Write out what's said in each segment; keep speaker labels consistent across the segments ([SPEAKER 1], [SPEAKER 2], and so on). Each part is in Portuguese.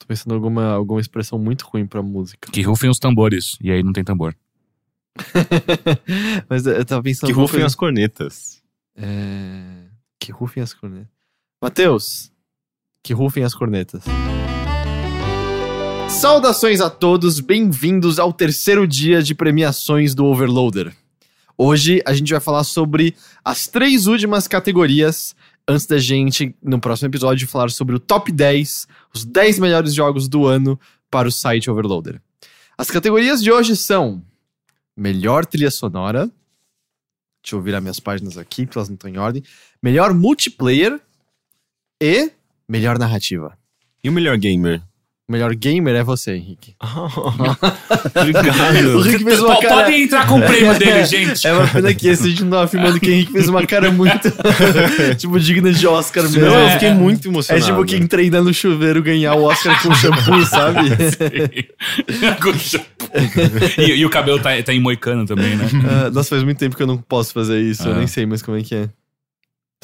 [SPEAKER 1] Tô pensando em alguma, alguma expressão muito ruim pra música.
[SPEAKER 2] Que rufem os tambores. E aí não tem tambor.
[SPEAKER 1] Mas eu tava pensando.
[SPEAKER 3] Que rufem
[SPEAKER 1] coisa-
[SPEAKER 3] as cornetas.
[SPEAKER 1] É... Que rufem as cornetas. Matheus, que rufem as cornetas. Saudações a todos, bem-vindos ao terceiro dia de premiações do Overloader. Hoje a gente vai falar sobre as três últimas categorias, antes da gente, no próximo episódio, falar sobre o top 10, os 10 melhores jogos do ano para o site Overloader. As categorias de hoje são Melhor Trilha Sonora, Deixa eu virar minhas páginas aqui, porque elas não estão em ordem. Melhor multiplayer e melhor narrativa.
[SPEAKER 3] E o melhor gamer?
[SPEAKER 1] O melhor gamer é você, Henrique.
[SPEAKER 3] Obrigado.
[SPEAKER 1] O Henrique fez uma
[SPEAKER 2] P-
[SPEAKER 1] cara...
[SPEAKER 2] Pode entrar com o prêmio dele, gente.
[SPEAKER 1] É uma pena que esse a gente não tava afirmando que o Henrique fez uma cara muito, tipo, digna de Oscar mesmo.
[SPEAKER 3] Não, eu
[SPEAKER 2] É,
[SPEAKER 3] fiquei
[SPEAKER 2] é.
[SPEAKER 3] muito
[SPEAKER 1] É
[SPEAKER 3] emocionado.
[SPEAKER 1] tipo quem treina no chuveiro ganhar o Oscar com shampoo, sabe?
[SPEAKER 2] Com shampoo. e, e o cabelo tá, tá em moicano também, né?
[SPEAKER 1] Ah, nossa, faz muito tempo que eu não posso fazer isso. Eu
[SPEAKER 2] Ah.
[SPEAKER 1] nem sei mais como é que é.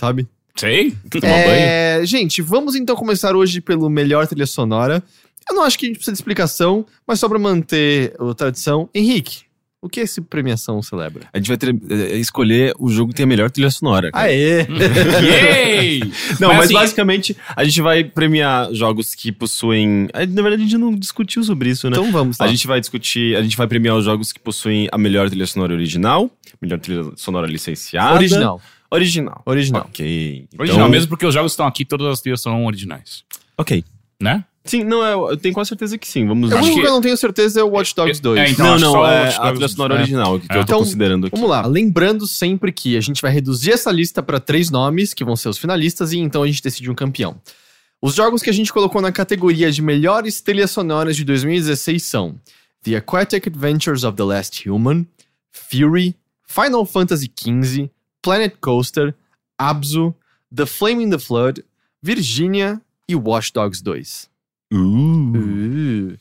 [SPEAKER 1] Sabe?
[SPEAKER 2] Sei.
[SPEAKER 3] Tomar banho?
[SPEAKER 1] É, gente, vamos então começar hoje pelo melhor trilha sonora. Eu não acho que a gente precisa de explicação, mas só pra manter a tradição. Henrique, o que essa premiação celebra?
[SPEAKER 3] A gente vai ter, é, escolher o jogo que tem a melhor trilha sonora. cara.
[SPEAKER 1] Aê!
[SPEAKER 2] Yay!
[SPEAKER 3] Não, mas,
[SPEAKER 2] assim,
[SPEAKER 3] basicamente a gente vai premiar jogos que possuem. Na verdade, a gente não discutiu sobre isso, né?
[SPEAKER 1] então vamos lá.
[SPEAKER 3] A gente vai discutir, a gente vai premiar os jogos que possuem a melhor trilha sonora original, melhor trilha sonora licenciada.
[SPEAKER 1] Original.
[SPEAKER 3] Original.
[SPEAKER 1] Original.
[SPEAKER 3] Ok. Então,
[SPEAKER 2] Original mesmo porque os jogos estão aqui, todas as trilhas são originais.
[SPEAKER 3] Ok.
[SPEAKER 2] Né?
[SPEAKER 3] Sim, não, eu, eu tenho quase certeza que sim. Vamos
[SPEAKER 1] O
[SPEAKER 2] Acho
[SPEAKER 1] único que...
[SPEAKER 2] que-
[SPEAKER 1] eu não tenho certeza é o Watch Dogs
[SPEAKER 2] É,
[SPEAKER 1] 2.
[SPEAKER 2] é, então,
[SPEAKER 3] não, não, é a trilha sonora
[SPEAKER 2] é.
[SPEAKER 3] original que, que
[SPEAKER 2] É.
[SPEAKER 3] eu tô
[SPEAKER 1] Então,
[SPEAKER 3] considerando aqui.
[SPEAKER 1] Vamos lá. Lembrando sempre que a gente vai reduzir essa lista para três nomes, que vão ser os finalistas, e então a gente decide um campeão. Os jogos que a gente colocou na categoria de melhores trilhas sonoras de 2016 são The Aquatic Adventures of the Last Human, Fury, Final Fantasy XV, Planet Coaster, Abzu, The Flame in the Flood, Virginia e Watch Dogs 2. Uh.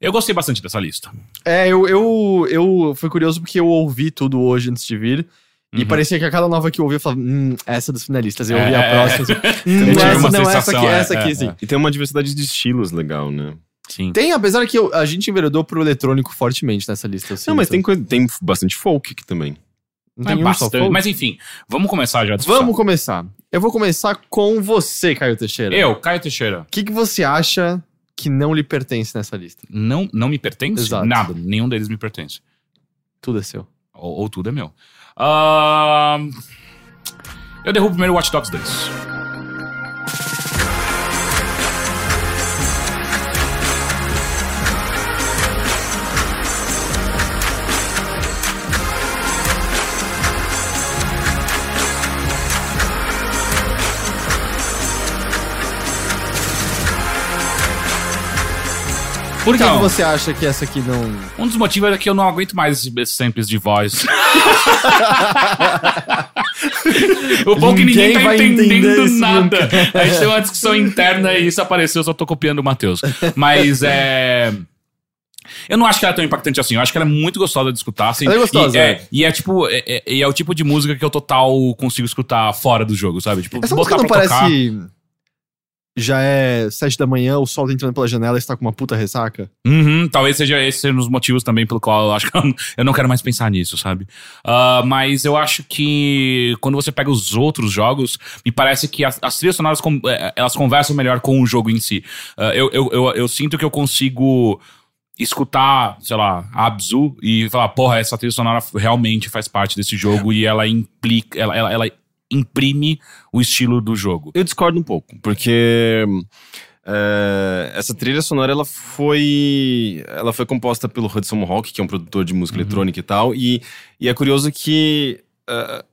[SPEAKER 2] Eu gostei bastante dessa lista.
[SPEAKER 1] É, eu, eu, eu fui curioso porque eu ouvi tudo hoje antes de vir. E
[SPEAKER 2] Uhum.
[SPEAKER 1] parecia que a cada nova que eu ouvia, eu falava, hum, essa é dos finalistas. Eu
[SPEAKER 2] É,
[SPEAKER 1] ouvi a
[SPEAKER 2] é,
[SPEAKER 1] próxima. assim, hum,
[SPEAKER 2] Eu
[SPEAKER 1] essa não, essa
[SPEAKER 2] sensação,
[SPEAKER 1] aqui,
[SPEAKER 2] é,
[SPEAKER 1] essa aqui,
[SPEAKER 2] é,
[SPEAKER 1] sim.
[SPEAKER 2] é.
[SPEAKER 3] E tem uma diversidade de estilos legal, né?
[SPEAKER 2] Sim.
[SPEAKER 1] Tem, apesar que eu- a gente enveredou pro eletrônico fortemente nessa lista. eu
[SPEAKER 3] Não, mas
[SPEAKER 1] sinto.
[SPEAKER 3] tem, coisa- tem bastante folk aqui também.
[SPEAKER 1] Não
[SPEAKER 2] Mas
[SPEAKER 1] tem um
[SPEAKER 2] bastante.
[SPEAKER 1] folk?
[SPEAKER 2] Mas enfim, vamos começar já a.
[SPEAKER 1] Vamos começar. Eu vou começar com você, Caio Teixeira.
[SPEAKER 2] Eu, Caio Teixeira,
[SPEAKER 1] O que, que você acha que não lhe pertence nessa lista?
[SPEAKER 2] não, não me pertence?
[SPEAKER 1] Exato.
[SPEAKER 2] Nada, nenhum deles me pertence.
[SPEAKER 1] Tudo é seu.
[SPEAKER 2] Ou, ou tudo é meu. Ahn, eu derrubo primeiro o Watch Dogs 2.
[SPEAKER 1] Por que,
[SPEAKER 2] Então.
[SPEAKER 1] que você acha que essa aqui não.
[SPEAKER 2] Um dos motivos é que eu não aguento mais esses- samples de voz. o bom é que ninguém tá entendendo nada. A gente tem uma discussão interna e isso apareceu, eu só tô copiando o Matheus. Mas é. Eu não acho que ela é tão impactante assim. Eu acho que ela é muito gostosa de escutar. Assim,
[SPEAKER 1] Ela é gostosa,
[SPEAKER 2] E é,
[SPEAKER 1] é.
[SPEAKER 2] e é tipo. É, é- é o tipo de música que eu total consigo escutar fora do jogo, sabe? Tipo,
[SPEAKER 1] Essa música
[SPEAKER 2] botar
[SPEAKER 1] não
[SPEAKER 2] pra
[SPEAKER 1] parece.
[SPEAKER 2] tocar.
[SPEAKER 1] Já é sete da manhã, o sol tá entrando pela janela e você tá com uma puta ressaca?
[SPEAKER 2] Uhum, talvez seja esse um dos motivos também pelo qual eu acho que eu não- eu não quero mais pensar nisso, sabe? Ah, mas eu acho que quando você pega os outros jogos, me parece que as, as trilhas sonoras con- eh, elas conversam melhor com o jogo em si. Ah, eu, eu, eu, eu sinto que eu consigo escutar, sei lá, Abzu e falar, porra, essa trilha sonora realmente faz parte desse jogo e ela implica, ela, ela, ela imprime o estilo do jogo.
[SPEAKER 3] Eu discordo um pouco, porque é, essa trilha sonora ela foi ela foi composta pelo Hudson Hawk, que é um produtor de música eletrônica e tal, e, e é curioso que é,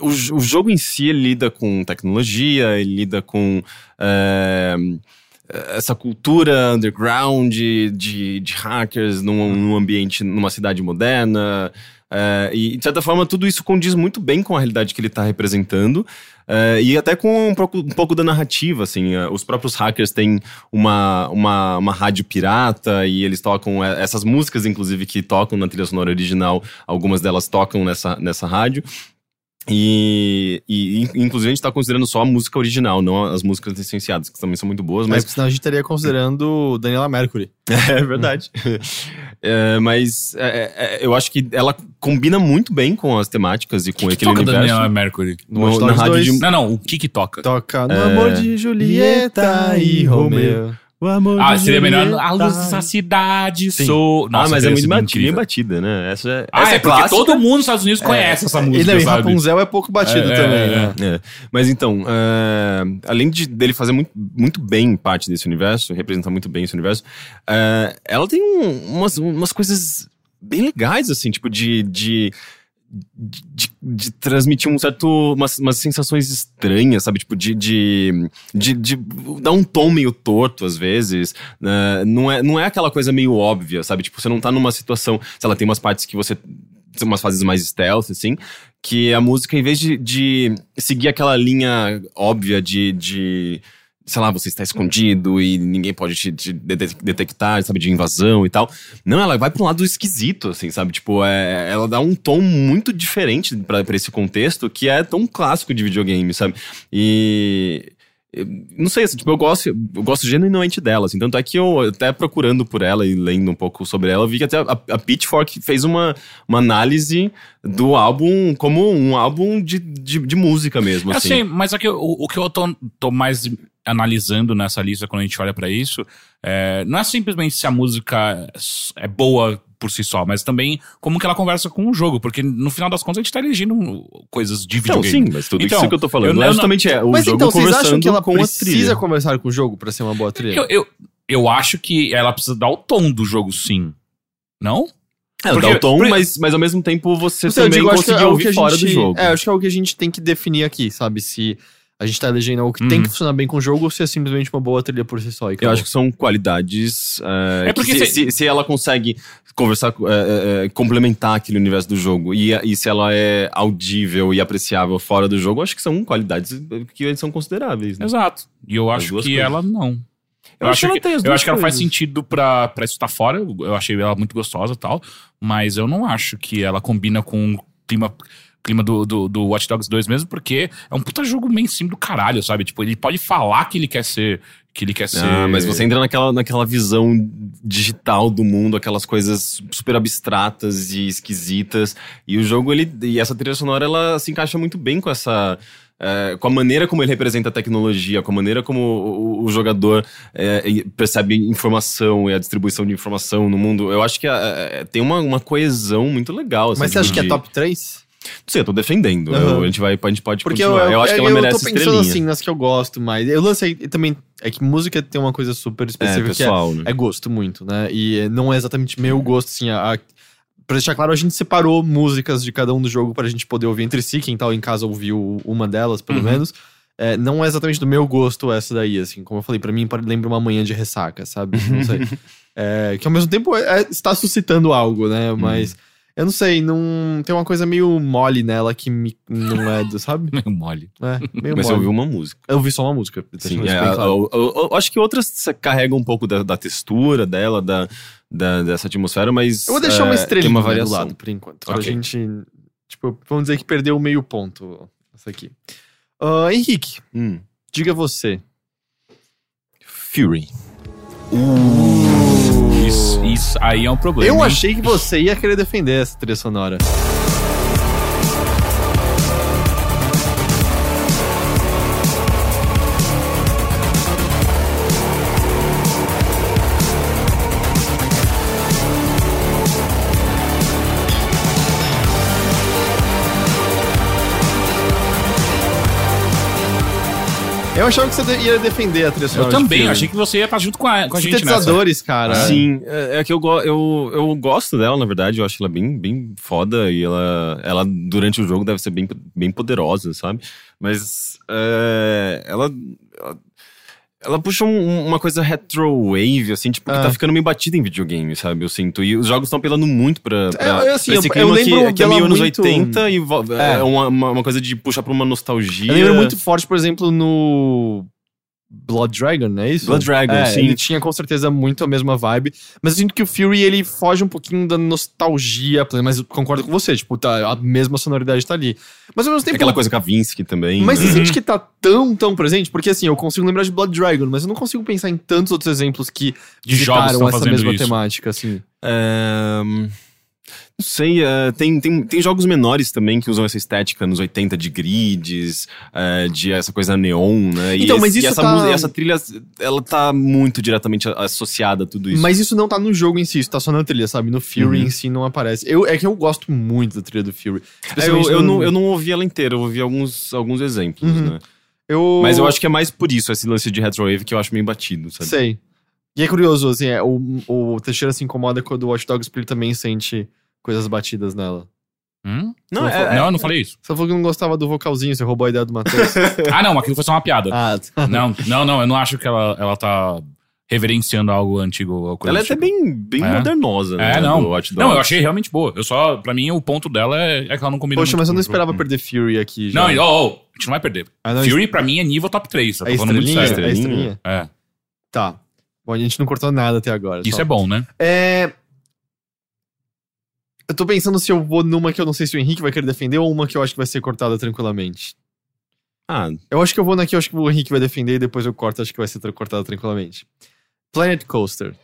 [SPEAKER 3] o, o jogo em si lida com tecnologia, ele lida com é, essa cultura underground de, de, de hackers num, num ambiente, numa cidade moderna. É, e, de certa forma, tudo isso condiz muito bem com a realidade que ele está representando. é, e até com um pouco, um pouco da narrativa, assim. é, os próprios hackers têm uma, uma, uma rádio pirata e eles tocam essas músicas, inclusive, que tocam na trilha sonora original. Algumas delas tocam nessa, nessa rádio. E, e, inclusive, a gente tá considerando só a música original, não as músicas licenciadas, que também são muito boas,
[SPEAKER 1] Mas
[SPEAKER 3] mas.
[SPEAKER 1] senão a gente estaria considerando Daniela Mercury.
[SPEAKER 3] É verdade. É, mas é, é, eu acho que ela combina muito bem com as temáticas e com
[SPEAKER 2] que
[SPEAKER 3] aquele
[SPEAKER 2] toca
[SPEAKER 3] universo.
[SPEAKER 2] Daniela Mercury?
[SPEAKER 1] No Dogs
[SPEAKER 3] na rádio
[SPEAKER 1] 2.
[SPEAKER 3] de-
[SPEAKER 2] Não, não, o que que toca?
[SPEAKER 1] Toca no
[SPEAKER 3] É.
[SPEAKER 1] amor de Julieta e Romeu.
[SPEAKER 3] O amor
[SPEAKER 2] Ah, seria melhor a luz dessa cidade
[SPEAKER 1] Sim.
[SPEAKER 2] sou...
[SPEAKER 3] ah, mas é muito batida, batida, né? Essa é,
[SPEAKER 2] Ah,
[SPEAKER 3] essa
[SPEAKER 2] é, porque
[SPEAKER 3] clássica.
[SPEAKER 2] todo mundo nos Estados Unidos conhece essa
[SPEAKER 1] E
[SPEAKER 2] música,
[SPEAKER 1] e
[SPEAKER 2] sabe?
[SPEAKER 1] Rapunzel é pouco batido
[SPEAKER 2] É,
[SPEAKER 1] também,
[SPEAKER 2] é,
[SPEAKER 1] né?
[SPEAKER 3] É, mas então, é, além de, dele fazer muito, muito bem parte desse universo, representar muito bem esse universo, é, ela tem um- umas, umas coisas bem legais, assim, tipo de. de de, de transmitir um certo umas, umas sensações estranhas, sabe? Tipo, de, de, de, de dar um tom meio torto às vezes. né? não, é, não é aquela coisa meio óbvia, sabe? Tipo, você não tá numa situação. Sei lá, tem umas partes que você. São umas fases mais stealth, assim, que a música, em vez de, de seguir aquela linha óbvia de, de. Sei lá, você está escondido e ninguém pode te, te dete- detectar, sabe, de invasão e tal. Não, ela vai pra um lado esquisito, assim, sabe? Tipo, é, ela dá um tom muito diferente pra esse contexto que é tão clássico de videogame, sabe? E. eu Não sei, assim, tipo, eu gosto, eu gosto genuinamente dela, assim, tanto é que eu, até procurando por ela e lendo um pouco sobre ela, vi que até a, a Pitchfork fez uma, uma análise do álbum como um álbum de, de, de música mesmo,
[SPEAKER 2] Eu
[SPEAKER 3] assim.
[SPEAKER 2] sei, mas é que o, o que eu tô, tô mais analisando nessa lista quando a gente olha pra isso, é, não é simplesmente se a música é boa por si só, mas também como que ela conversa com o jogo, porque no final das contas a gente tá elegendo coisas de
[SPEAKER 3] Não,
[SPEAKER 2] videogame.
[SPEAKER 3] sim, mas tudo
[SPEAKER 2] Então,
[SPEAKER 3] isso que eu tô falando.
[SPEAKER 2] eu-
[SPEAKER 3] não é
[SPEAKER 2] não-
[SPEAKER 3] justamente é, o
[SPEAKER 1] Mas
[SPEAKER 3] jogo
[SPEAKER 1] então, vocês
[SPEAKER 3] conversando
[SPEAKER 1] acham que ela precisa conversar com o jogo pra ser uma boa trilha?
[SPEAKER 2] Eu, eu, eu acho que ela precisa dar o tom do jogo, sim. Não?
[SPEAKER 3] É,
[SPEAKER 2] Porque-
[SPEAKER 3] dá o tom,
[SPEAKER 2] porque-
[SPEAKER 3] mas, mas ao mesmo tempo você
[SPEAKER 1] eu
[SPEAKER 3] também
[SPEAKER 1] digo,
[SPEAKER 3] conseguir
[SPEAKER 1] é
[SPEAKER 3] ouvir
[SPEAKER 1] que a
[SPEAKER 3] fora
[SPEAKER 1] gente,
[SPEAKER 3] do jogo.
[SPEAKER 1] É, acho que é algo que a gente tem que definir aqui, sabe? Se a gente tá elegendo algo que tem
[SPEAKER 2] Uhum.
[SPEAKER 1] que funcionar bem com o jogo ou se é simplesmente uma boa trilha por si só. e
[SPEAKER 3] Eu acho que são qualidades. é,
[SPEAKER 2] É porque
[SPEAKER 3] que se,
[SPEAKER 2] se-
[SPEAKER 3] se, ela consegue conversar, é, é, complementar aquele universo do jogo e, e se ela é audível e apreciável fora do jogo, eu acho que são qualidades que são consideráveis. Né?
[SPEAKER 2] Exato. E eu acho que
[SPEAKER 3] coisas.
[SPEAKER 2] ela não. Eu,
[SPEAKER 3] Eu acho que ela
[SPEAKER 2] que,
[SPEAKER 3] tem
[SPEAKER 2] eu acho que ela faz sentido pra, pra isso estar fora. Eu achei ela muito gostosa e tal. Mas eu não acho que ela combina com o clima, clima do, do, do Watch Dogs 2 mesmo, porque é um puta jogo mainstream do caralho, sabe? Tipo, ele pode falar que ele quer ser. Que ele quer ser.
[SPEAKER 3] Ah, mas você entra naquela, naquela visão digital do mundo, aquelas coisas super abstratas e esquisitas. E o jogo, ele. E essa trilha sonora, ela se encaixa muito bem com essa. é, com a maneira como ele representa a tecnologia, com a maneira como o, o jogador é, percebe informação e a distribuição de informação no mundo. Eu acho que é, é, tem uma, uma coesão muito legal. assim,
[SPEAKER 1] Mas você acha
[SPEAKER 3] de-
[SPEAKER 1] que é top 3?
[SPEAKER 3] Sim, eu tô defendendo.
[SPEAKER 1] Aham.
[SPEAKER 3] Eu- a, gente vai, a gente pode
[SPEAKER 1] Porque eu,
[SPEAKER 3] continuar. Eu, acho que ela merece
[SPEAKER 1] tô pensando
[SPEAKER 3] estrelinha.
[SPEAKER 1] assim nas que eu gosto mais. Eu lancei também. É que música tem uma coisa super
[SPEAKER 3] é,
[SPEAKER 1] específica que é,
[SPEAKER 3] pessoal, né?
[SPEAKER 1] é gosto muito, né? E não é exatamente meu gosto, assim. A, a, pra deixar claro, a gente separou músicas de cada um do jogo pra gente poder ouvir entre si. Quem tá em casa ouviu uma delas, pelo
[SPEAKER 2] Uhum.
[SPEAKER 1] menos. É, não é exatamente do meu gosto essa daí, assim. Como eu falei, pra mim lembra uma manhã de ressaca, sabe? Não sei. É, que ao mesmo tempo é- é- está suscitando algo, né? Mas. Eu não sei, não tem uma coisa meio mole nela que me, não é, do- sabe?
[SPEAKER 2] Meio mole.
[SPEAKER 1] É, meio
[SPEAKER 3] Mas
[SPEAKER 1] mole.
[SPEAKER 3] ouviu uma música.
[SPEAKER 1] Eu ouvi só uma música.
[SPEAKER 3] Sim, é,
[SPEAKER 1] claro.
[SPEAKER 3] eu, eu- eu acho que outras carregam um pouco da, da textura dela, da, da- dessa atmosfera, mas.
[SPEAKER 1] Eu vou deixar uma
[SPEAKER 3] é,
[SPEAKER 1] estrelinha
[SPEAKER 3] uma
[SPEAKER 1] do
[SPEAKER 3] variação.
[SPEAKER 1] lado, por enquanto. Pra
[SPEAKER 3] Ok.
[SPEAKER 1] gente. Tipo, vamos dizer que perdeu meio ponto essa aqui. Ah, Henrique,
[SPEAKER 3] Hum.
[SPEAKER 1] diga você.
[SPEAKER 3] Fury.
[SPEAKER 2] Isso, isso aí é um problema.
[SPEAKER 1] Eu achei que você ia querer defender essa trilha sonora. Eu achava que você ia defender a trilha
[SPEAKER 2] Eu
[SPEAKER 1] sonora. de
[SPEAKER 2] também, achei que você ia estar junto com a, com a gente nessa.
[SPEAKER 1] Sintetizadores, cara.
[SPEAKER 3] Sim, é, é que eu, go- eu, eu gosto dela, na verdade. Eu acho ela bem, bem foda e ela, ela, durante o jogo, deve ser bem, bem poderosa, sabe? Mas é, ela, ela. Ela puxa um- uma coisa retro-wave, assim, tipo, que
[SPEAKER 1] Ah.
[SPEAKER 3] tá ficando meio batida em videogame, sabe? Eu sinto. E os jogos estão apelando muito pra, pra,
[SPEAKER 1] É, assim,
[SPEAKER 3] pra esse
[SPEAKER 1] eu- eu
[SPEAKER 3] clima
[SPEAKER 1] lembro
[SPEAKER 3] que, que é meio anos
[SPEAKER 1] muito-
[SPEAKER 3] 80 e é,
[SPEAKER 1] É.
[SPEAKER 3] uma, uma, uma coisa de puxar pra uma nostalgia.
[SPEAKER 1] Eu lembro muito forte, por exemplo, no Blood Dragon, não é isso?
[SPEAKER 3] Blood Dragon,
[SPEAKER 1] é,
[SPEAKER 3] sim.
[SPEAKER 1] Ele tinha com certeza muito a mesma vibe. Mas eu sinto que o Fury, ele foge um pouquinho da nostalgia. Mas eu concordo com você, tipo, tá, a mesma sonoridade tá ali. Mas ao mesmo tempo.
[SPEAKER 3] Aquela coisa Kavinsky também.
[SPEAKER 1] Mas
[SPEAKER 3] né?
[SPEAKER 1] você sente que tá tão, tão presente? Porque assim, eu consigo lembrar de Blood Dragon, mas eu não consigo pensar em tantos outros exemplos que
[SPEAKER 2] De jogos
[SPEAKER 1] essa mesma
[SPEAKER 2] isso.
[SPEAKER 1] temática, assim.
[SPEAKER 3] É, Não sei, é, tem, tem, tem jogos menores também que usam essa estética nos 80 de grids, é, de essa coisa neon, né? E
[SPEAKER 1] Então, mas
[SPEAKER 3] esse- e
[SPEAKER 1] isso
[SPEAKER 3] essa,
[SPEAKER 1] tá-
[SPEAKER 3] essa trilha, ela tá muito diretamente associada a tudo isso.
[SPEAKER 1] Mas isso não tá no jogo em si, isso tá só na trilha, sabe? No Fury
[SPEAKER 3] Uhum.
[SPEAKER 1] em si não aparece. Eu, é que eu gosto muito da trilha do Fury.
[SPEAKER 3] É, eu, eu,
[SPEAKER 1] no-
[SPEAKER 3] não, eu não ouvi ela inteira, eu ouvi alguns, alguns exemplos,
[SPEAKER 1] Uhum.
[SPEAKER 3] né?
[SPEAKER 1] eu-
[SPEAKER 3] Mas eu acho que é mais por isso, esse lance de retrowave que eu acho meio batido, sabe?
[SPEAKER 1] Sei. E é curioso, assim, é, o, o Teixeira se incomoda quando o Watch Dogs também sente coisas batidas nela.
[SPEAKER 2] Hum?
[SPEAKER 3] Não,
[SPEAKER 1] Não,
[SPEAKER 3] é,
[SPEAKER 2] não, eu não falei isso.
[SPEAKER 1] Você falou que não gostava do vocalzinho, você roubou a ideia do Matheus.
[SPEAKER 2] Ah, não, aquilo foi só uma piada.
[SPEAKER 1] ah, tá.
[SPEAKER 2] Não, não, não, eu não acho que ela, ela tá reverenciando algo antigo ou coisa
[SPEAKER 3] ela é até
[SPEAKER 2] tipo.
[SPEAKER 3] bem, bem
[SPEAKER 2] É.
[SPEAKER 3] modernosa, né?
[SPEAKER 2] É, não.
[SPEAKER 3] do Watch
[SPEAKER 2] Não, eu achei realmente boa. Eu só, pra mim, o ponto dela é, é que ela não combina
[SPEAKER 1] Poxa,
[SPEAKER 2] muito
[SPEAKER 1] mas eu não esperava
[SPEAKER 2] jogo.
[SPEAKER 1] perder Fury aqui já.
[SPEAKER 2] Não, oh, oh, a gente não vai perder.
[SPEAKER 1] Ah, não,
[SPEAKER 2] Fury, pra mim, é nível top 3. Eu
[SPEAKER 1] a
[SPEAKER 2] tô falando muito
[SPEAKER 1] estrelinha,
[SPEAKER 3] Estrelinha.
[SPEAKER 1] estrelinha.
[SPEAKER 2] É.
[SPEAKER 1] Tá. Bom, a gente não cortou nada até agora.
[SPEAKER 2] Isso
[SPEAKER 1] só.
[SPEAKER 2] é bom, né?
[SPEAKER 1] É... Eu tô pensando se eu vou numa que eu não sei se o Henrique vai querer defender ou uma que eu acho que vai ser cortada tranquilamente.
[SPEAKER 3] Ah,
[SPEAKER 1] Eu acho que eu vou na que eu acho que o Henrique vai defender e depois eu corto, acho que vai ser cortada tranquilamente. Planet Coaster.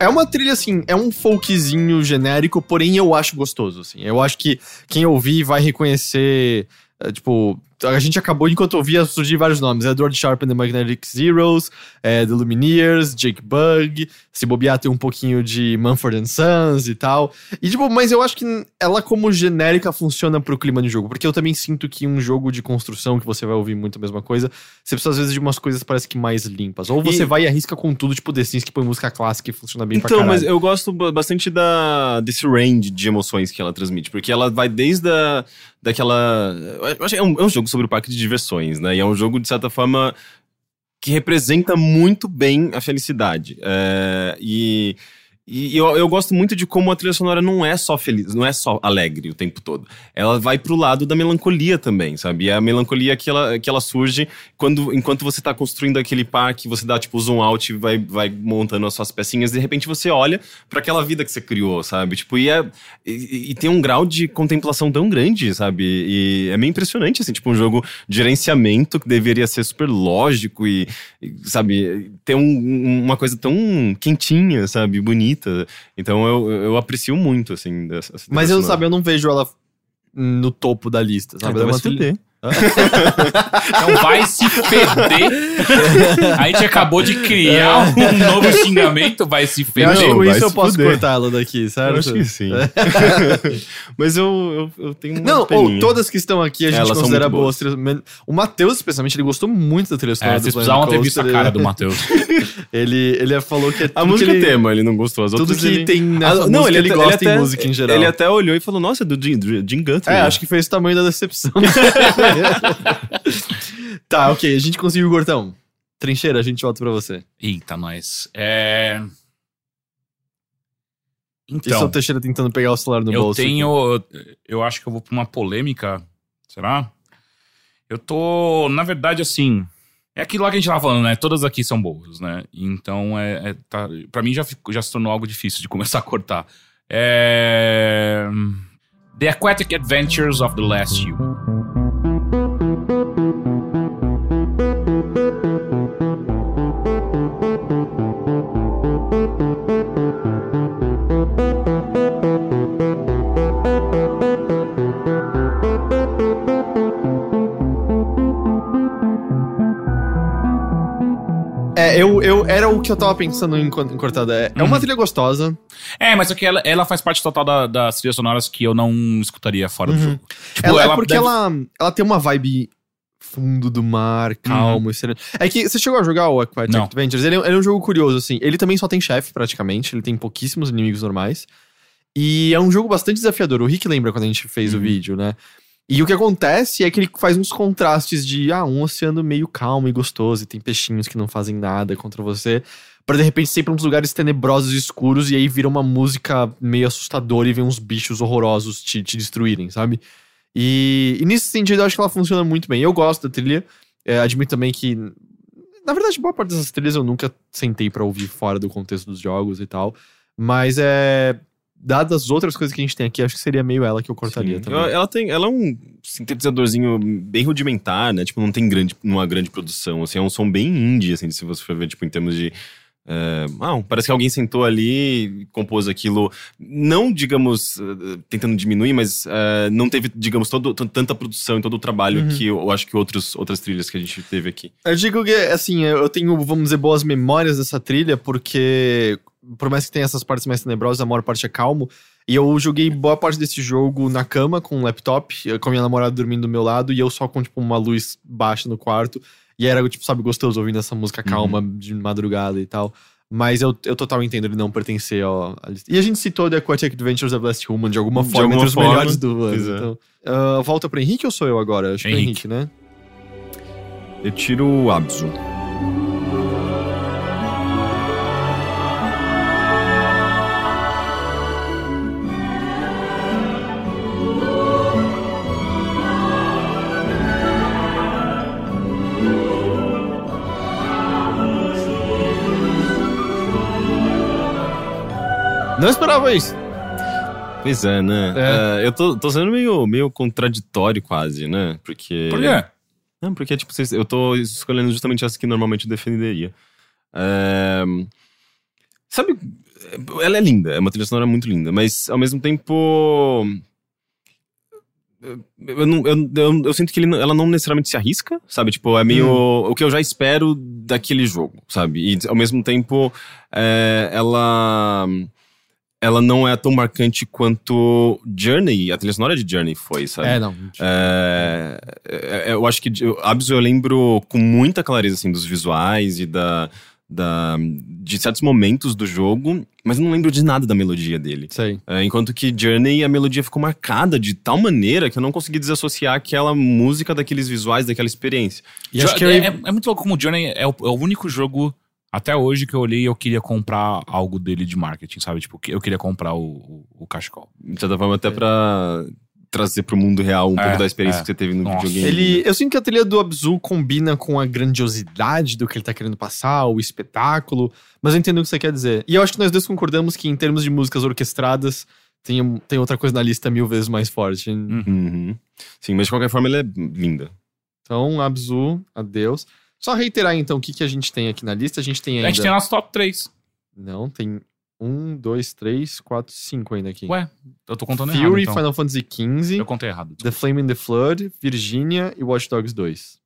[SPEAKER 1] É uma trilha, assim, é um folkzinho genérico, porém eu acho gostoso, assim. Eu acho que quem ouvir vai reconhecer, é, tipo... A gente acabou, enquanto ouvia, surgir vários nomes. Edward Sharp and the Magnetic Zeros, é, The Lumineers, Jake Bug, se bobear tem um pouquinho de Mumford and Sons e tal. E, tipo, mas eu acho que ela como genérica funciona pro clima de jogo, porque eu também sinto que um jogo de construção, que você vai ouvir muito a mesma coisa, você precisa às vezes de umas coisas parece que mais limpas. Ou você
[SPEAKER 3] E-
[SPEAKER 1] vai e arrisca com tudo, tipo The Sims, que põe música clássica e funciona bem pra
[SPEAKER 3] Então, mas eu gosto ba- bastante da, desse range de emoções que ela transmite, porque ela vai desde a, daquela. Eu acho que é um, é um jogo sobre o parque de diversões, né? E é um jogo, de certa forma, que representa muito bem a felicidade. É, e. E eu, eu gosto muito de como a trilha sonora não é só feliz, não é só alegre o tempo todo. Ela vai pro lado da melancolia também, sabe? E a melancolia que ela, que ela surge quando, enquanto você tá construindo aquele parque, você dá tipo zoom out e vai, vai montando as suas pecinhas, de repente você olha para aquela vida que você criou, sabe? Tipo, e, é, e, e tem um grau de contemplação tão grande, sabe? E é meio impressionante, assim, tipo, um jogo de gerenciamento que deveria ser super lógico e, e, sabe, ter um- uma coisa tão quentinha, sabe? Bonita. Então eu, eu aprecio muito, assim, dessa. dessa
[SPEAKER 1] Mas eu, sabe, eu não vejo ela no topo da lista, sabe? Ela é uma
[SPEAKER 3] vai se
[SPEAKER 1] trilha-
[SPEAKER 3] fuder.
[SPEAKER 2] Então vai se feder. A gente acabou de criar um novo xingamento, vai se
[SPEAKER 1] É. Eu acho que
[SPEAKER 2] feder.
[SPEAKER 1] com isso eu posso ela daqui, certo?
[SPEAKER 3] Eu acho que sim. Mas eu, eu, eu tenho uma
[SPEAKER 1] Não, ou todas que estão aqui a gente
[SPEAKER 3] Elas são
[SPEAKER 1] considera boas. Men- O Matheus, especialmente, ele gostou muito da trilha sonora
[SPEAKER 2] É,
[SPEAKER 1] do
[SPEAKER 2] vocês precisavam ter visto a cara do Matheus.
[SPEAKER 1] Ele, ele falou que é
[SPEAKER 3] A música
[SPEAKER 1] que ele,
[SPEAKER 3] tema, ele não gostou. As
[SPEAKER 1] tudo que
[SPEAKER 3] ele...
[SPEAKER 1] tem na
[SPEAKER 3] Ah,
[SPEAKER 1] música
[SPEAKER 3] não, ele,
[SPEAKER 1] ele gosta
[SPEAKER 3] ele até,
[SPEAKER 1] em música em geral.
[SPEAKER 3] Ele até olhou e falou, nossa, é do Jim, Jim Guthrie.
[SPEAKER 1] É, acho que foi esse o tamanho da decepção. tá, ok, a gente conseguiu o Gortão. Trincheira, a gente volta pra você.
[SPEAKER 2] Eita, nós. É.
[SPEAKER 1] Isso é o
[SPEAKER 2] Então,
[SPEAKER 1] Teixeira tentando pegar o celular no
[SPEAKER 2] eu
[SPEAKER 1] bolso. aqui.
[SPEAKER 2] tenho. Eu acho que eu vou pra uma polêmica. Será? Eu tô. Na verdade, assim. É aquilo lá que a gente tava falando, né? Todas aqui são boas, né? Então, é, é, tá, pra mim já, ficou- já se tornou algo difícil de começar a cortar. É. The Aquatic Adventures of the Last You.
[SPEAKER 1] É, eu, eu, era o que eu tava pensando em, co- em cortada. É, é uma
[SPEAKER 2] Uhum.
[SPEAKER 1] trilha gostosa.
[SPEAKER 2] É, mas é que ela, ela faz parte total da- das trilhas sonoras que eu não escutaria fora do
[SPEAKER 1] Uhum.
[SPEAKER 2] jogo. Tipo,
[SPEAKER 1] ela, é porque
[SPEAKER 2] deve-
[SPEAKER 1] ela, ela tem uma vibe fundo do mar, calmo e sereno. É que você chegou a jogar o Aquatic
[SPEAKER 2] Não.
[SPEAKER 1] Adventures? Ele, é- ele é um jogo curioso, assim. Ele também só tem chefe, praticamente. Ele tem pouquíssimos inimigos normais. E é um jogo bastante desafiador. O Rick lembra quando a gente fez o
[SPEAKER 2] Uhum.
[SPEAKER 1] vídeo, né? E o que acontece é que ele faz uns contrastes de ah, um oceano meio calmo e gostoso, e tem peixinhos que não fazem nada contra você, para de repente ser pra uns lugares tenebrosos e escuros, e aí vira uma música meio assustadora e vem uns bichos horrorosos te, te destruírem, sabe? E, e nesse sentido eu acho que ela funciona muito bem. Eu gosto da trilha, é, admito também que. Na verdade, boa parte dessas trilhas eu nunca sentei para ouvir fora do contexto dos jogos e tal. Mas é dadas as outras coisas que a gente tem aqui, acho que seria meio ela que eu cortaria
[SPEAKER 3] Sim.
[SPEAKER 1] também.
[SPEAKER 3] Ela, ela tem, ela é um sintetizadorzinho bem rudimentar, né? Tipo, não tem grande, uma grande produção, assim, é um som bem indie, assim, se você for ver, tipo, em termos de é, ah, parece que alguém sentou ali e compôs aquilo, não, digamos, uh, tentando diminuir, mas uh, não teve, digamos, todo, tanta produção e todo o trabalho uhum. que eu, eu, acho que outros, outras trilhas que a gente teve aqui.
[SPEAKER 1] Eu digo que, assim, eu tenho, vamos dizer, boas memórias dessa trilha, porque por mais que tenha essas partes mais tenebrosas, a maior parte é calmo. E eu joguei boa parte desse jogo na cama, com um laptop, com a minha namorada dormindo do meu lado, e eu só com, tipo, uma luz baixa no quarto. E era, tipo, sabe, gostoso ouvindo essa música calma uhum. de madrugada e tal. Mas eu, eu total entendo ele não pertencer ao. E a gente citou The Aquatic Adventures of Last Human de alguma de forma, alguma entre forma, os melhores do ano. É. Então, uh, volta pro Henrique ou sou eu agora? Acho Henrique. que é Henrique, né?
[SPEAKER 3] Eu tiro o Abzu.
[SPEAKER 1] Não esperava isso.
[SPEAKER 3] Pois é, né? É. Uh, eu tô, tô sendo meio, meio contraditório quase, né? Porque.
[SPEAKER 2] Por quê?
[SPEAKER 3] Não, porque, tipo, eu tô escolhendo justamente essa que normalmente eu defenderia. Uh, sabe, ela é linda, é uma trilha sonora muito linda, mas ao mesmo tempo. Eu, não, eu, eu, eu, sinto que ele, ela não necessariamente se arrisca, sabe? Tipo, é meio hum. o que eu já espero daquele jogo, sabe? E ao mesmo tempo, é, ela ela não é tão marcante quanto Journey, a trilha sonora de Journey foi, sabe?
[SPEAKER 1] É, não.
[SPEAKER 3] É, é, eu acho que Abzu eu lembro com muita clareza, assim, dos visuais e da, da, de certos momentos do jogo, mas não lembro de nada da melodia dele.
[SPEAKER 1] Sei.
[SPEAKER 3] É, enquanto que Journey, a melodia ficou marcada de tal maneira que eu não consegui desassociar aquela música daqueles visuais, daquela experiência.
[SPEAKER 2] E acho que é, é, é muito louco como Journey é o, é o único jogo até hoje que eu olhei, eu queria comprar algo dele de marketing, sabe? Tipo, eu queria comprar o, o, o cachecol.
[SPEAKER 3] De certa forma, até pra trazer pro mundo real um é, pouco da experiência é. que você teve no Nossa. videogame.
[SPEAKER 1] Ele, eu sinto que a trilha do Abzu combina com a grandiosidade do que ele tá querendo passar, o espetáculo, mas eu entendo o que você quer dizer. E eu acho que nós dois concordamos que em termos de músicas orquestradas, tem, tem outra coisa na lista mil vezes mais forte.
[SPEAKER 3] Uhum. Sim, mas de qualquer forma ela é linda.
[SPEAKER 1] Então, Abzu, adeus. Só reiterar então o que, que a gente tem aqui na lista. A gente tem ainda.
[SPEAKER 2] A gente tem nosso top 3.
[SPEAKER 1] Não, tem um, dois, três, quatro, cinco ainda aqui.
[SPEAKER 2] Ué, eu tô contando
[SPEAKER 1] Fury,
[SPEAKER 2] errado.
[SPEAKER 1] Fury, então. Final Fantasy XV.
[SPEAKER 2] Eu contei errado.
[SPEAKER 1] The Flame in the Flood, Virginia e Watch Dogs 2.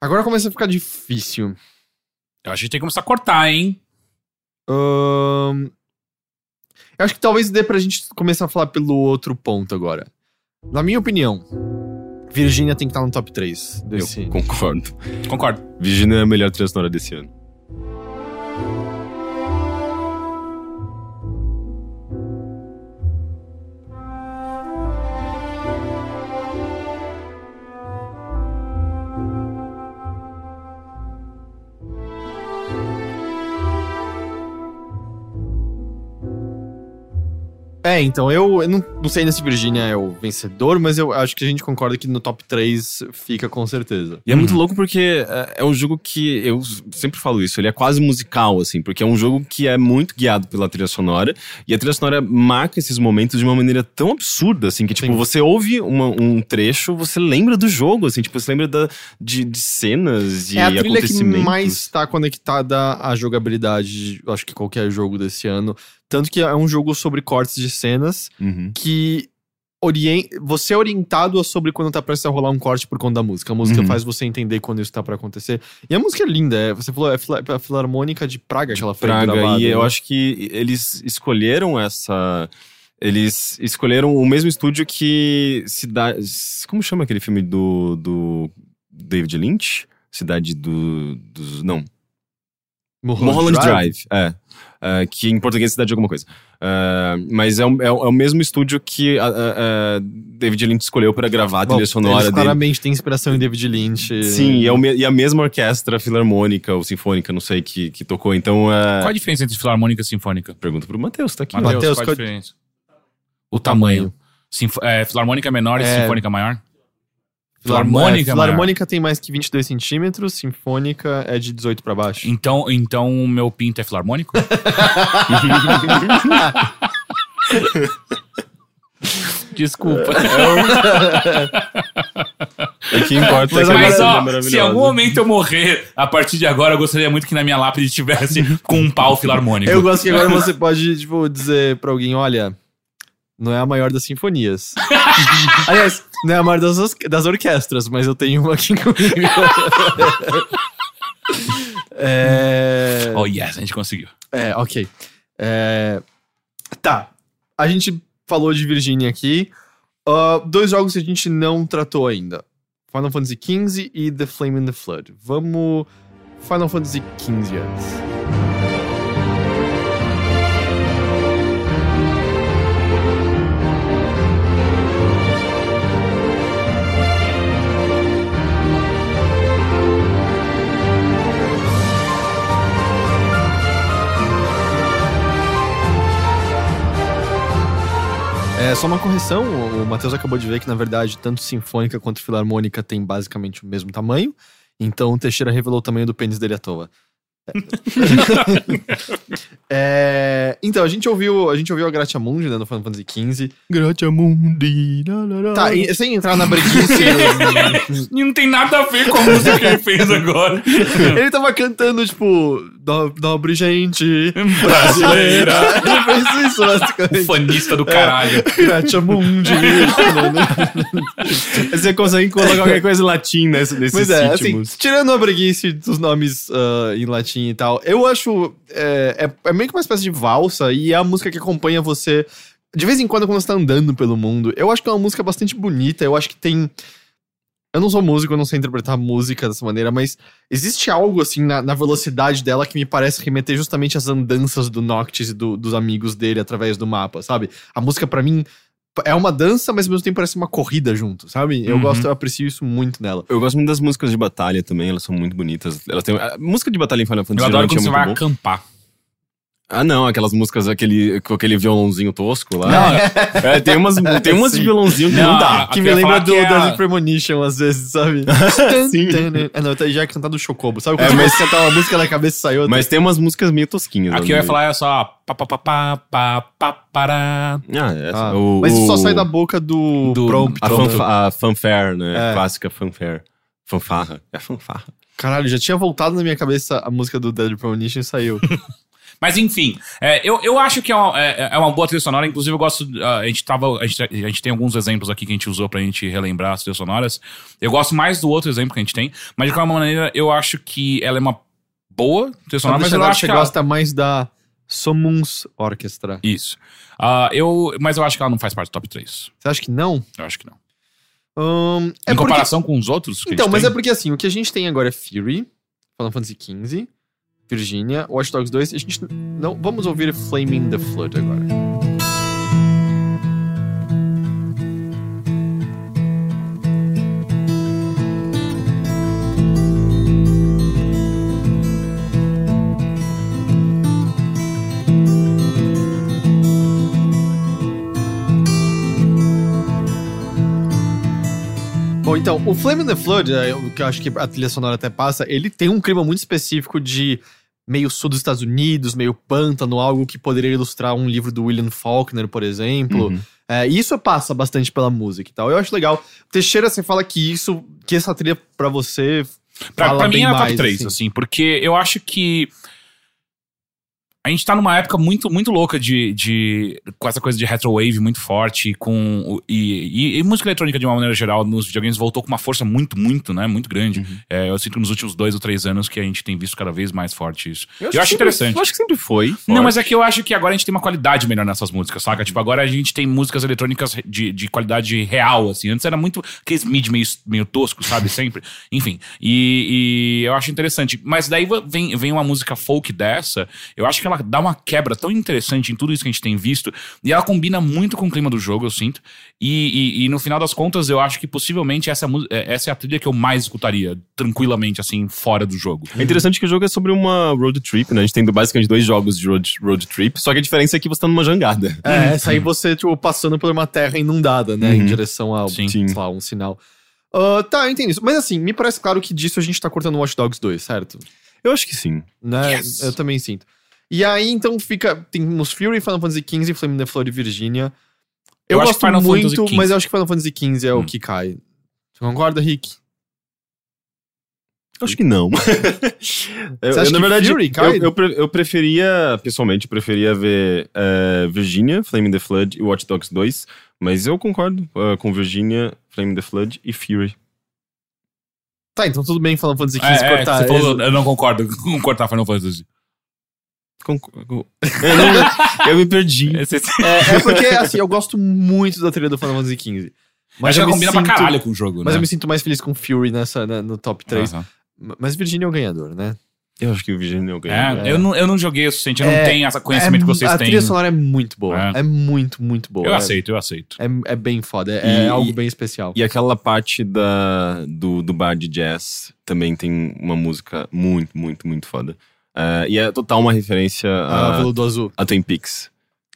[SPEAKER 1] Agora começa a ficar difícil.
[SPEAKER 2] Eu acho que a gente tem que começar a cortar, hein?
[SPEAKER 1] Um... Eu acho que talvez dê pra gente começar a falar pelo outro ponto agora. Na minha opinião, Virginia tem que estar no top 3 desse.
[SPEAKER 3] Eu concordo.
[SPEAKER 2] Concordo.
[SPEAKER 3] Virginia é a melhor trilha sonora desse ano.
[SPEAKER 1] É, então, eu, eu não, não, sei se Virginia é o vencedor, mas eu acho que a gente concorda que no top 3 fica com certeza.
[SPEAKER 3] E é muito uhum. louco porque é, é, um jogo que, eu sempre falo isso, ele é quase musical, assim, porque é um jogo que é muito guiado pela trilha sonora, e a trilha sonora marca esses momentos de uma maneira tão absurda, assim, que, tipo, Sim. você ouve uma, um trecho, você lembra do jogo, assim, tipo, você lembra da, de, de cenas e
[SPEAKER 1] é a trilha
[SPEAKER 3] que
[SPEAKER 1] mais está conectada à jogabilidade, acho que qualquer jogo desse ano. Tanto que é um jogo sobre cortes de cenas
[SPEAKER 3] uhum.
[SPEAKER 1] que orient... você é orientado sobre quando tá prestes a rolar um corte por conta da música. A música uhum. faz você entender quando isso tá pra acontecer. E a música é linda, é, você falou, é a Filarmônica de Praga que ela foi
[SPEAKER 3] Praga, gravada. E né? eu acho que eles escolheram essa... Eles escolheram o mesmo estúdio que Cidade... Como chama aquele filme do, do David Lynch? Cidade do, dos... Não. Mulholland Drive, é. É, que em português é cidade de alguma coisa. É, mas é, o- é é o mesmo estúdio que a, a- a David Lynch escolheu para gravar a
[SPEAKER 1] Bom,
[SPEAKER 3] trilha sonora
[SPEAKER 1] eles
[SPEAKER 3] dele.
[SPEAKER 1] claramente tem inspiração em David Lynch.
[SPEAKER 3] Sim, e, é o me- e a mesma orquestra filarmônica ou sinfônica, não sei, que, que tocou. Então, é...
[SPEAKER 2] Qual a diferença entre filarmônica e sinfônica?
[SPEAKER 3] pergunta pro Matheus, tá aqui.
[SPEAKER 2] Mateus,
[SPEAKER 1] Mateus,
[SPEAKER 2] qual a diferença? O tamanho. Sinfo- é, filarmônica menor e
[SPEAKER 1] É.
[SPEAKER 2] sinfônica maior?
[SPEAKER 1] Filarmônica,
[SPEAKER 2] Filarmônica.
[SPEAKER 1] Filarmônica tem mais que 22 centímetros, sinfônica é de 18 pra baixo.
[SPEAKER 2] Então, então o meu pinto é filarmônico? Desculpa.
[SPEAKER 3] O que importa
[SPEAKER 1] Mas
[SPEAKER 3] é que
[SPEAKER 2] Mas,
[SPEAKER 3] é
[SPEAKER 2] ó, se em algum momento eu morrer, a partir de agora, eu gostaria muito que na minha lápide tivesse com um pau filarmônico.
[SPEAKER 1] Eu gosto que agora você pode, tipo, dizer pra alguém, olha, não é a maior das sinfonias. Aliás, não é a maior das, das orquestras, mas eu tenho uma aqui comigo. é...
[SPEAKER 2] Oh, yes, a gente conseguiu.
[SPEAKER 1] É, ok. É, Tá. A gente falou de Virginia aqui. Ah, dois jogos que a gente não tratou ainda: Final Fantasy XV e The Flame in the Flood. Vamos. Final Fantasy XV antes. É só uma correção, o Matheus acabou de ver que, na verdade, tanto Sinfônica quanto Filarmônica tem basicamente o mesmo tamanho. Então o Teixeira revelou o tamanho do pênis dele à toa. É, então, a gente ouviu a gente ouviu a Gratiamundi, né, no Final Fantasy XV.
[SPEAKER 3] Gratiamundi.
[SPEAKER 1] Tá, e, sem entrar na breguice.
[SPEAKER 2] E não tem nada a ver com a música que ele fez agora.
[SPEAKER 1] ele tava cantando, tipo, "No- nobre gente
[SPEAKER 2] Brasileira.
[SPEAKER 1] Ele fez isso, basicamente.
[SPEAKER 2] Fanista do caralho.
[SPEAKER 1] Gratiamundi.
[SPEAKER 3] Você consegue colocar qualquer coisa em latim nesse, nesses
[SPEAKER 1] Pois é, assim, tirando a breguice dos nomes ah, em latim e tal, eu acho. É, é, é meio que uma espécie de valsa e é a música que acompanha você de vez em quando quando você tá andando pelo mundo. Eu acho que é uma música bastante bonita, eu acho que tem. Eu não sou músico, eu não sei interpretar música dessa maneira, mas existe algo assim na, na velocidade dela que me parece remeter justamente às andanças do Noctis e do- dos amigos dele através do mapa, sabe? A música pra mim é uma dança, mas ao mesmo tempo parece uma corrida junto, sabe? Eu
[SPEAKER 2] Uhum.
[SPEAKER 1] gosto, eu aprecio isso muito nela.
[SPEAKER 3] Eu gosto muito das músicas de batalha também, elas são muito bonitas. Elas têm, a música de batalha em Final Fantasy
[SPEAKER 2] Eu adoro quando
[SPEAKER 3] geralmente
[SPEAKER 2] você
[SPEAKER 3] é
[SPEAKER 2] vai
[SPEAKER 3] bom.
[SPEAKER 2] acampar.
[SPEAKER 3] Ah, não, aquelas músicas aquele, com aquele violãozinho tosco lá.
[SPEAKER 2] Não,
[SPEAKER 3] É, tem umas, tem umas de violãozinho que não,
[SPEAKER 2] Não,
[SPEAKER 3] dá.
[SPEAKER 1] Que me
[SPEAKER 2] ia
[SPEAKER 1] lembra do
[SPEAKER 2] é
[SPEAKER 1] Premonition, às vezes, sabe?
[SPEAKER 3] Sim.
[SPEAKER 1] Ah, não, já é cantar do Chocobo. Sabe
[SPEAKER 3] É,
[SPEAKER 1] quando
[SPEAKER 3] mas-
[SPEAKER 1] você cantar uma música na cabeça e sai outra?
[SPEAKER 3] Mas tem umas músicas meio tosquinhas.
[SPEAKER 2] Aqui eu ia falar é só pá, pá, pá, pá, pá, pá, pará.
[SPEAKER 3] Ah, essa,
[SPEAKER 1] Ah,
[SPEAKER 3] o,
[SPEAKER 1] mas isso só sai da boca do,
[SPEAKER 2] do-
[SPEAKER 1] prompt.
[SPEAKER 3] A, fanfa a fanfare, né?
[SPEAKER 1] É.
[SPEAKER 3] Clássica fanfare. Fanfarra. É fanfarra.
[SPEAKER 1] Caralho, já tinha voltado na minha cabeça a música do Deadly Premonition e saiu.
[SPEAKER 2] Mas enfim, é, eu, eu acho que é uma, é, é uma boa trilha sonora. Inclusive, eu gosto. ah, a, gente tava, a, gente, a gente tem alguns exemplos aqui que a gente usou pra gente relembrar as trilhas sonoras. Eu gosto mais do outro exemplo que a gente tem, mas de qualquer maneira, eu acho que ela é uma boa trilha sonora, mas eu acho
[SPEAKER 1] você
[SPEAKER 2] que ela,
[SPEAKER 1] gosta mais da Somuns Orchestra.
[SPEAKER 2] Isso. Ah, eu, mas eu acho que ela não faz parte do top 3.
[SPEAKER 1] Você acha que não?
[SPEAKER 2] Eu acho que não.
[SPEAKER 1] É
[SPEAKER 2] em
[SPEAKER 1] porque-
[SPEAKER 2] comparação com os outros
[SPEAKER 1] Então, mas
[SPEAKER 2] tem,
[SPEAKER 1] é porque assim, o que a gente tem agora é Fury, Final Fantasy XV, Virginia, Watch Dogs 2. A gente não. Vamos ouvir Flaming the Flood agora. Então, o Flame in the Flood, que eu acho que a trilha sonora até passa, ele tem um clima muito específico de meio sul dos Estados Unidos, meio pântano, algo que poderia ilustrar um livro do William Faulkner, por exemplo.
[SPEAKER 3] Uhum.
[SPEAKER 1] É, e isso passa bastante pela música e tal. Eu acho legal. Teixeira, você fala que isso, que essa trilha pra você
[SPEAKER 2] Pra, pra mim é a top
[SPEAKER 1] mais,
[SPEAKER 2] 3,
[SPEAKER 1] assim.
[SPEAKER 2] assim. porque eu acho que. A gente tá numa época muito, muito louca de, de. com essa coisa de retrowave muito forte, com. E, e- e música eletrônica, de uma maneira geral, nos videogames voltou com uma força muito, muito, né? Muito grande. É, eu sinto que nos últimos dois ou três anos que a gente tem visto cada vez mais forte isso. Eu, acho,
[SPEAKER 3] que sempre-
[SPEAKER 2] interessante.
[SPEAKER 3] Eu acho que sempre foi.
[SPEAKER 2] Não,
[SPEAKER 3] forte.
[SPEAKER 2] mas é que eu acho que agora a gente tem uma qualidade melhor nessas músicas, saca? Tipo, agora a gente tem músicas eletrônicas de, de qualidade real, assim. Antes era muito aqueles mid meio, meio tosco, sabe? Sempre. Enfim. E, e eu acho interessante. Mas daí vem, vem uma música folk dessa, eu acho que ela dá uma quebra tão interessante em tudo isso que a gente tem visto. E ela combina muito com o clima do jogo, eu sinto. E, e, e no final das contas, eu acho que possivelmente essa, é- essa é a trilha que eu mais escutaria, tranquilamente, assim, fora do jogo.
[SPEAKER 3] É interessante que o jogo é sobre uma road trip, né? A gente tem basicamente dois jogos de road, road trip, só que a diferença é que você tá numa jangada.
[SPEAKER 1] É, essa aí você, tipo, passando por uma terra inundada, né? Em
[SPEAKER 3] Uhum.
[SPEAKER 1] direção a,
[SPEAKER 2] Sim.
[SPEAKER 1] sei lá, um sinal. Ah, tá, eu entendi isso. Mas assim, me parece claro que disso a gente tá cortando Watch Dogs 2, certo?
[SPEAKER 3] Eu acho que sim.
[SPEAKER 1] Né?
[SPEAKER 2] Yes.
[SPEAKER 1] Eu também sinto. E aí, então, fica. Temos Fury, Final Fantasy XV, Flame the Flood e Virginia. Eu,
[SPEAKER 2] Eu acho
[SPEAKER 1] gosto
[SPEAKER 2] que Final
[SPEAKER 1] muito,
[SPEAKER 2] Fantasy XV.
[SPEAKER 1] mas eu acho que Final Fantasy XV é o
[SPEAKER 2] Hum.
[SPEAKER 1] que cai. Você concorda, Rick?
[SPEAKER 3] Acho que não. eu,
[SPEAKER 1] Você acha
[SPEAKER 3] eu, na
[SPEAKER 1] que
[SPEAKER 3] verdade,
[SPEAKER 1] Fury cai?
[SPEAKER 3] eu, eu, eu preferia, pessoalmente, preferia ver eh, Virginia, Flame the Flood e Watch Dogs 2, mas eu concordo eh, com Virginia, Flame the Flood e Fury.
[SPEAKER 1] Tá, então tudo bem Final Fantasy XV
[SPEAKER 2] É, é,
[SPEAKER 1] cortar.
[SPEAKER 2] você falou, eu não concordo com cortar Final Fantasy.
[SPEAKER 3] Concor- eu, não- eu me perdi.
[SPEAKER 2] Esse-
[SPEAKER 1] É, é porque, assim, eu gosto muito da trilha do Final Fantasy XV.
[SPEAKER 2] Mas
[SPEAKER 1] eu
[SPEAKER 2] já
[SPEAKER 1] me
[SPEAKER 2] combina
[SPEAKER 1] sinto-
[SPEAKER 2] pra caralho com o jogo,
[SPEAKER 1] Mas
[SPEAKER 2] né?
[SPEAKER 1] eu me sinto mais feliz com Fury nessa, né, no top 3.
[SPEAKER 2] Aham.
[SPEAKER 1] Mas Virginia é o ganhador, né?
[SPEAKER 3] Eu acho que o Virginia eu ganhei.
[SPEAKER 2] É, Eu, não, eu não joguei o suficiente, eu
[SPEAKER 1] É,
[SPEAKER 2] não tenho esse conhecimento
[SPEAKER 1] É,
[SPEAKER 2] que vocês
[SPEAKER 1] a
[SPEAKER 2] têm.
[SPEAKER 1] trilha sonora é muito boa.
[SPEAKER 2] É.
[SPEAKER 1] É, muito, muito boa.
[SPEAKER 2] Eu
[SPEAKER 1] É-
[SPEAKER 2] aceito, eu aceito.
[SPEAKER 1] É, é bem foda. É,
[SPEAKER 3] E-
[SPEAKER 1] algo bem especial.
[SPEAKER 3] E aquela parte da, do, do bar de jazz também tem uma música muito, muito, muito foda. Eh, e é total uma referência
[SPEAKER 1] Ah,
[SPEAKER 3] a,
[SPEAKER 1] Veludo Azul.
[SPEAKER 3] a Twin Peaks.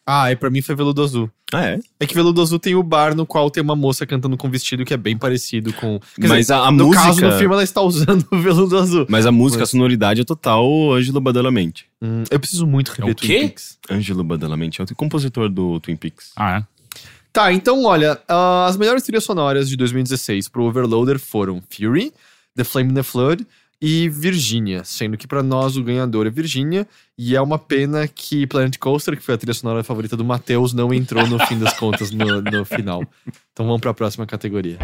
[SPEAKER 1] Ah, e pra mim foi Veludo Azul.
[SPEAKER 3] Ah, é?
[SPEAKER 1] É que Veludo Azul tem o bar no qual tem uma moça cantando com vestido que é bem parecido com. Quer
[SPEAKER 3] Mas
[SPEAKER 1] dizer,
[SPEAKER 3] a, a
[SPEAKER 1] no
[SPEAKER 3] música.
[SPEAKER 1] caso, no filme ela está usando o Veludo Azul.
[SPEAKER 3] Mas a música,
[SPEAKER 1] Mas-
[SPEAKER 3] a sonoridade é total Ângelo Badalamente.
[SPEAKER 1] Hum, eu preciso muito rever
[SPEAKER 2] É o
[SPEAKER 1] Twin
[SPEAKER 2] quê?
[SPEAKER 1] Peaks.
[SPEAKER 3] Ângelo Badalamente é o compositor do Twin Peaks.
[SPEAKER 2] Ah, é?
[SPEAKER 1] Tá, então olha, ah, as melhores trilhas sonoras de 2016 pro Overloader foram Fury, The Flame in the Flood e Virginia, sendo que pra nós o ganhador é Virginia, e é uma pena que Planet Coaster, que foi a trilha sonora favorita do Matheus, não entrou no fim das contas no, no final. Então vamos pra próxima categoria.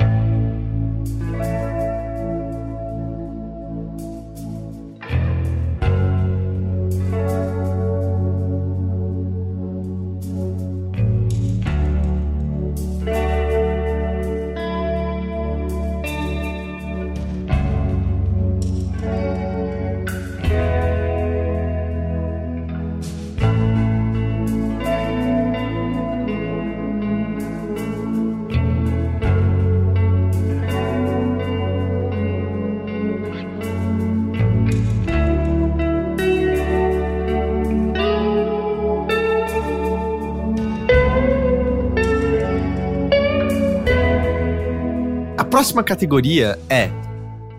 [SPEAKER 1] Próxima categoria é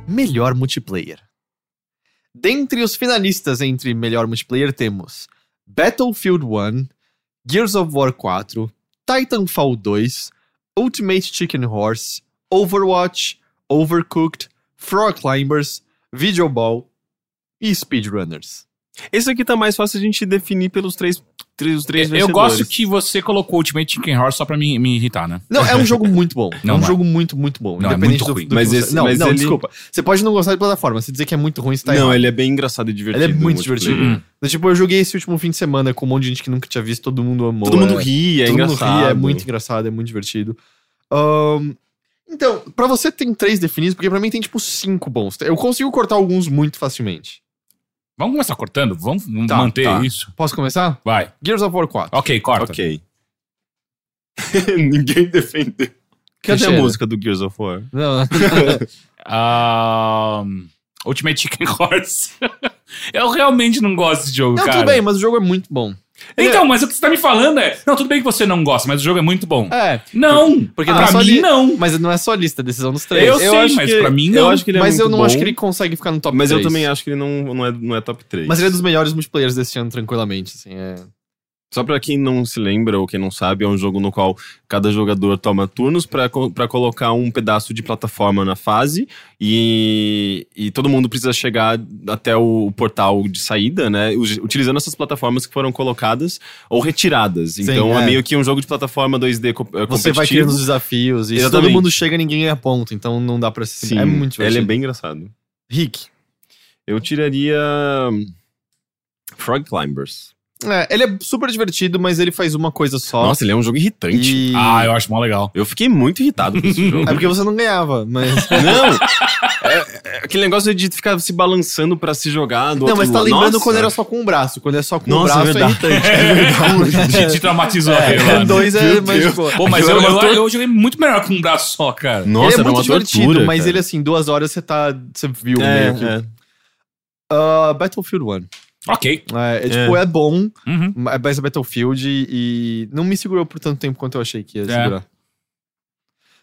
[SPEAKER 1] Melhor Multiplayer. Dentre os finalistas entre Melhor Multiplayer temos Battlefield 1, Gears of War 4, Titanfall 2, Ultimate Chicken Horse, Overwatch, Overcooked, Frog Climbers, Video Ball e Speedrunners.
[SPEAKER 3] Esse aqui tá mais fácil a gente definir pelos três, três, os três
[SPEAKER 2] Eu
[SPEAKER 3] vencedores.
[SPEAKER 2] gosto que você colocou Ultimate Chicken Horse só pra me, me irritar, né?
[SPEAKER 1] Não, é um jogo muito bom.
[SPEAKER 2] Não,
[SPEAKER 1] é um
[SPEAKER 2] não é.
[SPEAKER 1] jogo muito, muito bom.
[SPEAKER 2] Não, é
[SPEAKER 1] independente
[SPEAKER 2] muito
[SPEAKER 1] do,
[SPEAKER 2] ruim.
[SPEAKER 1] do que
[SPEAKER 3] Mas esse-
[SPEAKER 1] não,
[SPEAKER 3] mas
[SPEAKER 1] não,
[SPEAKER 3] ele-
[SPEAKER 1] desculpa. Você pode não gostar de plataforma. Se dizer que é muito ruim, você tá
[SPEAKER 3] Não,
[SPEAKER 1] errado.
[SPEAKER 3] ele é bem engraçado e divertido.
[SPEAKER 1] Ele é muito divertido. Então, Tipo, eu joguei esse último fim de semana com um monte de gente que nunca tinha visto, todo mundo amou.
[SPEAKER 3] Todo mundo
[SPEAKER 1] é,
[SPEAKER 3] ri, é
[SPEAKER 1] todo mundo
[SPEAKER 3] engraçado.
[SPEAKER 1] ri, é muito engraçado, é muito divertido. Ahn, então, pra você tem três definidos, porque pra mim tem tipo cinco bons. Eu consigo cortar alguns muito facilmente.
[SPEAKER 2] Vamos começar cortando? Vamos
[SPEAKER 1] Tá,
[SPEAKER 2] manter
[SPEAKER 1] tá.
[SPEAKER 2] isso?
[SPEAKER 1] Posso começar?
[SPEAKER 2] Vai.
[SPEAKER 1] Gears of War 4.
[SPEAKER 2] Ok, corta.
[SPEAKER 3] Ok. Ninguém defendeu. Cadê a música do Gears of War?
[SPEAKER 1] Não,
[SPEAKER 2] Ahn, Ultimate Chicken Horse. eu realmente não gosto desse jogo,
[SPEAKER 1] não
[SPEAKER 2] cara.
[SPEAKER 1] tudo bem, mas o jogo é muito bom.
[SPEAKER 2] Então, mas o que você tá me falando é... Não, tudo bem que você não gosta, mas o jogo é muito bom.
[SPEAKER 1] É,
[SPEAKER 2] Não,
[SPEAKER 1] porque não
[SPEAKER 2] pra
[SPEAKER 1] é só
[SPEAKER 2] mim
[SPEAKER 1] li-
[SPEAKER 2] não.
[SPEAKER 1] mas não é só lista, é decisão dos três.
[SPEAKER 2] Eu
[SPEAKER 3] Eu
[SPEAKER 2] sei,
[SPEAKER 3] acho
[SPEAKER 2] mas
[SPEAKER 3] que-
[SPEAKER 2] pra mim
[SPEAKER 3] eu
[SPEAKER 2] não.
[SPEAKER 3] acho que ele é
[SPEAKER 1] mas eu não
[SPEAKER 3] bom,
[SPEAKER 1] acho que ele consegue ficar no top
[SPEAKER 3] Mas
[SPEAKER 1] 3.
[SPEAKER 3] eu também acho que ele não, não, é, não é top 3.
[SPEAKER 1] Mas ele é dos melhores multiplayers desse ano, tranquilamente. Assim, é...
[SPEAKER 3] Só pra quem não se lembra ou quem não sabe, é um jogo no qual cada jogador toma turnos pra colocar um pedaço de plataforma na fase e, e todo mundo precisa chegar até o portal de saída, né? Utilizando essas plataformas que foram colocadas ou retiradas. Então é.
[SPEAKER 1] é.
[SPEAKER 3] meio que um jogo de plataforma 2D co- eh,
[SPEAKER 1] Você vai criando os desafios e todo mundo chega, ninguém ganha ponto. Então não dá pra se.
[SPEAKER 3] Sim,
[SPEAKER 1] é muito
[SPEAKER 3] ele é
[SPEAKER 1] divertido.
[SPEAKER 3] bem engraçado.
[SPEAKER 1] Rick.
[SPEAKER 3] Eu tiraria Frog Climbers.
[SPEAKER 1] É, ele é super divertido, mas ele faz uma coisa só.
[SPEAKER 3] Nossa, ele é um jogo irritante.
[SPEAKER 1] E...
[SPEAKER 2] Ah, eu acho mó legal.
[SPEAKER 3] Eu fiquei muito irritado com esse jogo.
[SPEAKER 1] É porque você não ganhava, mas.
[SPEAKER 3] Não! É, é aquele negócio de ficar se balançando pra se jogar do
[SPEAKER 1] não,
[SPEAKER 3] outro
[SPEAKER 1] mas tá
[SPEAKER 3] lado.
[SPEAKER 1] lembrando
[SPEAKER 3] Nossa.
[SPEAKER 1] quando era só com o braço. Quando é só com
[SPEAKER 3] Nossa,
[SPEAKER 1] o braço
[SPEAKER 3] é
[SPEAKER 1] é,
[SPEAKER 3] verdade.
[SPEAKER 1] irritante.
[SPEAKER 2] A gente traumatizou aquele
[SPEAKER 1] É,
[SPEAKER 2] lá.
[SPEAKER 1] dois é
[SPEAKER 3] Meu
[SPEAKER 1] mais
[SPEAKER 3] Deus.
[SPEAKER 1] boa.
[SPEAKER 2] Pô, mas eu, eu, eu joguei muito melhor com um braço só, cara.
[SPEAKER 3] Nossa,
[SPEAKER 1] ele é
[SPEAKER 3] era
[SPEAKER 1] muito
[SPEAKER 3] uma
[SPEAKER 1] divertido,
[SPEAKER 3] tortura,
[SPEAKER 1] mas
[SPEAKER 3] cara.
[SPEAKER 1] ele assim, duas horas você tá. Você viu
[SPEAKER 3] É,
[SPEAKER 1] meio que.
[SPEAKER 3] é.
[SPEAKER 1] Ah, Battlefield 1.
[SPEAKER 2] Ok.
[SPEAKER 1] É, é, tipo, é bom,
[SPEAKER 2] Uhum.
[SPEAKER 1] mas é Battlefield e, não me segurou por tanto tempo quanto eu achei que ia segurar.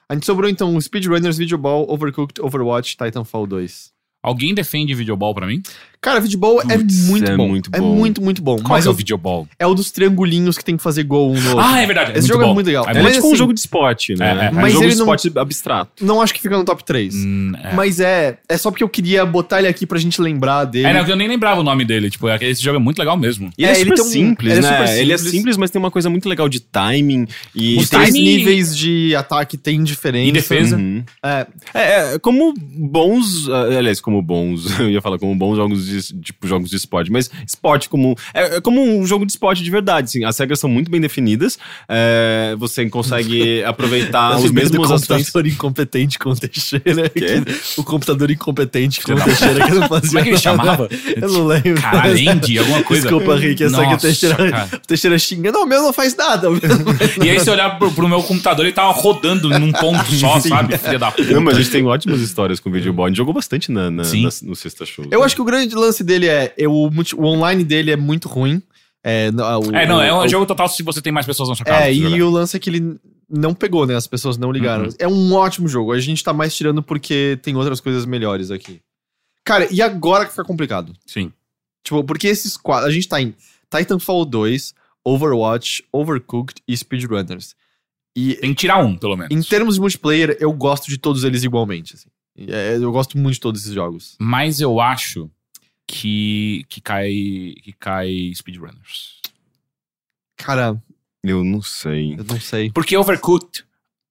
[SPEAKER 1] A gente sobrou então Speedrunners, Videoball, Overcooked, Overwatch, Titanfall 2.
[SPEAKER 2] Alguém defende videoball pra mim?
[SPEAKER 1] Cara, Videoball é muito
[SPEAKER 3] é
[SPEAKER 1] bom.
[SPEAKER 3] muito
[SPEAKER 1] É
[SPEAKER 3] bom.
[SPEAKER 1] muito, muito bom.
[SPEAKER 2] Qual
[SPEAKER 1] mas
[SPEAKER 2] é o videoball?
[SPEAKER 1] é o dos triangulinhos que tem que fazer gol um no outro.
[SPEAKER 2] Ah, é verdade. é
[SPEAKER 1] Esse
[SPEAKER 2] muito
[SPEAKER 1] jogo é
[SPEAKER 2] bom.
[SPEAKER 1] muito legal.
[SPEAKER 2] É
[SPEAKER 3] Ele é
[SPEAKER 1] Mas
[SPEAKER 3] tipo
[SPEAKER 1] assim-
[SPEAKER 3] um jogo de esporte, né?
[SPEAKER 2] É, é.
[SPEAKER 3] É um
[SPEAKER 1] Mas
[SPEAKER 3] jogo de
[SPEAKER 1] não-
[SPEAKER 3] esporte abstrato.
[SPEAKER 1] Não acho que fica no top 3.
[SPEAKER 2] Hum, é.
[SPEAKER 1] Mas é, é só porque eu queria botar ele aqui pra gente lembrar dele.
[SPEAKER 2] É, não, eu nem lembrava o nome dele. Tipo, esse jogo é muito legal mesmo.
[SPEAKER 3] E ele é,
[SPEAKER 1] É, ele
[SPEAKER 3] super
[SPEAKER 1] tem um-
[SPEAKER 3] simples,
[SPEAKER 1] ele é
[SPEAKER 3] né?
[SPEAKER 1] super
[SPEAKER 3] Ele é
[SPEAKER 1] simples.
[SPEAKER 3] simples, mas tem uma coisa muito legal de timing e...
[SPEAKER 1] Os três
[SPEAKER 2] timing-
[SPEAKER 1] níveis de ataque tem diferença.
[SPEAKER 2] E defesa.
[SPEAKER 3] Uhum.
[SPEAKER 1] É,
[SPEAKER 3] É, é, como bons. ah, Aliás, como bons. Eu ia falar como bons jogos de, tipo, jogos de esporte, mas esporte como. É, é como um jogo de esporte de verdade, assim. As regras são muito bem definidas. é, você consegue aproveitar os mesmos ações.
[SPEAKER 1] computador incompetente com o Teixeira. Que- o computador incompetente com o Teixeira que não fazia
[SPEAKER 2] Como é que ele chamava?
[SPEAKER 1] Eu não lembro.
[SPEAKER 2] Caralho, alguma coisa.
[SPEAKER 1] Desculpa, Rick, é só que o Teixeira,
[SPEAKER 2] cara.
[SPEAKER 1] o Teixeira xinga. Não, o meu não faz nada. o meu não faz
[SPEAKER 2] E aí, se olhar pro, pro meu computador, ele tava rodando num ponto só, sabe? Filha da puta.
[SPEAKER 3] Não, mas a gente tem ótimas histórias com o videoball. A gente jogou bastante na, na-
[SPEAKER 2] Sim.
[SPEAKER 3] na- no Sexta Show.
[SPEAKER 1] Eu acho que o grande lance dele é. eu- o, online dele é muito ruim. É, no- o-
[SPEAKER 2] É, não, é um
[SPEAKER 1] o-
[SPEAKER 2] jogo total se você tem mais pessoas na sua casa.
[SPEAKER 1] É, e
[SPEAKER 2] jogar.
[SPEAKER 1] o lance é que ele não pegou, né? As pessoas não ligaram.
[SPEAKER 2] Uhum.
[SPEAKER 1] É um ótimo jogo. A gente tá mais tirando porque tem outras coisas melhores aqui. Cara, e agora que fica complicado?
[SPEAKER 2] Sim.
[SPEAKER 1] Tipo, porque esses quatro. A gente tá em Titanfall 2, Overwatch, Overcooked e Speedrunners. E
[SPEAKER 2] Tem que tirar um, pelo menos.
[SPEAKER 1] em termos de multiplayer, eu gosto de todos eles igualmente. assim. É, eu gosto muito de todos esses jogos.
[SPEAKER 2] Mas eu acho que, que cai que cai Speedrunners.
[SPEAKER 1] Cara,
[SPEAKER 3] Eu não sei.
[SPEAKER 1] eu não sei.
[SPEAKER 2] Porque Overcooked,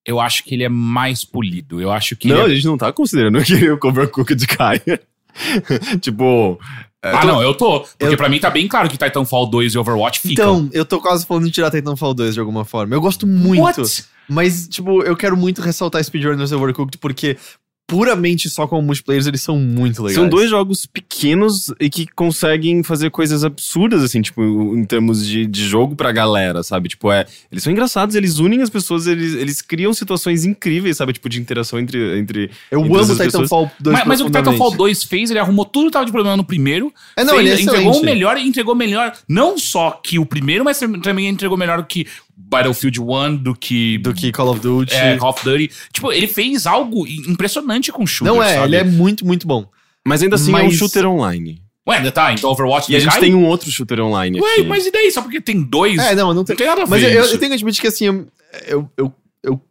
[SPEAKER 2] eu acho que ele é mais polido. Eu acho que
[SPEAKER 3] Não,
[SPEAKER 2] ele
[SPEAKER 3] a
[SPEAKER 2] é...
[SPEAKER 3] gente não tá considerando que o Overcooked caia. tipo.
[SPEAKER 2] Ah, não, eu tô. Porque
[SPEAKER 1] eu-
[SPEAKER 2] pra mim tá bem claro que Titanfall 2 e Overwatch ficam.
[SPEAKER 1] Então, eu tô quase falando de tirar Titanfall 2 de alguma forma. Eu gosto muito.
[SPEAKER 2] What?
[SPEAKER 1] Mas, tipo, eu quero muito ressaltar Speedrunners e Overcooked porque puramente só como multiplayers eles são muito legais.
[SPEAKER 3] São dois jogos pequenos e que conseguem fazer coisas absurdas, assim, tipo, em termos de, de jogo pra galera, sabe? Tipo, é. Eles são engraçados, eles unem as pessoas, eles, eles criam situações incríveis, sabe? Tipo, de interação entre. entre
[SPEAKER 1] Eu
[SPEAKER 3] entre
[SPEAKER 1] amo. Titanfall 2
[SPEAKER 2] Mas, mas o que. Titanfall 2 fez, ele arrumou tudo que tava de problema no primeiro.
[SPEAKER 1] É, não,
[SPEAKER 2] fez-
[SPEAKER 1] ele é
[SPEAKER 2] entregou o melhor e entregou melhor. Não só que o primeiro, mas também entregou melhor que Battlefield 1, do que.
[SPEAKER 1] Do que Call of Duty.
[SPEAKER 2] é, Call of Duty. Tipo, ele fez algo impressionante com o shooter.
[SPEAKER 1] não é,
[SPEAKER 2] sabe?
[SPEAKER 1] ele é muito, muito bom.
[SPEAKER 3] Mas ainda assim é um
[SPEAKER 1] Mas-
[SPEAKER 3] shooter online.
[SPEAKER 2] Ué, ainda tá, então Overwatch
[SPEAKER 3] E a gente
[SPEAKER 2] cai?
[SPEAKER 3] tem um outro shooter online
[SPEAKER 2] Ué,
[SPEAKER 3] aqui.
[SPEAKER 2] mas e daí? Só porque tem dois?
[SPEAKER 1] É, não, não
[SPEAKER 2] não
[SPEAKER 1] tem.
[SPEAKER 2] tem nada a ver.
[SPEAKER 1] Mas eu, eu tenho que admitir que assim, eu. eu, eu, eu-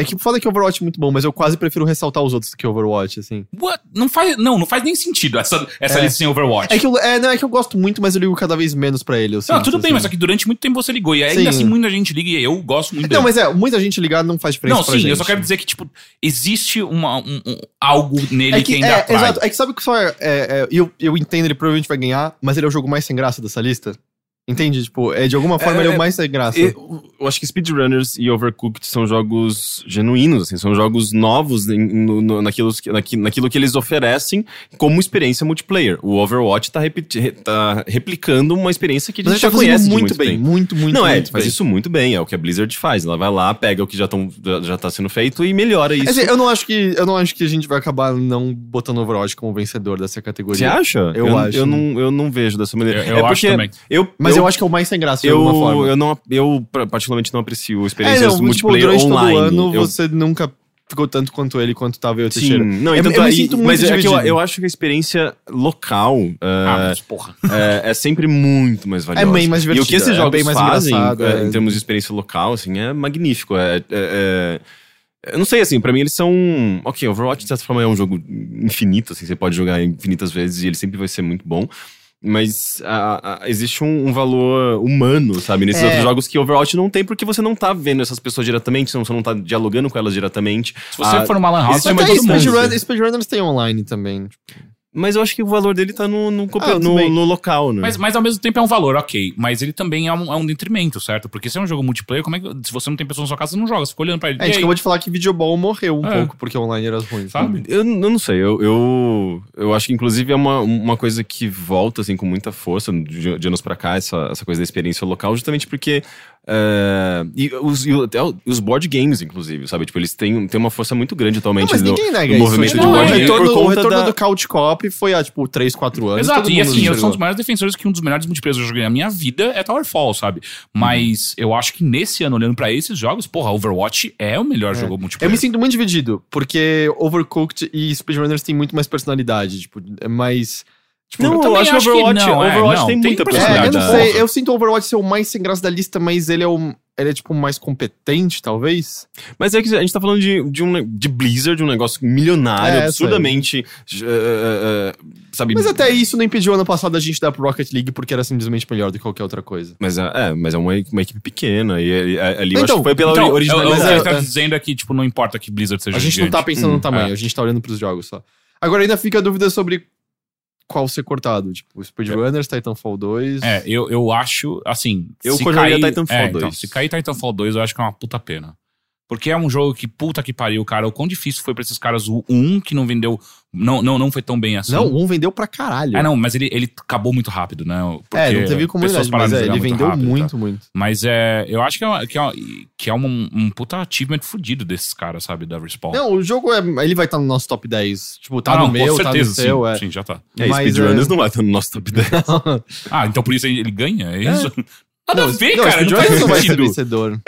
[SPEAKER 1] é que foda que Overwatch é muito bom, mas eu quase prefiro ressaltar os outros do que Overwatch, assim.
[SPEAKER 2] What? Não faz, não, não faz nem sentido essa, essa
[SPEAKER 1] É.
[SPEAKER 2] lista sem Overwatch.
[SPEAKER 1] É que, eu, é, não, é que eu gosto muito, mas eu ligo cada vez menos pra ele. eu
[SPEAKER 2] não,
[SPEAKER 1] sinto,
[SPEAKER 2] tudo bem,
[SPEAKER 1] assim.
[SPEAKER 2] mas só que durante muito tempo você ligou. E ainda
[SPEAKER 1] Sim.
[SPEAKER 2] assim muita gente liga e eu gosto muito
[SPEAKER 1] Não,
[SPEAKER 2] dele.
[SPEAKER 1] mas é, muita gente ligada não faz diferença
[SPEAKER 2] Não, sim,
[SPEAKER 1] gente.
[SPEAKER 2] eu só quero dizer que, tipo, existe uma, um- um- algo nele
[SPEAKER 1] É
[SPEAKER 2] que,
[SPEAKER 1] que,
[SPEAKER 2] ainda
[SPEAKER 1] é,
[SPEAKER 2] atrai.
[SPEAKER 1] exato, é que sabe que só é, é- é- eu, eu entendo, ele provavelmente vai ganhar, mas ele é o jogo mais sem graça dessa lista. Entende? Tipo, é, de alguma forma
[SPEAKER 3] É,
[SPEAKER 1] ele é
[SPEAKER 3] é-
[SPEAKER 1] o mais sem graça.
[SPEAKER 3] Eu, eu acho que Speedrunners e Overcooked são jogos genuínos, assim, são jogos novos em- no- no- naquilo, naquilo que eles oferecem como experiência multiplayer. O Overwatch tá, repeti- re- tá replicando uma experiência que a gente já
[SPEAKER 1] tá
[SPEAKER 3] conhece de
[SPEAKER 1] muito bem,
[SPEAKER 3] tempo.
[SPEAKER 1] muito, muito,
[SPEAKER 3] Não, é,
[SPEAKER 1] muito
[SPEAKER 3] faz
[SPEAKER 1] bem.
[SPEAKER 3] isso muito bem, é o que a Blizzard faz. Ela vai lá, pega o que já, tão, já, tá sendo feito e melhora isso.
[SPEAKER 1] Quer dizer, eu não acho que eu não acho que a gente vai acabar não botando Overwatch como vencedor dessa categoria.
[SPEAKER 3] Você acha?
[SPEAKER 1] Eu acho.
[SPEAKER 3] Eu não, eu não vejo dessa maneira.
[SPEAKER 2] Eu- eu
[SPEAKER 3] é
[SPEAKER 2] acho
[SPEAKER 3] porque
[SPEAKER 2] também.
[SPEAKER 3] Eu,
[SPEAKER 1] Mas
[SPEAKER 3] eu,
[SPEAKER 1] eu, acho que é o mais sem graça de
[SPEAKER 3] eu,
[SPEAKER 1] alguma forma.
[SPEAKER 3] eu, não, eu particularmente não aprecio
[SPEAKER 1] é,
[SPEAKER 3] experiências
[SPEAKER 1] não, tipo,
[SPEAKER 3] multiplayer
[SPEAKER 1] durante
[SPEAKER 3] online.
[SPEAKER 1] todo ano
[SPEAKER 3] Eu-
[SPEAKER 1] você nunca ficou tanto quanto ele, quanto tava eu e o
[SPEAKER 3] Sim,
[SPEAKER 1] Teixeira.
[SPEAKER 3] não,
[SPEAKER 1] Eu-
[SPEAKER 3] então
[SPEAKER 1] eu
[SPEAKER 3] tá,
[SPEAKER 1] me
[SPEAKER 3] e-
[SPEAKER 1] sinto muito
[SPEAKER 3] mas é que eu, eu acho que a experiência local
[SPEAKER 2] Ah,
[SPEAKER 3] é,
[SPEAKER 2] mas porra.
[SPEAKER 3] é, é sempre muito mais valiosa.
[SPEAKER 1] bem mais
[SPEAKER 3] E o que
[SPEAKER 1] divertida,
[SPEAKER 3] esses
[SPEAKER 1] é
[SPEAKER 3] jogos
[SPEAKER 1] bem mais
[SPEAKER 3] fazem,
[SPEAKER 1] engraçado,
[SPEAKER 3] é,
[SPEAKER 1] é.
[SPEAKER 3] em termos de experiência local, assim, é magnífico. É, é- é- eu não sei, assim, pra mim eles são... Ok, Overwatch, de certa forma, é um jogo infinito, assim, você pode jogar infinitas vezes e ele sempre vai ser muito bom. Mas a- a- existe um, um valor humano, sabe? Nesses
[SPEAKER 1] É.
[SPEAKER 3] outros jogos que Overwatch não tem, porque você não tá vendo essas pessoas diretamente, você não tá dialogando com elas diretamente.
[SPEAKER 2] Se você
[SPEAKER 3] Ah,
[SPEAKER 2] for numa lan house,
[SPEAKER 3] existe
[SPEAKER 2] você
[SPEAKER 3] uma distância.
[SPEAKER 1] Speedrun, speedrunners tem online também.
[SPEAKER 3] Mas eu acho que o valor dele tá no, no,
[SPEAKER 1] Ah,
[SPEAKER 3] no, no local, né?
[SPEAKER 2] Mas, mas ao mesmo tempo é um valor, ok. Mas ele também é um, é um detrimento, certo? Porque se é um jogo multiplayer, como é que. Se você não tem pessoa na sua casa, você não joga. Você fica olhando pra ele.
[SPEAKER 1] É, a gente acabou de falar que videoball morreu um
[SPEAKER 2] É.
[SPEAKER 1] pouco porque online era ruim.
[SPEAKER 2] Sabe?
[SPEAKER 3] Eu, eu não sei, eu, eu, eu acho que inclusive é uma, uma coisa que volta assim com muita força de, de anos pra cá, essa, essa coisa da experiência local, justamente porque. é, e os, e o- até os board games, inclusive, sabe? Tipo, eles têm, têm uma força muito grande
[SPEAKER 1] Não,
[SPEAKER 3] atualmente
[SPEAKER 1] mas
[SPEAKER 3] no,
[SPEAKER 1] ninguém nega
[SPEAKER 3] no
[SPEAKER 1] isso.
[SPEAKER 3] movimento
[SPEAKER 1] Tipo,
[SPEAKER 3] de
[SPEAKER 2] Não,
[SPEAKER 1] o
[SPEAKER 3] board
[SPEAKER 2] é,
[SPEAKER 3] game.
[SPEAKER 1] retorno,
[SPEAKER 3] por
[SPEAKER 1] o
[SPEAKER 3] conta
[SPEAKER 1] retorno
[SPEAKER 3] da,
[SPEAKER 1] do Couch Cop foi há, tipo, 3, 4 anos.
[SPEAKER 2] Exato, e assim, eu sou um dos maiores defensores que um dos melhores multiplayers que eu joguei na minha vida é Towerfall, sabe? Mas eu acho que nesse ano, olhando pra esses jogos, porra, Overwatch é o melhor jogo
[SPEAKER 1] Eu
[SPEAKER 2] multiplayer.
[SPEAKER 1] me sinto muito dividido, porque Overcooked e Speedrunners têm muito mais personalidade, tipo, é mais... Tipo,
[SPEAKER 3] Não, eu
[SPEAKER 2] também
[SPEAKER 3] acho que
[SPEAKER 2] acho que
[SPEAKER 3] Overwatch,
[SPEAKER 2] não, é,
[SPEAKER 3] Overwatch
[SPEAKER 2] não,
[SPEAKER 3] tem
[SPEAKER 2] tem
[SPEAKER 3] muita
[SPEAKER 1] É, eu
[SPEAKER 3] personalidade.
[SPEAKER 1] não
[SPEAKER 2] personalidade.
[SPEAKER 1] sei, eu sinto o Overwatch ser o mais sem graça da lista, mas ele é o. Ele é, tipo, mais competente, talvez.
[SPEAKER 3] Mas é que a gente tá falando de, de, um, de Blizzard, de um negócio milionário,
[SPEAKER 1] É,
[SPEAKER 3] absurdamente. eh, eh, eh, sabe?
[SPEAKER 1] Mas até isso não impediu ano passado a gente dar pro Rocket League porque era simplesmente melhor do que qualquer outra coisa.
[SPEAKER 3] Mas é, é, mas é uma, uma equipe pequena. E, e- ali eu
[SPEAKER 1] Então,
[SPEAKER 3] acho que foi pela
[SPEAKER 2] Então,
[SPEAKER 3] ori-
[SPEAKER 2] eu, eu,
[SPEAKER 3] originalidade.
[SPEAKER 2] o que
[SPEAKER 1] é,
[SPEAKER 2] tá dizendo é que, tipo, não importa que Blizzard seja
[SPEAKER 1] A gente não tá
[SPEAKER 2] gigante.
[SPEAKER 1] pensando
[SPEAKER 3] Hum,
[SPEAKER 1] no tamanho,
[SPEAKER 2] é.
[SPEAKER 1] a gente tá olhando pros jogos só. Agora ainda fica a dúvida sobre qual ser cortado. Tipo, Speedrunners, Titanfall 2.
[SPEAKER 2] É, eu, eu acho, assim.
[SPEAKER 3] Eu
[SPEAKER 2] se cair,
[SPEAKER 3] Titanfall
[SPEAKER 2] é, então,
[SPEAKER 3] 2.
[SPEAKER 2] se cair Titanfall 2, eu acho que é uma puta pena. Porque é um jogo que, puta que pariu, cara. O quão difícil foi pra esses caras o 1, que não vendeu. Não, não, não foi tão bem assim.
[SPEAKER 1] Não, um vendeu pra caralho.
[SPEAKER 2] Ah, não, mas ele, ele acabou muito rápido, né? Porque
[SPEAKER 1] é, não teve
[SPEAKER 2] pessoas pararam
[SPEAKER 1] mas é, ele vendeu
[SPEAKER 2] rápido,
[SPEAKER 1] muito,
[SPEAKER 2] tá?
[SPEAKER 1] muito.
[SPEAKER 2] Mas é, eu acho que é, uma- que é, que é um, um puta achievement fudido desses caras, sabe? Da Respawn.
[SPEAKER 1] Não, o jogo é. Ele vai estar no nosso top 10. Tipo, tá
[SPEAKER 2] Ah,
[SPEAKER 1] no
[SPEAKER 2] não,
[SPEAKER 1] meu,
[SPEAKER 2] com
[SPEAKER 1] tá no
[SPEAKER 2] certeza,
[SPEAKER 1] seu,
[SPEAKER 2] sim,
[SPEAKER 1] é.
[SPEAKER 2] sim, já tá.
[SPEAKER 3] É,
[SPEAKER 1] Mas,
[SPEAKER 3] Speedrunners
[SPEAKER 1] é-
[SPEAKER 3] não vai estar no nosso top 10.
[SPEAKER 2] Ah, então por isso ele ganha? É isso? Nada a ver,
[SPEAKER 1] não,
[SPEAKER 2] cara. Não
[SPEAKER 1] Speedrunners
[SPEAKER 2] faz
[SPEAKER 1] não vai ser vencedor.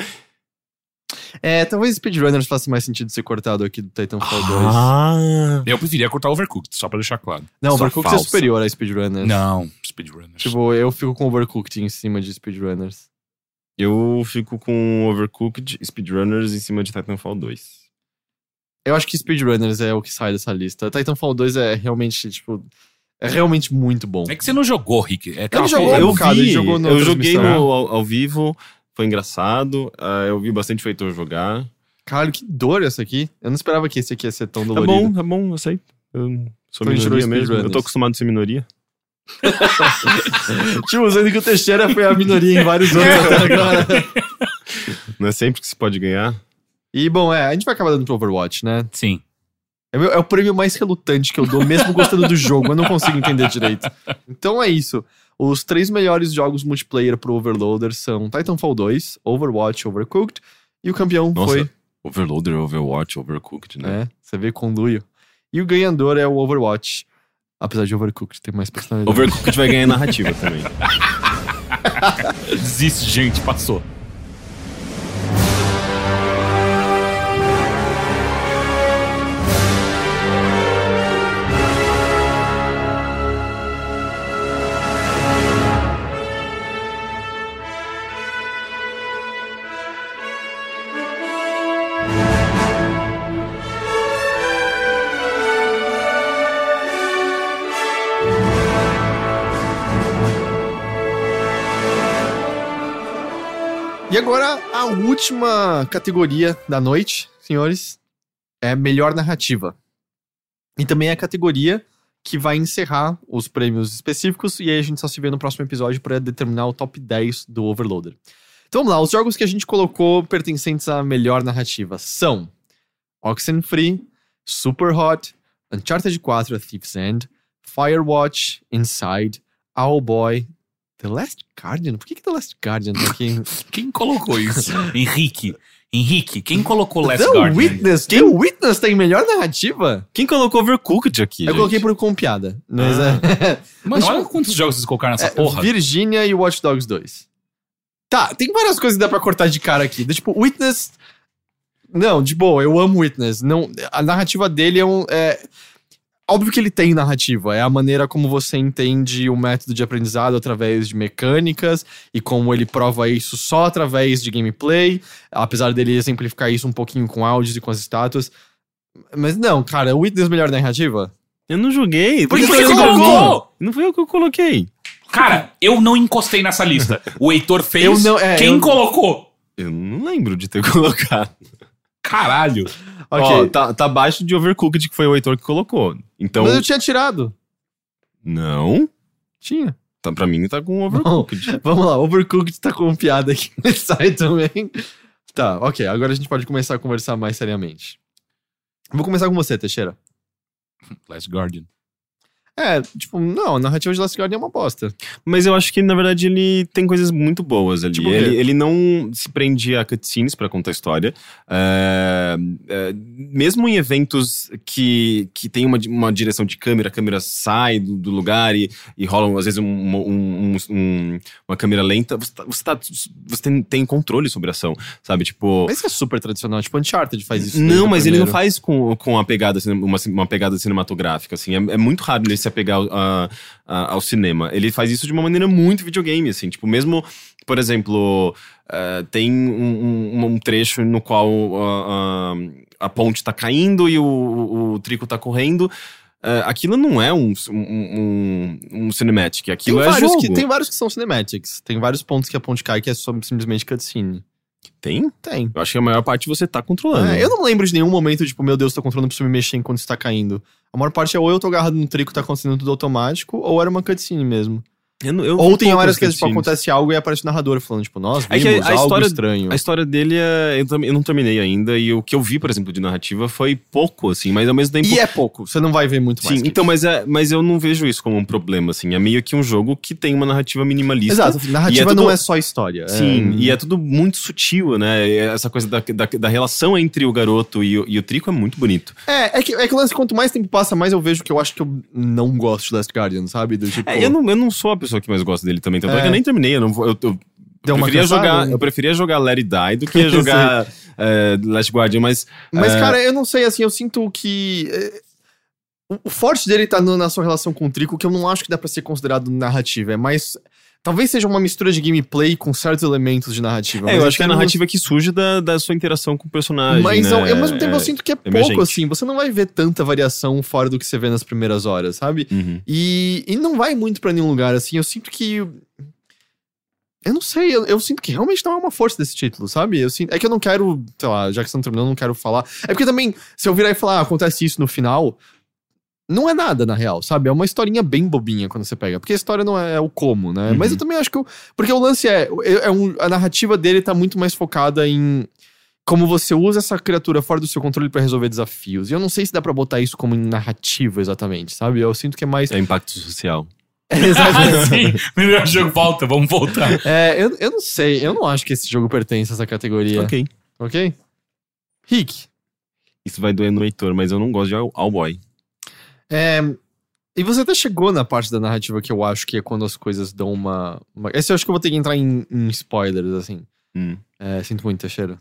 [SPEAKER 1] É, talvez Speedrunners faça mais sentido ser cortado aqui do Titanfall 2.
[SPEAKER 3] Ah.
[SPEAKER 2] Eu preferia cortar Overcooked, só pra deixar claro.
[SPEAKER 1] Não,
[SPEAKER 3] só
[SPEAKER 1] Overcooked é
[SPEAKER 3] falsa.
[SPEAKER 1] superior a Speedrunners.
[SPEAKER 2] Não, Speedrunners.
[SPEAKER 1] Tipo, eu fico com Overcooked em cima de Speedrunners.
[SPEAKER 3] Eu fico com Overcooked, Speedrunners em cima de Titanfall 2.
[SPEAKER 1] Eu acho que Speedrunners é o que sai dessa lista. Titanfall 2 é realmente, tipo. É realmente muito bom.
[SPEAKER 2] É que você não jogou, Rick. É aquela
[SPEAKER 1] Ele jogou jogou na
[SPEAKER 3] eu joguei no, ao, ao vivo, foi engraçado. ah, eu vi bastante feitor jogar.
[SPEAKER 1] Caralho, que dor essa aqui. Eu não esperava que esse aqui ia ser tão
[SPEAKER 3] Tá
[SPEAKER 1] dolorido.
[SPEAKER 3] bom, tá bom, eu sei. Eu sou
[SPEAKER 1] Então
[SPEAKER 3] minoria mesmo. Eu tô acostumado a ser minoria.
[SPEAKER 1] Tipo, usando que o Teixeira foi a minoria em vários anos até agora.
[SPEAKER 3] Não é sempre que se pode ganhar.
[SPEAKER 1] E, bom, é, a gente vai acabar dando pro Overwatch, né?
[SPEAKER 2] Sim.
[SPEAKER 1] É, meu- é o prêmio mais relutante que eu dou, mesmo gostando do jogo. Eu não consigo entender direito. Então é isso. Os três melhores jogos multiplayer pro Overloader são Titanfall 2, Overwatch, Overcooked. E o campeão
[SPEAKER 3] Nossa,
[SPEAKER 1] foi.
[SPEAKER 3] Overloader, Overwatch, Overcooked, né?
[SPEAKER 1] É, você vê conluio. E o ganhador é o Overwatch. Apesar de Overcooked ter mais personalidade.
[SPEAKER 3] Overcooked vai ganhar narrativa também.
[SPEAKER 2] Desiste, gente, passou.
[SPEAKER 1] E agora, a última categoria da noite, senhores, é melhor narrativa. E também é a categoria que vai encerrar os prêmios específicos, e aí a gente só se vê no próximo episódio para determinar o top 10 do Overloader. Então vamos lá, os jogos que a gente colocou pertencentes à melhor narrativa são Oxenfree, Super Hot, Uncharted 4 A Thief's End, Firewatch, Inside, Owlboy, The Last Guardian? Por que, que The Last Guardian tá aqui?
[SPEAKER 2] Quem colocou isso? Henrique. Henrique, quem colocou Last
[SPEAKER 1] The
[SPEAKER 2] Guardian?
[SPEAKER 1] Witness? The Witness tem melhor narrativa?
[SPEAKER 3] Quem colocou Overcooked aqui?
[SPEAKER 1] Eu
[SPEAKER 3] gente?
[SPEAKER 1] coloquei por com piada. Mas
[SPEAKER 3] Ah.
[SPEAKER 1] é,
[SPEAKER 2] Mano,
[SPEAKER 1] Mas,
[SPEAKER 2] olha quantos jogos vocês colocaram nessa
[SPEAKER 1] é
[SPEAKER 2] porra.
[SPEAKER 1] Virginia e Watch Dogs 2. Tá, tem várias coisas que dá pra cortar de cara aqui. Tipo, Witness. Não, de boa, eu amo Witness. Não, a narrativa dele é um. É, óbvio que ele tem narrativa, é a maneira como você entende o método de aprendizado através de mecânicas e como ele prova isso só através de gameplay, apesar dele exemplificar isso um pouquinho com áudios e com as estátuas. Mas não, cara, o Witness melhor narrativa?
[SPEAKER 3] Eu não joguei.
[SPEAKER 2] Por que
[SPEAKER 3] você
[SPEAKER 2] colocou?
[SPEAKER 3] Não foi eu que eu coloquei.
[SPEAKER 2] Cara, eu não encostei nessa lista. O Heitor fez.
[SPEAKER 1] Eu não- é,
[SPEAKER 2] Quem
[SPEAKER 1] eu-
[SPEAKER 2] colocou?
[SPEAKER 3] Eu não lembro de ter colocado.
[SPEAKER 2] Caralho.
[SPEAKER 1] Ok.
[SPEAKER 3] Ó, tá, tá abaixo de Overcooked, que foi o Heitor que colocou. Então,
[SPEAKER 1] Mas eu tinha tirado.
[SPEAKER 3] não.
[SPEAKER 1] Tinha.
[SPEAKER 3] Tá, pra mim tá com Overcooked.
[SPEAKER 1] Vamos lá, Overcooked tá com piada aqui nesse site também. Tá, ok. Agora a gente pode começar a conversar mais seriamente. Vou começar com você, Teixeira.
[SPEAKER 2] Last Guardian.
[SPEAKER 1] É, tipo, não, a narrativa de Last Guardian é uma bosta.
[SPEAKER 3] Mas eu acho que, na verdade, ele tem coisas muito boas ali.
[SPEAKER 1] Tipo
[SPEAKER 3] ele, ele não se prendia a cutscenes pra contar a história. É, é, mesmo em eventos que, que tem uma, uma direção de câmera, a câmera sai do, do lugar e, e rola, às vezes, um- um- um- um- uma câmera lenta, você, tá- você, tá- você tem, tem controle sobre a ação, sabe? Tipo...
[SPEAKER 1] Mas isso é super tradicional. Tipo, Uncharted faz isso.
[SPEAKER 3] Não, mas ele não
[SPEAKER 1] primeiro.
[SPEAKER 3] faz com, com a pegada, uma, uma pegada cinematográfica, assim. É, é muito raro ele se apegar ao, a- a- ao cinema. Ele faz isso de uma maneira muito videogame, assim. Tipo, mesmo, por exemplo, eh, tem um, um- um trecho no qual ah, ah, a ponte tá caindo e o, o, o Trico tá correndo. Eh, aquilo não é um, um, um, um cinematic,
[SPEAKER 1] Tem
[SPEAKER 3] aquilo é
[SPEAKER 1] vários,
[SPEAKER 3] jogo.
[SPEAKER 1] que, tem vários que são cinematics. Tem vários pontos que a ponte cai que é simplesmente cutscene.
[SPEAKER 3] Tem?
[SPEAKER 1] Tem.
[SPEAKER 3] Eu acho que a maior parte você tá controlando.
[SPEAKER 1] É, eu não lembro de nenhum momento, tipo, meu Deus, tô controlando, preciso me mexer enquanto está caindo. A maior parte é ou eu tô agarrado no trico, tá acontecendo tudo automático, ou era uma cutscene mesmo.
[SPEAKER 3] Eu não- eu
[SPEAKER 1] Ou tem horas que tipo, acontece algo e aparece o narrador falando, tipo, nós
[SPEAKER 3] É
[SPEAKER 1] vimos
[SPEAKER 3] que a- a
[SPEAKER 1] algo
[SPEAKER 3] história-
[SPEAKER 1] estranho.
[SPEAKER 3] A história dele é. Eu, eu não terminei ainda, e o que eu vi, por exemplo, de narrativa foi pouco, assim, mas ao mesmo tempo.
[SPEAKER 1] E é pouco, você não vai ver muito mais.
[SPEAKER 3] Sim, então,
[SPEAKER 1] isso.
[SPEAKER 3] mas, é, mas eu não vejo isso como um problema, assim. É meio que um jogo que tem uma narrativa minimalista.
[SPEAKER 1] Exato, narrativa
[SPEAKER 3] E é tudo-
[SPEAKER 1] não é só história.
[SPEAKER 3] Sim,
[SPEAKER 1] é...
[SPEAKER 3] e é tudo muito sutil, né? Essa coisa da, da, da relação entre o garoto e o, e o Trico é muito bonito.
[SPEAKER 1] É, é que, é que lance, quanto mais tempo passa, mais eu vejo que eu acho que eu não gosto de Last Guardian, sabe? Do tipo.
[SPEAKER 3] É, eu, não, eu não sou a pessoa que mais gosta dele também, tanto é.
[SPEAKER 1] É.
[SPEAKER 3] que eu nem terminei. Eu, não vou, eu, eu
[SPEAKER 1] Deu
[SPEAKER 3] preferia
[SPEAKER 1] cansada,
[SPEAKER 3] jogar,
[SPEAKER 1] né?
[SPEAKER 3] eu preferia jogar Let It Die do que jogar é, Last Guardian, mas.
[SPEAKER 1] Mas,
[SPEAKER 3] é,
[SPEAKER 1] cara, eu não sei, assim, eu sinto que. é, o- forte dele tá na sua relação com o Trico, que eu não acho que dá pra ser considerado narrativa. É mais. Talvez seja uma mistura de gameplay com certos elementos de narrativa.
[SPEAKER 3] É, eu acho que é a narrativa que surge da, da sua interação com o personagem.
[SPEAKER 1] Mas
[SPEAKER 3] né?
[SPEAKER 1] ao, ao mesmo tempo
[SPEAKER 3] É,
[SPEAKER 1] eu sinto que é
[SPEAKER 3] emergente.
[SPEAKER 1] pouco, assim. Você não vai ver tanta variação fora do que você vê nas primeiras horas, sabe?
[SPEAKER 3] Uhum.
[SPEAKER 1] E, e não vai muito pra nenhum lugar, assim. Eu sinto que. Eu não sei, eu, eu sinto que realmente não é uma força desse título, sabe? Eu sinto, é que eu não quero, sei lá, já que você não terminou, eu não quero falar. É porque também, se eu virar e falar, ah, acontece isso no final, não é nada, na real, sabe? É uma historinha bem bobinha quando você pega. Porque a história não é, o como, né?
[SPEAKER 3] Uhum.
[SPEAKER 1] Mas eu também acho que. o- porque o lance é. é um- a narrativa dele tá muito mais focada em. Como você usa essa criatura fora do seu controle pra resolver desafios. E eu não sei se dá pra botar isso como narrativa exatamente, sabe? Eu sinto que é mais.
[SPEAKER 3] É impacto social.
[SPEAKER 1] É, exatamente.
[SPEAKER 2] Ah, sim. Melhor jogo, volta, vamos voltar.
[SPEAKER 1] É, eu, eu não sei. Eu não acho que esse jogo pertence a essa categoria.
[SPEAKER 3] Ok.
[SPEAKER 1] Ok? Rick.
[SPEAKER 3] Isso vai doer no Heitor, mas eu não gosto de All Boy.
[SPEAKER 1] É, e você até chegou na parte da narrativa que eu acho que é quando as coisas dão uma. uma- Esse eu acho que eu vou ter que entrar em, em spoilers, assim.
[SPEAKER 3] Hum.
[SPEAKER 1] É, sinto muito, Teixeira.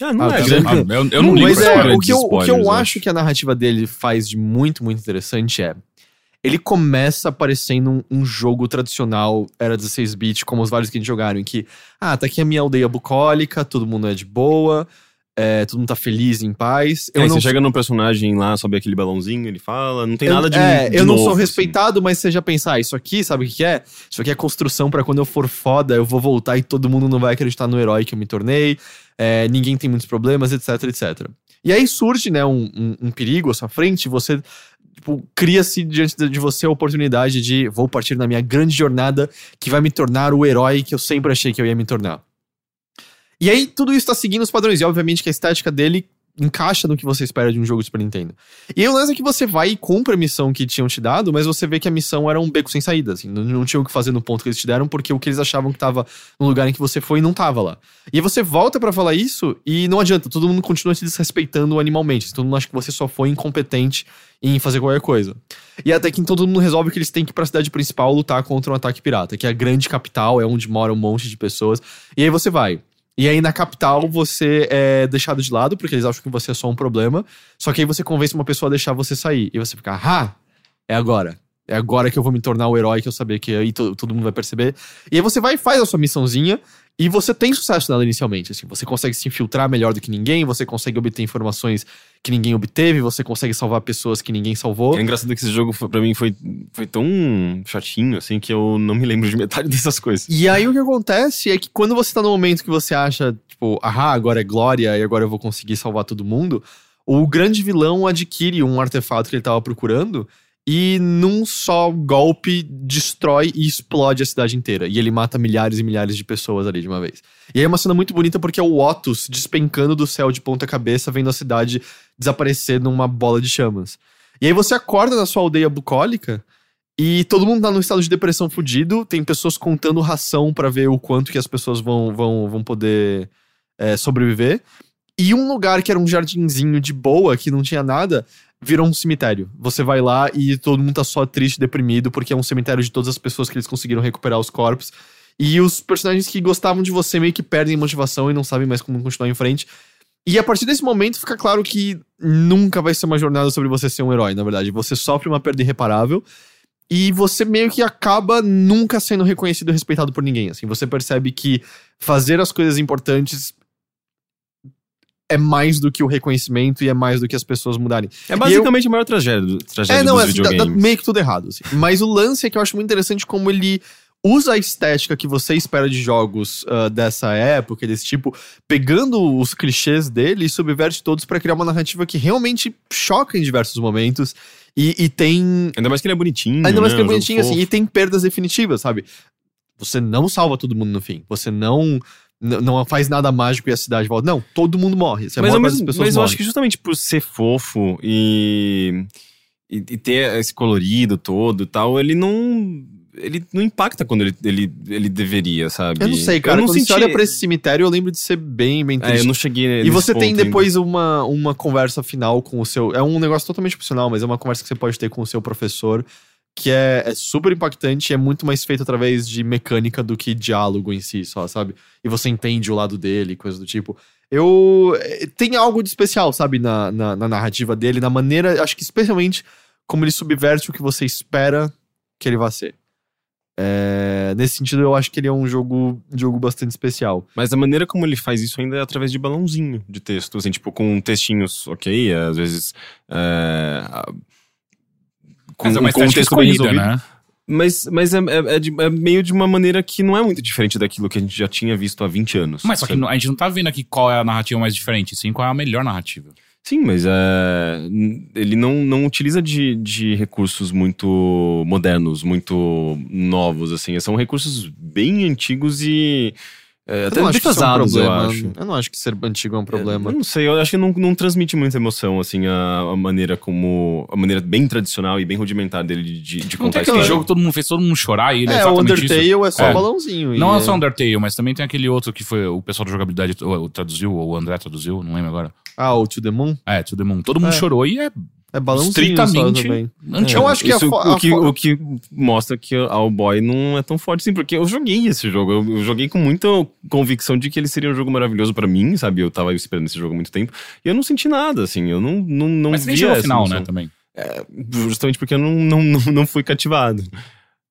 [SPEAKER 3] Ah, não
[SPEAKER 1] Ah,
[SPEAKER 3] é
[SPEAKER 1] tá
[SPEAKER 3] grande.
[SPEAKER 2] Ah, eu, eu não ligo
[SPEAKER 1] Mas é,
[SPEAKER 2] spoiler.
[SPEAKER 1] o que eu, o que eu
[SPEAKER 3] spoilers,
[SPEAKER 1] acho
[SPEAKER 3] acho.
[SPEAKER 1] que a narrativa dele faz de muito, muito interessante é. Ele começa parecendo um, um jogo tradicional, era 16-bit, como os vários que a gente jogaram, em que, ah, tá aqui a minha aldeia bucólica, todo mundo é de boa, é, todo mundo tá feliz, em paz.
[SPEAKER 3] Eu Aí
[SPEAKER 1] não
[SPEAKER 3] você chega num personagem lá, sobe aquele balãozinho, ele fala, não tem
[SPEAKER 1] eu,
[SPEAKER 3] nada de
[SPEAKER 1] É,
[SPEAKER 3] de
[SPEAKER 1] eu não
[SPEAKER 3] novo,
[SPEAKER 1] sou
[SPEAKER 3] assim.
[SPEAKER 1] respeitado, mas você já pensar, ah, isso aqui, sabe o que que é? Isso aqui é construção pra quando eu for foda, eu vou voltar e todo mundo não vai acreditar no herói que eu me tornei, é, ninguém tem muitos problemas, etc, etc. E aí surge, né, um, um- um perigo à sua frente, você, tipo, cria-se diante de você a oportunidade de vou partir na minha grande jornada que vai me tornar o herói que eu sempre achei que eu ia me tornar. E aí, tudo isso tá seguindo os padrões. E obviamente que a estética dele encaixa no que você espera de um jogo de Super Nintendo. E aí o lance é que você vai e cumpre a missão que tinham te dado, mas você vê que a missão era um beco sem saída, assim. Não, não tinha o que fazer no ponto que eles te deram, porque o que eles achavam que tava no lugar em que você foi não tava lá. E aí você volta pra falar isso e não adianta, todo mundo continua te desrespeitando animalmente. Todo mundo acha que você só foi incompetente em fazer qualquer coisa. E até que todo mundo resolve que eles têm que ir pra cidade principal lutar contra um ataque pirata, que é a grande capital, é onde mora um monte de pessoas. E aí você vai. E aí na capital você é deixado de lado, porque eles acham que você é só um problema. Só que aí você convence uma pessoa a deixar você sair. E você fica, ah, é agora. É agora que eu vou me tornar o herói que eu sabia que aí to- todo mundo vai perceber. E aí você vai e faz a sua missãozinha. E você tem sucesso nela inicialmente. Assim, você consegue se infiltrar melhor do que ninguém, você consegue obter informações que ninguém obteve, você consegue salvar pessoas que ninguém salvou.
[SPEAKER 3] É engraçado que esse jogo, pra mim, foi, foi tão chatinho, assim, que eu não me lembro de metade dessas coisas.
[SPEAKER 1] E aí o que acontece é que quando você tá no momento que você acha, tipo, ahá, agora é glória e agora eu vou conseguir salvar todo mundo, o grande vilão adquire um artefato que ele tava procurando e num só golpe destrói e explode a cidade inteira. E ele mata milhares e milhares de pessoas ali de uma vez. E aí é uma cena muito bonita porque é o Otus despencando do céu de ponta cabeça, vendo a cidade desaparecer numa bola de chamas. E aí você acorda na sua aldeia bucólica e todo mundo tá num estado de depressão fudido. Tem pessoas contando ração pra ver o quanto que as pessoas vão, vão, vão poder é, sobreviver. E um lugar que era um jardinzinho de boa, que não tinha nada, virou um cemitério. Você vai lá e todo mundo tá só triste, deprimido, porque é um cemitério de todas as pessoas que eles conseguiram recuperar os corpos. E os personagens que gostavam de você meio que perdem motivação e não sabem mais como continuar em frente. E a partir desse momento fica claro que nunca vai ser uma jornada sobre você ser um herói, na verdade. Você sofre uma perda irreparável e você meio que acaba nunca sendo reconhecido e respeitado por ninguém. Assim, você percebe que fazer as coisas importantes é mais do que o reconhecimento e é mais do que as pessoas mudarem.
[SPEAKER 3] É basicamente a maior tragédia, do- tragédia
[SPEAKER 1] É, não,
[SPEAKER 3] dos
[SPEAKER 1] é assim, dá- dá
[SPEAKER 3] videogames.
[SPEAKER 1] meio que tudo errado. assim. Mas o lance é que eu acho muito interessante como ele usa a estética que você espera de jogos ah, dessa época, desse tipo, pegando os clichês dele e subverte todos pra criar uma narrativa que realmente choca em diversos momentos e, e tem
[SPEAKER 3] Ainda mais que ele é bonitinho.
[SPEAKER 1] Ainda mais
[SPEAKER 3] né?
[SPEAKER 1] que é
[SPEAKER 3] Um jogo
[SPEAKER 1] bonitinho, assim,
[SPEAKER 3] fofo.
[SPEAKER 1] e tem perdas definitivas, sabe? Você não salva todo mundo no fim. Você não não faz nada mágico e a cidade volta. Não, todo mundo morre. Você
[SPEAKER 3] Mas,
[SPEAKER 1] morre,
[SPEAKER 3] ao
[SPEAKER 1] mas
[SPEAKER 3] mas eu acho que justamente por ser fofo e, e, e ter esse colorido todo e tal, ele não. Ele não impacta quando ele, ele, ele deveria, sabe?
[SPEAKER 1] Eu não sei, cara.
[SPEAKER 3] Eu não
[SPEAKER 1] Quando
[SPEAKER 3] senti...
[SPEAKER 1] você olha pra esse cemitério, eu lembro de ser bem, bem
[SPEAKER 3] É,
[SPEAKER 1] triste.
[SPEAKER 3] eu não cheguei
[SPEAKER 1] E você tem depois uma, uma conversa final com o seu. É um negócio totalmente opcional, mas é uma conversa que você pode ter com o seu professor, que é, é super impactante e é muito mais feito através de mecânica do que diálogo em si, só, sabe? E você entende o lado dele, coisa do tipo. Eu. eh, Tem algo de especial, sabe, na, na, na narrativa dele, na maneira, acho que especialmente como ele subverte o que você espera que ele vá ser. É, nesse sentido, eu acho que ele é um jogo, jogo bastante especial.
[SPEAKER 3] Mas a maneira como ele faz isso ainda é através de balãozinho de texto, assim, tipo, com textinhos, ok, às vezes. é, com,
[SPEAKER 2] Mas é
[SPEAKER 3] com um texto bem resolvido.
[SPEAKER 2] né?
[SPEAKER 3] Mas, mas é, é- é de- é meio de uma maneira que não é muito diferente daquilo que a gente já tinha visto há 20 anos.
[SPEAKER 2] Mas só que
[SPEAKER 3] sabe?
[SPEAKER 2] a gente não tá vendo aqui qual é a narrativa mais diferente, sim qual é a melhor narrativa.
[SPEAKER 3] Sim, mas é, ele não, não utiliza de, de recursos muito modernos, muito novos, assim. São recursos bem antigos e é,
[SPEAKER 1] Eu
[SPEAKER 3] até
[SPEAKER 1] não acho que isso é um
[SPEAKER 3] defasados, eu
[SPEAKER 1] problema.
[SPEAKER 3] acho.
[SPEAKER 1] Eu não acho que ser antigo é um problema.
[SPEAKER 3] Eu não sei, eu acho que não, não transmite muita emoção, assim, a, a maneira como. A maneira bem tradicional e bem rudimentar dele de, de
[SPEAKER 2] Não
[SPEAKER 3] contar
[SPEAKER 2] tem aquele jogo que todo mundo fez todo mundo chorar e ele é,
[SPEAKER 1] É, o Undertale
[SPEAKER 2] isso.
[SPEAKER 1] é só
[SPEAKER 2] É.
[SPEAKER 1] um balãozinho. e
[SPEAKER 2] Não é só Undertale, mas também tem aquele outro que foi o pessoal da jogabilidade ou, traduziu, ou o André traduziu, não lembro agora.
[SPEAKER 1] Ah, o To The Moon?
[SPEAKER 2] É, To The Moon. Todo mundo
[SPEAKER 1] É.
[SPEAKER 2] chorou e é
[SPEAKER 1] É balãozinho também.
[SPEAKER 2] antigo.
[SPEAKER 1] Eu acho que
[SPEAKER 3] Isso,
[SPEAKER 1] a
[SPEAKER 3] o, que, o que mostra que a All Boy não é tão forte assim, porque eu joguei esse jogo. Eu, eu joguei com muita convicção de que ele seria um jogo maravilhoso pra mim, sabe? Eu tava esperando esse jogo há muito tempo. E eu não senti nada, assim. Eu não, não, não
[SPEAKER 2] Mas
[SPEAKER 3] via essa
[SPEAKER 2] final, né, também.
[SPEAKER 3] Justamente porque eu não, não, não, não fui cativado.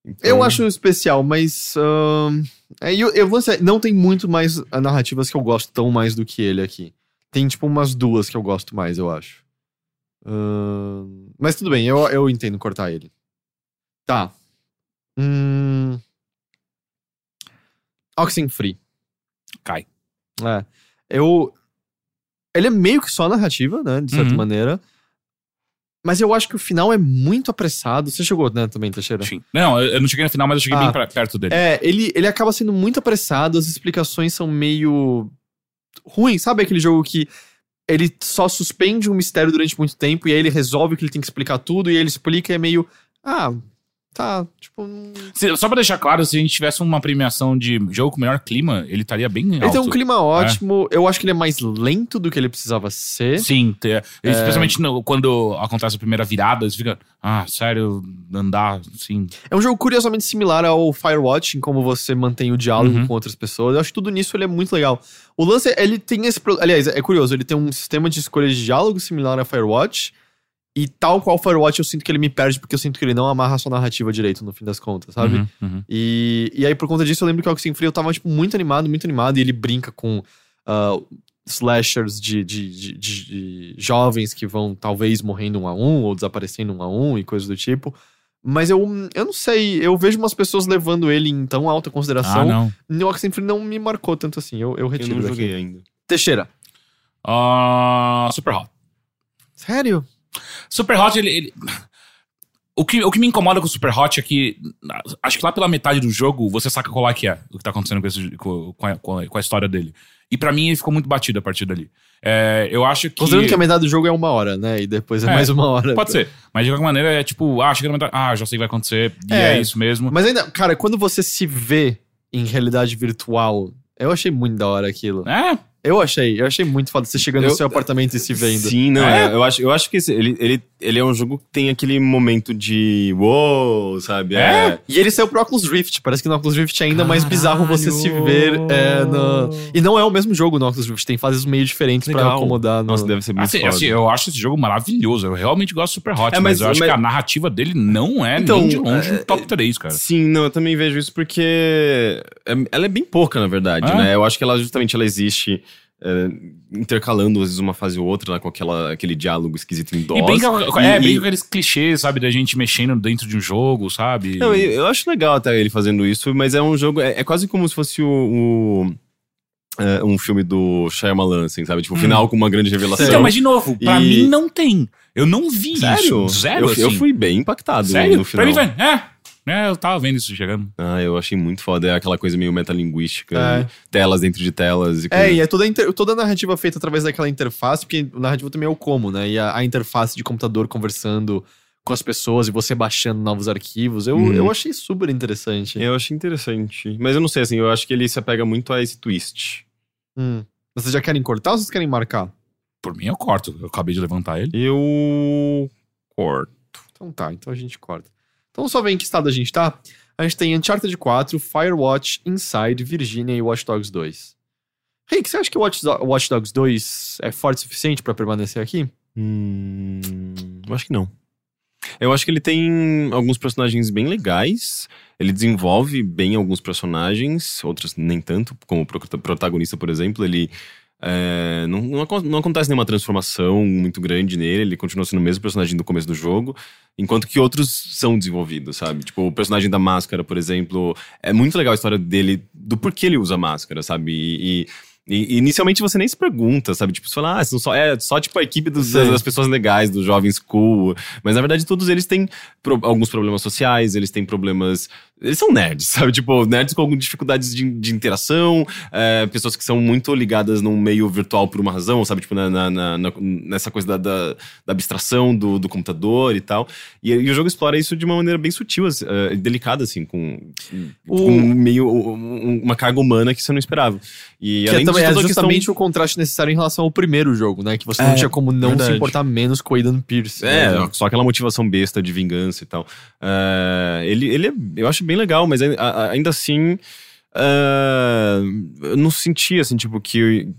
[SPEAKER 3] Então,
[SPEAKER 1] Eu acho especial, mas. é, eu, eu vou dizer, não tem muito mais narrativas que eu gosto tão mais do que ele aqui. Tem, tipo, umas duas que eu gosto mais, eu acho. Mas tudo bem, eu, eu entendo cortar ele. Tá. Hum... Oxenfree.
[SPEAKER 2] Cai.
[SPEAKER 1] É. Eu. Ele é meio que só narrativa, né? De certa
[SPEAKER 2] Uhum.
[SPEAKER 1] maneira. Mas eu acho que o final é muito apressado. Você jogou, né, também, Teixeira?
[SPEAKER 2] Sim. Não, eu eu não cheguei no final, mas eu cheguei
[SPEAKER 1] Ah.
[SPEAKER 2] bem pra- perto dele.
[SPEAKER 1] É, ele, ele acaba sendo muito apressado, as explicações são meio ruins. Sabe aquele jogo que ele só suspende um mistério durante muito tempo e aí ele resolve que ele tem que explicar tudo e ele explica e é meio. Ah, tá, tipo.
[SPEAKER 2] Se- só pra deixar claro, se a gente tivesse uma premiação de jogo com melhor clima, ele estaria bem
[SPEAKER 1] Ele
[SPEAKER 2] alto.
[SPEAKER 1] tem um clima ótimo. Eu acho que ele é mais lento do que ele precisava ser.
[SPEAKER 2] Sim, te-
[SPEAKER 1] É.
[SPEAKER 2] especialmente no- quando acontece a primeira virada, você fica, ah, sério, andar assim.
[SPEAKER 1] É um jogo curiosamente similar ao Firewatch, em como você mantém o diálogo
[SPEAKER 2] Uhum.
[SPEAKER 1] com outras pessoas. Eu acho que tudo nisso ele é muito legal. O lance, é- ele tem esse. Aliás, é curioso, ele tem um sistema de escolha de diálogo similar ao Firewatch. E tal qual o Firewatch, eu sinto que ele me perde, porque eu sinto que ele não amarra a sua narrativa direito, no fim das contas, sabe?
[SPEAKER 2] Uhum, uhum.
[SPEAKER 1] E, e aí, por conta disso, eu lembro que o Oxenfree eu tava, tipo, muito animado, muito animado, e ele brinca com ah, slashers de, de, de- de- de jovens que vão talvez morrendo um a um, ou desaparecendo um a um, e coisas do tipo. Mas eu, eu não sei, eu vejo umas pessoas levando ele em tão alta
[SPEAKER 2] Ah,
[SPEAKER 1] consideração.
[SPEAKER 2] não.
[SPEAKER 1] e o Oxenfree não me marcou tanto assim, eu, eu
[SPEAKER 3] Eu
[SPEAKER 1] retiro
[SPEAKER 3] não
[SPEAKER 1] daqui.
[SPEAKER 3] joguei ainda.
[SPEAKER 1] Teixeira.
[SPEAKER 2] Ah, Super Hot.
[SPEAKER 1] Sério?
[SPEAKER 2] Super Hot, ele. ele- O, que, o que me incomoda com o Super Hot é que. Acho que lá pela metade do jogo você saca qual é que é o que tá acontecendo com, esse, com, com a, com a- história dele. E pra mim ele ficou muito batido a partir dali. É, eu acho que.
[SPEAKER 1] Considerando que a metade do jogo é uma hora, né? E depois é,
[SPEAKER 2] É,
[SPEAKER 1] mais uma hora.
[SPEAKER 2] Pode ser. Mas de qualquer maneira é tipo, ah, chega na metade. Ah, já sei o que vai acontecer. E
[SPEAKER 1] É.
[SPEAKER 2] é, isso mesmo.
[SPEAKER 1] Mas ainda, cara, quando você se vê em realidade virtual, eu achei muito da hora aquilo.
[SPEAKER 2] É.
[SPEAKER 1] Eu achei, eu achei muito foda você chegando no
[SPEAKER 3] Eu-
[SPEAKER 1] seu apartamento e se vendo.
[SPEAKER 3] Sim, não,
[SPEAKER 2] É?
[SPEAKER 3] é, eu, acho, eu acho que esse- ele, ele, ele é um jogo que tem aquele momento de uou, sabe?
[SPEAKER 2] É?
[SPEAKER 1] E ele saiu pro Oculus Rift. Parece que no Oculus Rift é ainda mais bizarro você se ver. é, no- E não é o mesmo jogo no Oculus Rift, tem fases meio diferentes pra
[SPEAKER 3] Legal.
[SPEAKER 1] acomodar. No...
[SPEAKER 3] Nossa, deve ser muito
[SPEAKER 2] Assim,
[SPEAKER 3] foda.
[SPEAKER 2] assim, eu acho esse jogo maravilhoso. Eu realmente gosto Super Hot,
[SPEAKER 3] É,
[SPEAKER 2] mas,
[SPEAKER 3] mas-
[SPEAKER 2] eu acho
[SPEAKER 3] mas-
[SPEAKER 2] que a narrativa dele não é
[SPEAKER 3] Então,
[SPEAKER 2] nem de longe
[SPEAKER 3] é,
[SPEAKER 2] um top 3, cara.
[SPEAKER 3] Sim, não, eu também vejo isso porque é- ela é bem pouca, na verdade,
[SPEAKER 2] É?
[SPEAKER 3] né? Eu acho que ela justamente ela existe é, intercalando às vezes uma fase ou outra, né, com aquela, aquele diálogo esquisito em dose.
[SPEAKER 2] E brinca, com- é,
[SPEAKER 3] E-
[SPEAKER 2] com aqueles clichês, sabe, da gente mexendo dentro de um jogo, sabe?
[SPEAKER 3] Não, eu, acho legal até ele fazendo isso, mas é um jogo. É, é quase como se fosse o. o- é, um filme do Shyamalan, assim, sabe? Tipo, o final com uma grande revelação.
[SPEAKER 2] Então, mas de novo, pra
[SPEAKER 3] E-
[SPEAKER 2] mim não tem. Eu não vi
[SPEAKER 3] Sério?
[SPEAKER 2] isso. Zero,
[SPEAKER 3] eu,
[SPEAKER 2] assim.
[SPEAKER 3] eu fui bem impactado
[SPEAKER 2] Sério?
[SPEAKER 3] no
[SPEAKER 2] Pra
[SPEAKER 3] final.
[SPEAKER 2] mim, foi, é, é, eu tava vendo isso chegando.
[SPEAKER 3] Ah, eu achei muito foda. É aquela coisa meio metalinguística,
[SPEAKER 1] É.
[SPEAKER 3] e telas dentro de telas. E
[SPEAKER 1] É,
[SPEAKER 3] coisa.
[SPEAKER 1] e é toda a, inter- toda a narrativa feita através daquela interface, porque o narrativo também é o como, né? E a, a interface de computador conversando com as pessoas e você baixando novos arquivos. Eu,
[SPEAKER 3] Uhum.
[SPEAKER 1] eu achei super interessante.
[SPEAKER 3] Eu achei interessante. Mas eu não sei, assim, eu acho que ele se apega muito a esse twist.
[SPEAKER 1] Hum. Vocês já querem cortar ou vocês querem marcar?
[SPEAKER 2] Por mim, eu corto. Eu acabei de levantar ele.
[SPEAKER 3] Eu. corto.
[SPEAKER 1] Então tá, então a gente corta. Então só ver em que estado a gente tá. A gente tem Uncharted 4, Firewatch, Inside, Virginia e Watch Dogs 2. Rick, você acha que Watch, Watch Dogs 2 é forte o suficiente pra permanecer aqui?
[SPEAKER 3] Hum, eu acho que não. Eu acho que ele tem alguns personagens bem legais. Ele desenvolve bem alguns personagens, outros nem tanto, como o pro- protagonista, por exemplo. Ele. É, não, não, não acontece nenhuma transformação muito grande nele, ele continua sendo o mesmo personagem do começo do jogo, enquanto que outros são desenvolvidos, sabe? Tipo, o personagem da máscara, por exemplo, é muito legal a história dele, do porquê ele usa máscara, sabe? E, e- e inicialmente você nem se pergunta, sabe? Tipo, você fala, ah, só, é só tipo a equipe dos- das pessoas legais, do jovem school. Mas na verdade todos eles têm pro- alguns problemas sociais, eles têm problemas. Eles são nerds, sabe? Tipo, nerds com algumas dificuldades de, de interação, é, pessoas que são muito ligadas num meio virtual por uma razão, sabe? Tipo, na, na- na- nessa coisa da, da, da abstração do, do computador e tal. E, e o jogo explora isso de uma maneira bem sutil, assim, é, delicada, assim, com,
[SPEAKER 1] O-
[SPEAKER 3] com meio um- uma carga humana que você não esperava. E
[SPEAKER 1] Que é,
[SPEAKER 3] além disso,
[SPEAKER 1] também, é
[SPEAKER 3] toda a
[SPEAKER 1] justamente
[SPEAKER 3] questão-
[SPEAKER 1] o contraste necessário em relação ao primeiro jogo, né? Que você não
[SPEAKER 3] É,
[SPEAKER 1] tinha como não se
[SPEAKER 3] verdade.
[SPEAKER 1] importar menos com o Aidan Pierce.
[SPEAKER 3] É,
[SPEAKER 1] né?
[SPEAKER 3] só aquela motivação besta de vingança e tal. É, ele, ele é- eu acho bem legal, mas ainda assim. é, eu não senti, assim, tipo, que.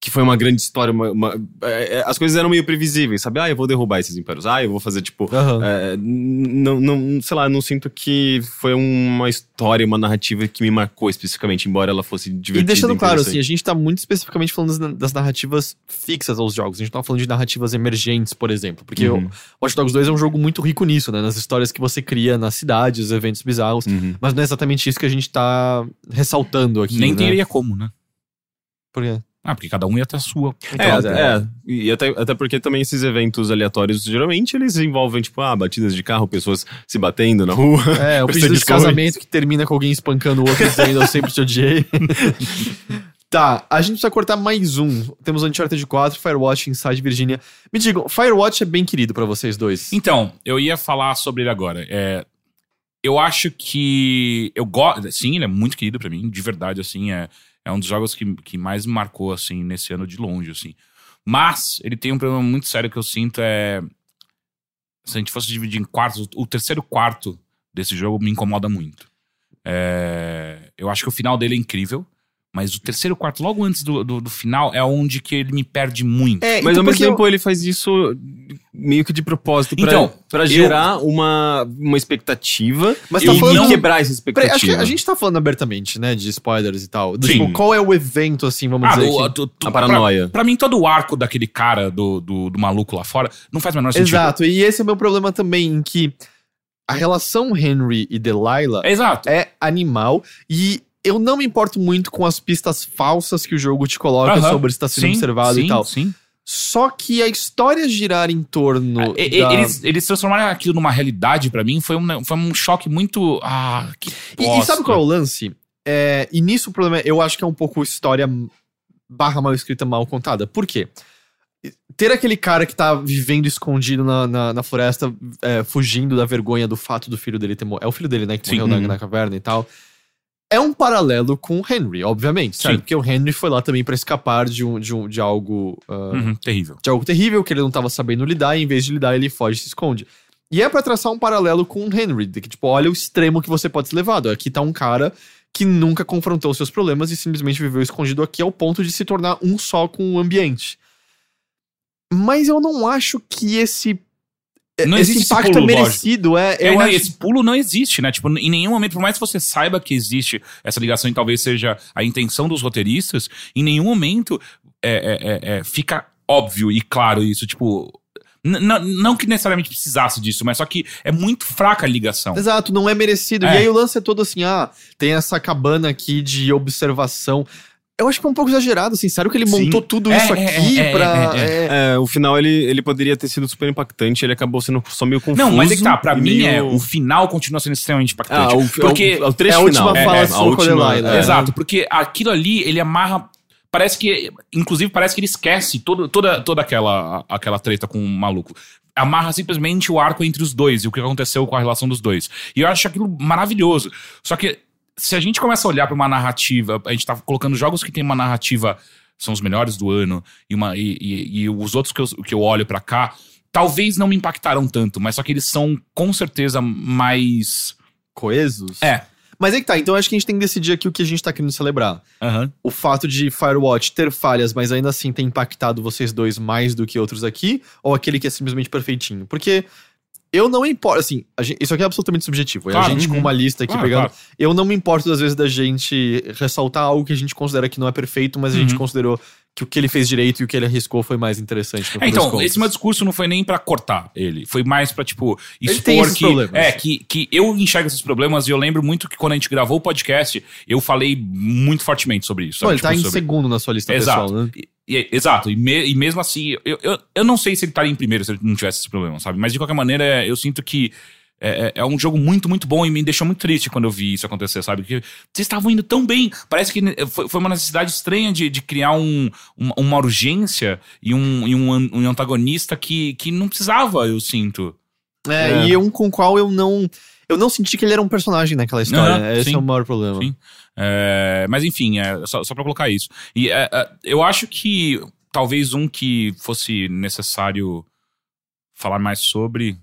[SPEAKER 3] Que foi uma grande história. uma- uma- é, é, as coisas eram meio previsíveis, sabe? Ah, eu vou derrubar esses impérios. Ah, eu vou fazer, tipo.
[SPEAKER 1] Aham.
[SPEAKER 3] é, não, não, sei lá, não sinto que foi uma história, uma narrativa que me marcou especificamente, embora ela fosse divertida.
[SPEAKER 1] E deixando claro, assim, a gente tá muito especificamente falando das, das narrativas fixas aos jogos. A gente não tá falando de narrativas emergentes, por exemplo. Porque
[SPEAKER 3] Uhum.
[SPEAKER 1] o Watch Dogs 2 é um jogo muito rico nisso, né? Nas histórias que você cria nas cidades, eventos bizarros.
[SPEAKER 3] Uhum.
[SPEAKER 1] Mas não é exatamente isso que a gente tá ressaltando aqui.
[SPEAKER 2] Nem
[SPEAKER 1] né?
[SPEAKER 2] teria como, né?
[SPEAKER 1] Por quê?
[SPEAKER 2] Ah, porque cada um ia ter a sua.
[SPEAKER 3] É,
[SPEAKER 1] Então,
[SPEAKER 3] é, e até, até porque também esses eventos aleatórios, geralmente eles envolvem, tipo, ah, batidas de carro, pessoas se batendo na rua.
[SPEAKER 1] É, o pedido de casamento que termina com alguém espancando o outro dizendo eu sempre te odiei. tá, a gente precisa cortar mais um. Temos Uncharted 4, Firewatch, Inside Virginia. Me digam, Firewatch é bem querido pra vocês dois.
[SPEAKER 2] Então, eu ia falar sobre ele agora. É, eu acho que. Eu gosto. Sim, ele é muito querido pra mim, de verdade, assim. É, é um dos jogos que, que mais me marcou, assim, nesse ano de longe, assim. Mas ele tem um problema muito sério que eu sinto é. Se a gente fosse dividir em quartos, o terceiro quarto desse jogo me incomoda muito. É, eu acho que o final dele é incrível. Mas o terceiro quarto, logo antes do, do, do final, é onde que ele me perde muito.
[SPEAKER 1] É,
[SPEAKER 3] Mas
[SPEAKER 1] então
[SPEAKER 3] ao mesmo
[SPEAKER 1] porque
[SPEAKER 3] tempo ele faz isso meio que de propósito pra,
[SPEAKER 2] Então,
[SPEAKER 3] pra gerar uma, uma expectativa
[SPEAKER 1] Mas
[SPEAKER 3] e
[SPEAKER 1] tá
[SPEAKER 3] não
[SPEAKER 1] falando-
[SPEAKER 3] quebrar essa expectativa.
[SPEAKER 1] acho que a gente tá falando abertamente, né, de spoilers e tal. Do, tipo, qual é o evento, assim, vamos
[SPEAKER 2] Ah,
[SPEAKER 1] dizer
[SPEAKER 2] o-
[SPEAKER 1] que...
[SPEAKER 2] tu- tu-
[SPEAKER 3] A paranoia.
[SPEAKER 2] Pra, pra mim, todo o arco daquele cara, do, do, do maluco lá fora, não faz o menor sentido.
[SPEAKER 1] Exato, e esse é o meu problema também, em que a relação Henry e Delilah
[SPEAKER 2] É exato.
[SPEAKER 1] é animal e eu não me importo muito com as pistas falsas que o jogo te coloca sobre se está sendo
[SPEAKER 2] Sim,
[SPEAKER 1] observado
[SPEAKER 2] sim,
[SPEAKER 1] e tal.
[SPEAKER 2] Sim.
[SPEAKER 1] Só que a história girar em torno
[SPEAKER 2] E- e-
[SPEAKER 1] da...
[SPEAKER 2] Eles, eles transformaram aquilo numa realidade pra mim, foi um, foi um choque muito. Ah, que
[SPEAKER 1] E, e sabe qual é o lance? É, e nisso o problema, é- eu acho que é um pouco história barra mal escrita, mal contada. Por quê? Ter aquele cara que tá vivendo escondido na, na, na floresta, é, fugindo da vergonha do fato do filho dele ter morrido. É o filho dele, né? Que
[SPEAKER 2] Sim.
[SPEAKER 1] morreu na,
[SPEAKER 2] Uhum.
[SPEAKER 1] na caverna e tal. É um paralelo com o Henry, obviamente, certo?
[SPEAKER 2] Sim.
[SPEAKER 1] Porque o Henry foi lá também pra escapar de, um, de, um, de algo. ah,
[SPEAKER 2] Uhum, terrível.
[SPEAKER 1] de algo terrível que ele não tava sabendo lidar, e em vez de lidar, ele foge e se esconde. E é pra traçar um paralelo com o Henry, de que, tipo, olha o extremo que você pode ser levado. Aqui tá um cara que nunca confrontou seus problemas e simplesmente viveu escondido aqui ao ponto de se tornar um só com o ambiente. Mas eu não acho que esse.
[SPEAKER 2] Não
[SPEAKER 1] esse
[SPEAKER 2] existe esse
[SPEAKER 1] impacto
[SPEAKER 2] pulo,
[SPEAKER 1] é merecido, é.
[SPEAKER 2] É, não,
[SPEAKER 1] acho...
[SPEAKER 2] Esse pulo não existe, né? Tipo, em nenhum momento, por mais que você saiba que existe essa ligação e talvez seja a intenção dos roteiristas, em nenhum momento é, é, é, é, fica óbvio e claro isso. Tipo, n- n- não que necessariamente precisasse disso, mas só que é muito fraca a ligação.
[SPEAKER 1] Exato, não é merecido.
[SPEAKER 2] É.
[SPEAKER 1] E aí o lance é todo assim, ah, tem essa cabana aqui de observação. Eu acho que é um pouco exagerado, assim. Sério que ele
[SPEAKER 2] Sim.
[SPEAKER 1] montou tudo
[SPEAKER 2] É,
[SPEAKER 1] isso
[SPEAKER 2] é,
[SPEAKER 1] aqui
[SPEAKER 2] é,
[SPEAKER 1] pra.
[SPEAKER 2] é, é.
[SPEAKER 1] é,
[SPEAKER 3] É, o final ele, ele poderia ter sido super impactante, ele acabou sendo só meio confuso.
[SPEAKER 2] Não, mas é que tá, pra mim é,
[SPEAKER 3] meio-
[SPEAKER 2] o final continua sendo extremamente impactante.
[SPEAKER 3] Ah, o,
[SPEAKER 2] porque
[SPEAKER 3] é o, é o trecho
[SPEAKER 1] é a última
[SPEAKER 3] final.
[SPEAKER 1] fala
[SPEAKER 3] é,
[SPEAKER 1] sua com a Delilah.
[SPEAKER 3] é.
[SPEAKER 2] Exato, porque aquilo ali, ele amarra. Parece que. Inclusive, parece que ele esquece todo, toda, toda aquela, aquela treta com o maluco. Amarra simplesmente o arco entre os dois e o que aconteceu com a relação dos dois. E eu acho aquilo maravilhoso. Só que se a gente começa a olhar pra uma narrativa, a gente tá colocando jogos que tem uma narrativa, são os melhores do ano, e, uma, e, e- e os outros que eu, que eu olho pra cá, talvez não me impactaram tanto, mas só que eles são com certeza mais.
[SPEAKER 1] coesos.
[SPEAKER 2] É.
[SPEAKER 1] Mas é que tá, então acho que a gente tem que decidir aqui o que a gente tá querendo celebrar.
[SPEAKER 2] Aham.
[SPEAKER 1] O fato de Firewatch ter falhas, mas ainda assim ter impactado vocês dois mais do que outros aqui, ou aquele que é simplesmente perfeitinho? Porque eu não importo, assim, gente- isso aqui é absolutamente subjetivo. É
[SPEAKER 2] Claro,
[SPEAKER 1] a gente
[SPEAKER 2] uhum.
[SPEAKER 1] com uma lista aqui
[SPEAKER 2] Claro,
[SPEAKER 1] pegando.
[SPEAKER 2] claro.
[SPEAKER 1] Eu não me importo, às vezes, da gente ressaltar algo que a gente considera que não é perfeito, mas a gente
[SPEAKER 2] Uhum.
[SPEAKER 1] considerou que o que ele fez direito e o que ele arriscou foi mais interessante.
[SPEAKER 2] É, então, esse meu discurso não foi nem pra cortar ele. Foi mais pra, tipo, expor que.
[SPEAKER 1] problemas.
[SPEAKER 2] É, que, que eu enxergo esses problemas e eu lembro muito que quando a gente gravou o podcast, eu falei muito fortemente sobre isso. Sabe?
[SPEAKER 1] ele tá
[SPEAKER 2] Tipo,
[SPEAKER 1] em
[SPEAKER 2] sobre-
[SPEAKER 1] segundo na sua lista
[SPEAKER 2] Exato.
[SPEAKER 1] pessoal, né?
[SPEAKER 2] E- e- exato. E, me- e mesmo assim, eu, eu, eu não sei se ele estaria em primeiro se ele não tivesse esse problema, sabe? Mas de qualquer maneira, é, eu sinto que. É, é- é um jogo muito, muito bom e me deixou muito triste quando eu vi isso acontecer, sabe? Porque vocês estavam indo tão bem. Parece que foi, foi uma necessidade estranha de, de criar um, uma, uma urgência e, um, e um, um antagonista que, que não precisava, eu sinto.
[SPEAKER 1] É,
[SPEAKER 3] É.
[SPEAKER 1] e um com o qual eu não. Eu não senti que ele era um personagem naquela história.
[SPEAKER 2] Aham,
[SPEAKER 1] Esse
[SPEAKER 2] sim.
[SPEAKER 1] é o maior problema.
[SPEAKER 2] Sim. É, mas enfim, é, só, só pra colocar isso. E é, é, eu acho que talvez um que fosse necessário falar mais sobre.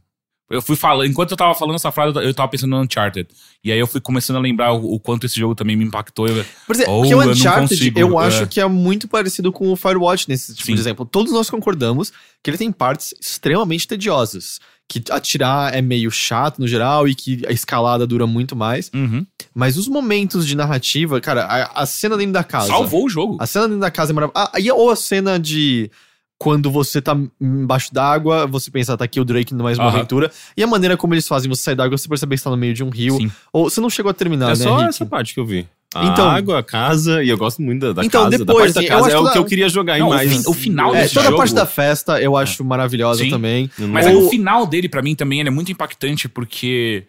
[SPEAKER 2] Eu fui falando, enquanto eu tava falando essa frase, eu tava pensando no Uncharted. E aí eu fui começando a lembrar o, o quanto esse jogo também me impactou. Eu-
[SPEAKER 1] Por exemplo, porque o
[SPEAKER 2] eu
[SPEAKER 1] Uncharted,
[SPEAKER 2] consigo,
[SPEAKER 1] eu
[SPEAKER 2] é.
[SPEAKER 1] acho que é muito parecido com o Firewatch nesse tipo
[SPEAKER 2] Sim.
[SPEAKER 1] de exemplo. Todos nós concordamos que ele tem partes extremamente tediosas. Que atirar é meio chato no geral e que a escalada dura muito mais.
[SPEAKER 2] Uhum.
[SPEAKER 1] Mas os momentos de narrativa, cara, a, a cena dentro da casa.
[SPEAKER 2] Salvou o jogo.
[SPEAKER 1] A cena dentro da casa é maravilhosa. Ah, ou a cena de quando você tá embaixo d'água, você pensa, tá aqui o Drake mais uma
[SPEAKER 2] Aham.
[SPEAKER 1] aventura. E a maneira como eles fazem você sair d'água, você percebe que você tá no meio de um rio.
[SPEAKER 2] Sim.
[SPEAKER 1] Ou você não chegou a terminar,
[SPEAKER 3] É
[SPEAKER 1] né,
[SPEAKER 3] só
[SPEAKER 1] Rick?
[SPEAKER 3] essa parte que eu vi. A
[SPEAKER 1] Então-
[SPEAKER 3] água, a casa, e eu gosto muito da, da
[SPEAKER 1] Então,
[SPEAKER 3] casa.
[SPEAKER 1] depois,
[SPEAKER 3] da parte da casa é o que eu queria jogar
[SPEAKER 2] Não,
[SPEAKER 3] em
[SPEAKER 2] o
[SPEAKER 3] mais.
[SPEAKER 2] o final
[SPEAKER 1] É,
[SPEAKER 2] desse
[SPEAKER 1] toda a
[SPEAKER 2] jogo-
[SPEAKER 1] parte da festa eu acho maravilhosa
[SPEAKER 2] Sim.
[SPEAKER 1] também.
[SPEAKER 2] Mas
[SPEAKER 1] Ou-
[SPEAKER 2] é que o final dele, pra mim, também ele é muito impactante porque.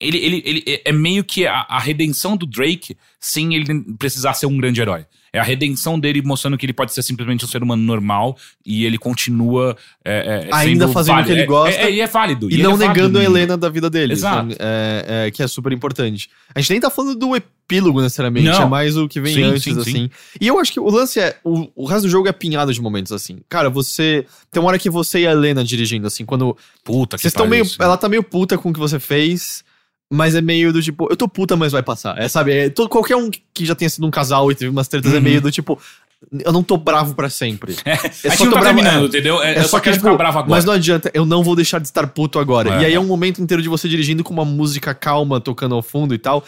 [SPEAKER 2] Ele, ele, ele é meio que a, a redenção do Drake sem ele precisar ser um grande herói. É a redenção dele mostrando que ele pode ser simplesmente um ser humano normal e ele continua é, é,
[SPEAKER 1] Ainda fazendo o que ele
[SPEAKER 2] É-
[SPEAKER 1] gosta.
[SPEAKER 2] É, e é válido.
[SPEAKER 1] E,
[SPEAKER 2] ele
[SPEAKER 1] não
[SPEAKER 2] é válido
[SPEAKER 1] negando a
[SPEAKER 2] no mundo.
[SPEAKER 1] Helena da vida deles.
[SPEAKER 2] Exato.
[SPEAKER 1] né? É, é, que é super importante. A gente nem tá falando do epílogo necessariamente,
[SPEAKER 2] Não.
[SPEAKER 1] é mais o que vem
[SPEAKER 2] Sim,
[SPEAKER 1] antes,
[SPEAKER 2] sim, sim.
[SPEAKER 1] assim. E eu acho que o lance é. O, o resto do jogo é pinhado de momentos assim. Cara, você. Tem uma hora que você e a Helena dirigindo, assim, quando.
[SPEAKER 2] Puta que
[SPEAKER 1] Vocês estão meio.
[SPEAKER 2] sim.
[SPEAKER 1] Ela tá meio puta com o que você fez. Mas é meio do tipo, eu tô puta, mas vai passar. É, sabe? É, todo, qualquer um que já tenha sido um casal e teve umas tretas é
[SPEAKER 2] Uhum.
[SPEAKER 1] meio do tipo, eu não tô bravo pra sempre.
[SPEAKER 2] É, a
[SPEAKER 1] só
[SPEAKER 2] gente não
[SPEAKER 1] tô
[SPEAKER 2] tá
[SPEAKER 1] bravo-
[SPEAKER 2] terminando,
[SPEAKER 1] é.
[SPEAKER 2] entendeu? É,
[SPEAKER 1] É
[SPEAKER 2] eu
[SPEAKER 1] só
[SPEAKER 2] só
[SPEAKER 1] que,
[SPEAKER 2] quero
[SPEAKER 1] tipo,
[SPEAKER 2] ficar bravo agora.
[SPEAKER 1] mas não adianta, eu não vou deixar de estar puto agora.
[SPEAKER 2] É.
[SPEAKER 1] E aí é um momento inteiro de você dirigindo com uma música calma, tocando ao fundo e tal.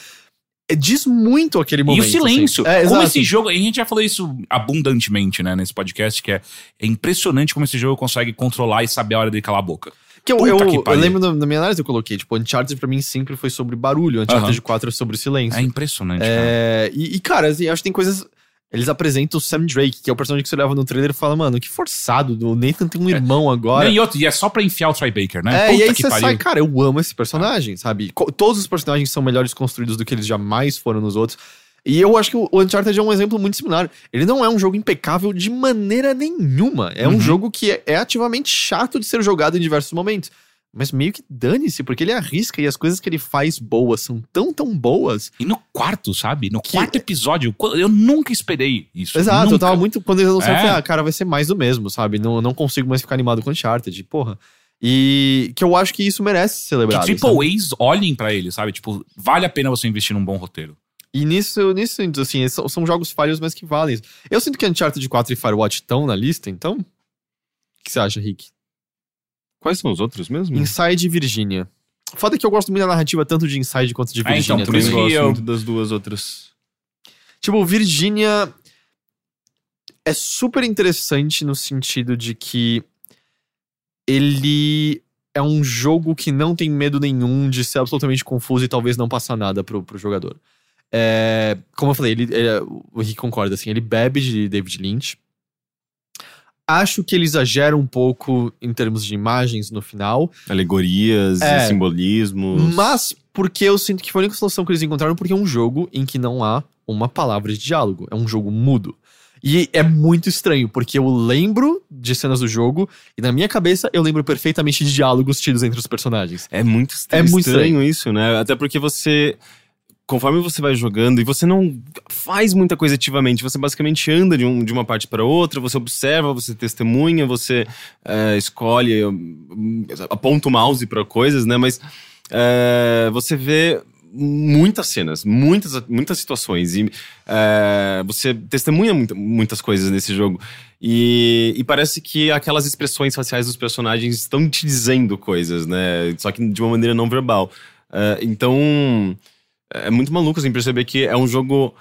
[SPEAKER 1] É, diz muito aquele
[SPEAKER 2] E
[SPEAKER 1] momento.
[SPEAKER 2] o silêncio.
[SPEAKER 1] assim. É,
[SPEAKER 2] como esse jogo. A gente já falou isso abundantemente, né, nesse podcast, que é, é impressionante como esse jogo consegue controlar e saber a hora de calar a boca.
[SPEAKER 1] Que eu,
[SPEAKER 2] Puta
[SPEAKER 1] eu,
[SPEAKER 2] que
[SPEAKER 1] eu lembro na, na minha análise eu coloquei, tipo, Uncharted pra mim sempre foi sobre barulho, Uncharted
[SPEAKER 2] Aham.
[SPEAKER 1] 4 é sobre silêncio.
[SPEAKER 2] É impressionante. cara.
[SPEAKER 1] É, e, e, cara, assim, acho que tem coisas. Eles apresentam o Sam Drake, que é o personagem que você leva no trailer e fala, mano, que forçado. O Nathan tem um irmão agora.
[SPEAKER 2] Não, e, outro, e é só pra enfiar o Troy Baker, né?
[SPEAKER 1] É, e aí você
[SPEAKER 2] pariu.
[SPEAKER 1] sai, cara, eu amo esse personagem, sabe? Co- Todos os personagens são melhores construídos do que eles jamais foram nos outros. E eu acho que o Uncharted é um exemplo muito similar. Ele não é um jogo impecável de maneira nenhuma. É um
[SPEAKER 2] Uhum.
[SPEAKER 1] jogo que é, é ativamente chato de ser jogado em diversos momentos. Mas meio que dane-se, porque ele arrisca e as coisas que ele faz boas são tão, tão boas.
[SPEAKER 2] E no quarto, sabe? No
[SPEAKER 1] Que-
[SPEAKER 2] quarto episódio, eu- nunca esperei isso.
[SPEAKER 1] Exato,
[SPEAKER 2] nunca.
[SPEAKER 1] eu tava muito. Quando eles anunciaram, eu
[SPEAKER 2] É.
[SPEAKER 1] falei, ah, cara, vai ser mais do mesmo, sabe? Não, não consigo mais ficar animado com Uncharted, porra. E que eu acho que isso merece ser
[SPEAKER 2] Que
[SPEAKER 1] sabe?
[SPEAKER 2] Triple A's olhem pra ele, sabe? Tipo, vale a pena você investir num bom roteiro.
[SPEAKER 1] E nisso, nisso assim, são, são jogos falhos, mas que valem. Eu sinto que Uncharted 4 e Firewatch estão na lista, então. O que você acha, Rick?
[SPEAKER 3] Quais são os outros mesmo?
[SPEAKER 1] Inside e Virginia. Foda que eu gosto muito da narrativa, tanto de Inside quanto de
[SPEAKER 2] É, então,
[SPEAKER 1] Virginia.
[SPEAKER 2] por isso que
[SPEAKER 3] gosto
[SPEAKER 2] eu-
[SPEAKER 3] muito das duas outras.
[SPEAKER 1] Tipo, Virginia é super interessante no sentido de que ele é um jogo que não tem medo nenhum de ser absolutamente confuso e talvez não passar nada pro, pro jogador. É, como eu falei, ele, ele- o Rick concorda, assim, ele bebe de David Lynch. Acho que ele exagera um pouco em termos de imagens no final,
[SPEAKER 3] Alegorias
[SPEAKER 1] É.
[SPEAKER 3] e simbolismos.
[SPEAKER 1] mas porque eu sinto que foi a única solução que eles encontraram, porque é um jogo em que não há uma palavra de diálogo. É um jogo mudo. E é muito estranho, porque eu lembro de cenas do jogo, e na minha cabeça eu lembro perfeitamente de diálogos tidos entre os personagens.
[SPEAKER 3] É muito,
[SPEAKER 1] É muito
[SPEAKER 3] estranho isso, né? Até porque você. Conforme você vai jogando e você não faz muita coisa ativamente, você basicamente anda de, um- de uma parte para outra, você observa, você testemunha, você é, escolhe, hum, aponta o mouse para coisas, né? Mas é, você vê muitas cenas, muitas, muitas situações e você testemunha muita- muitas coisas nesse jogo. E, e parece que aquelas expressões faciais dos personagens estão te dizendo coisas, né? Só que de uma maneira não verbal. Então, é muito maluco assim, perceber que é um jogo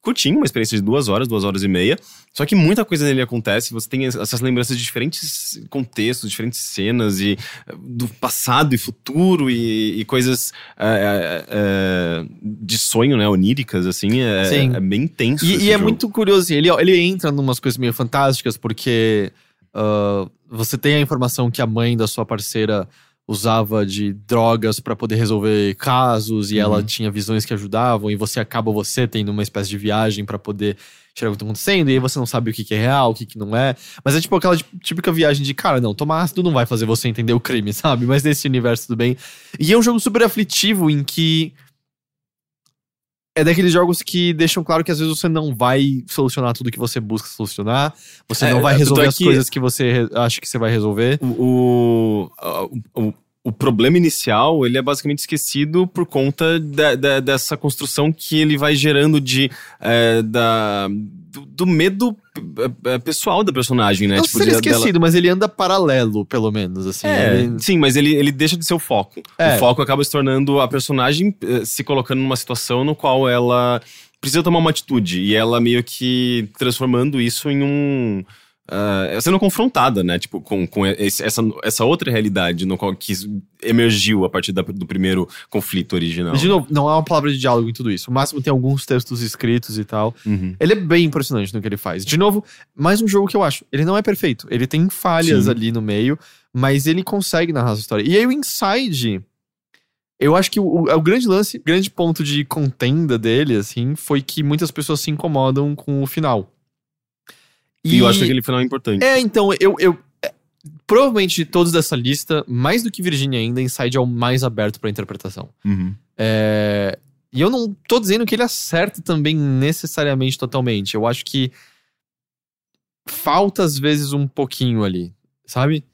[SPEAKER 3] curtinho, uma experiência de duas horas, duas horas e meia. Só que muita coisa nele acontece, você tem essas lembranças de diferentes contextos, diferentes cenas, e eh, do passado e futuro, e, e coisas eh, eh, de sonho, né? Oníricas, assim. É,
[SPEAKER 1] Sim.
[SPEAKER 3] é bem intenso.
[SPEAKER 1] E, e é muito curioso, assim, ele, ele entra em umas coisas meio fantásticas, porque ah, você tem a informação que a mãe da sua parceira usava de drogas pra poder resolver casos e ela
[SPEAKER 3] Uhum.
[SPEAKER 1] tinha visões que ajudavam e você acaba você tendo uma espécie de viagem pra poder tirar o que tá acontecendo e aí você não sabe o que, que é real, o que, que não é. Mas é tipo aquela tí- típica viagem de, cara, não, tomar ácido não vai fazer você entender o crime, sabe? Mas nesse universo tudo bem. E é um jogo super aflitivo em que é daqueles jogos que deixam claro que às vezes você não vai solucionar tudo que você busca solucionar, você
[SPEAKER 3] É,
[SPEAKER 1] não vai resolver
[SPEAKER 3] é
[SPEAKER 1] as
[SPEAKER 3] que-
[SPEAKER 1] coisas que você acha que você vai resolver.
[SPEAKER 3] O, o, o, o problema inicial, ele é basicamente esquecido por conta da- da- dessa construção que ele vai gerando de, é, da, do, do medo é, é, pessoal da personagem, né?
[SPEAKER 1] não
[SPEAKER 3] Tipo,
[SPEAKER 1] é
[SPEAKER 3] de- dela-
[SPEAKER 1] esquecido, mas ele anda paralelo, pelo menos, assim.
[SPEAKER 3] É,
[SPEAKER 1] Ele-
[SPEAKER 3] sim, mas ele, ele deixa de ser o foco.
[SPEAKER 1] É.
[SPEAKER 3] O foco acaba se tornando a personagem eh, se colocando numa situação no qual ela precisa tomar uma atitude. E ela meio que transformando isso em um. Ah, sendo confrontada, né? Tipo, com, com esse- essa, essa outra realidade no qual que emergiu a partir da- do primeiro conflito original.
[SPEAKER 1] De novo, não há uma palavra de diálogo em tudo isso. O máximo tem alguns textos escritos e tal.
[SPEAKER 3] Uhum.
[SPEAKER 1] Ele é bem impressionante no que ele faz. De novo, mais um jogo que eu acho. Ele não é perfeito. Ele tem falhas
[SPEAKER 3] Sim.
[SPEAKER 1] ali no meio, mas ele consegue narrar essa história. E aí o Inside. Eu acho que o, o, o grande lance, grande ponto de contenda dele, assim, foi que muitas pessoas se incomodam com o final.
[SPEAKER 3] E, eu acho que aquele final é importante.
[SPEAKER 1] É, então, eu, eu. é, Provavelmente de todos dessa lista, mais do que Virginia ainda, Inside é o mais aberto pra interpretação.
[SPEAKER 3] Uhum.
[SPEAKER 1] É, E eu não tô dizendo que ele acerta também necessariamente totalmente. Eu acho que falta às vezes um pouquinho ali, sabe?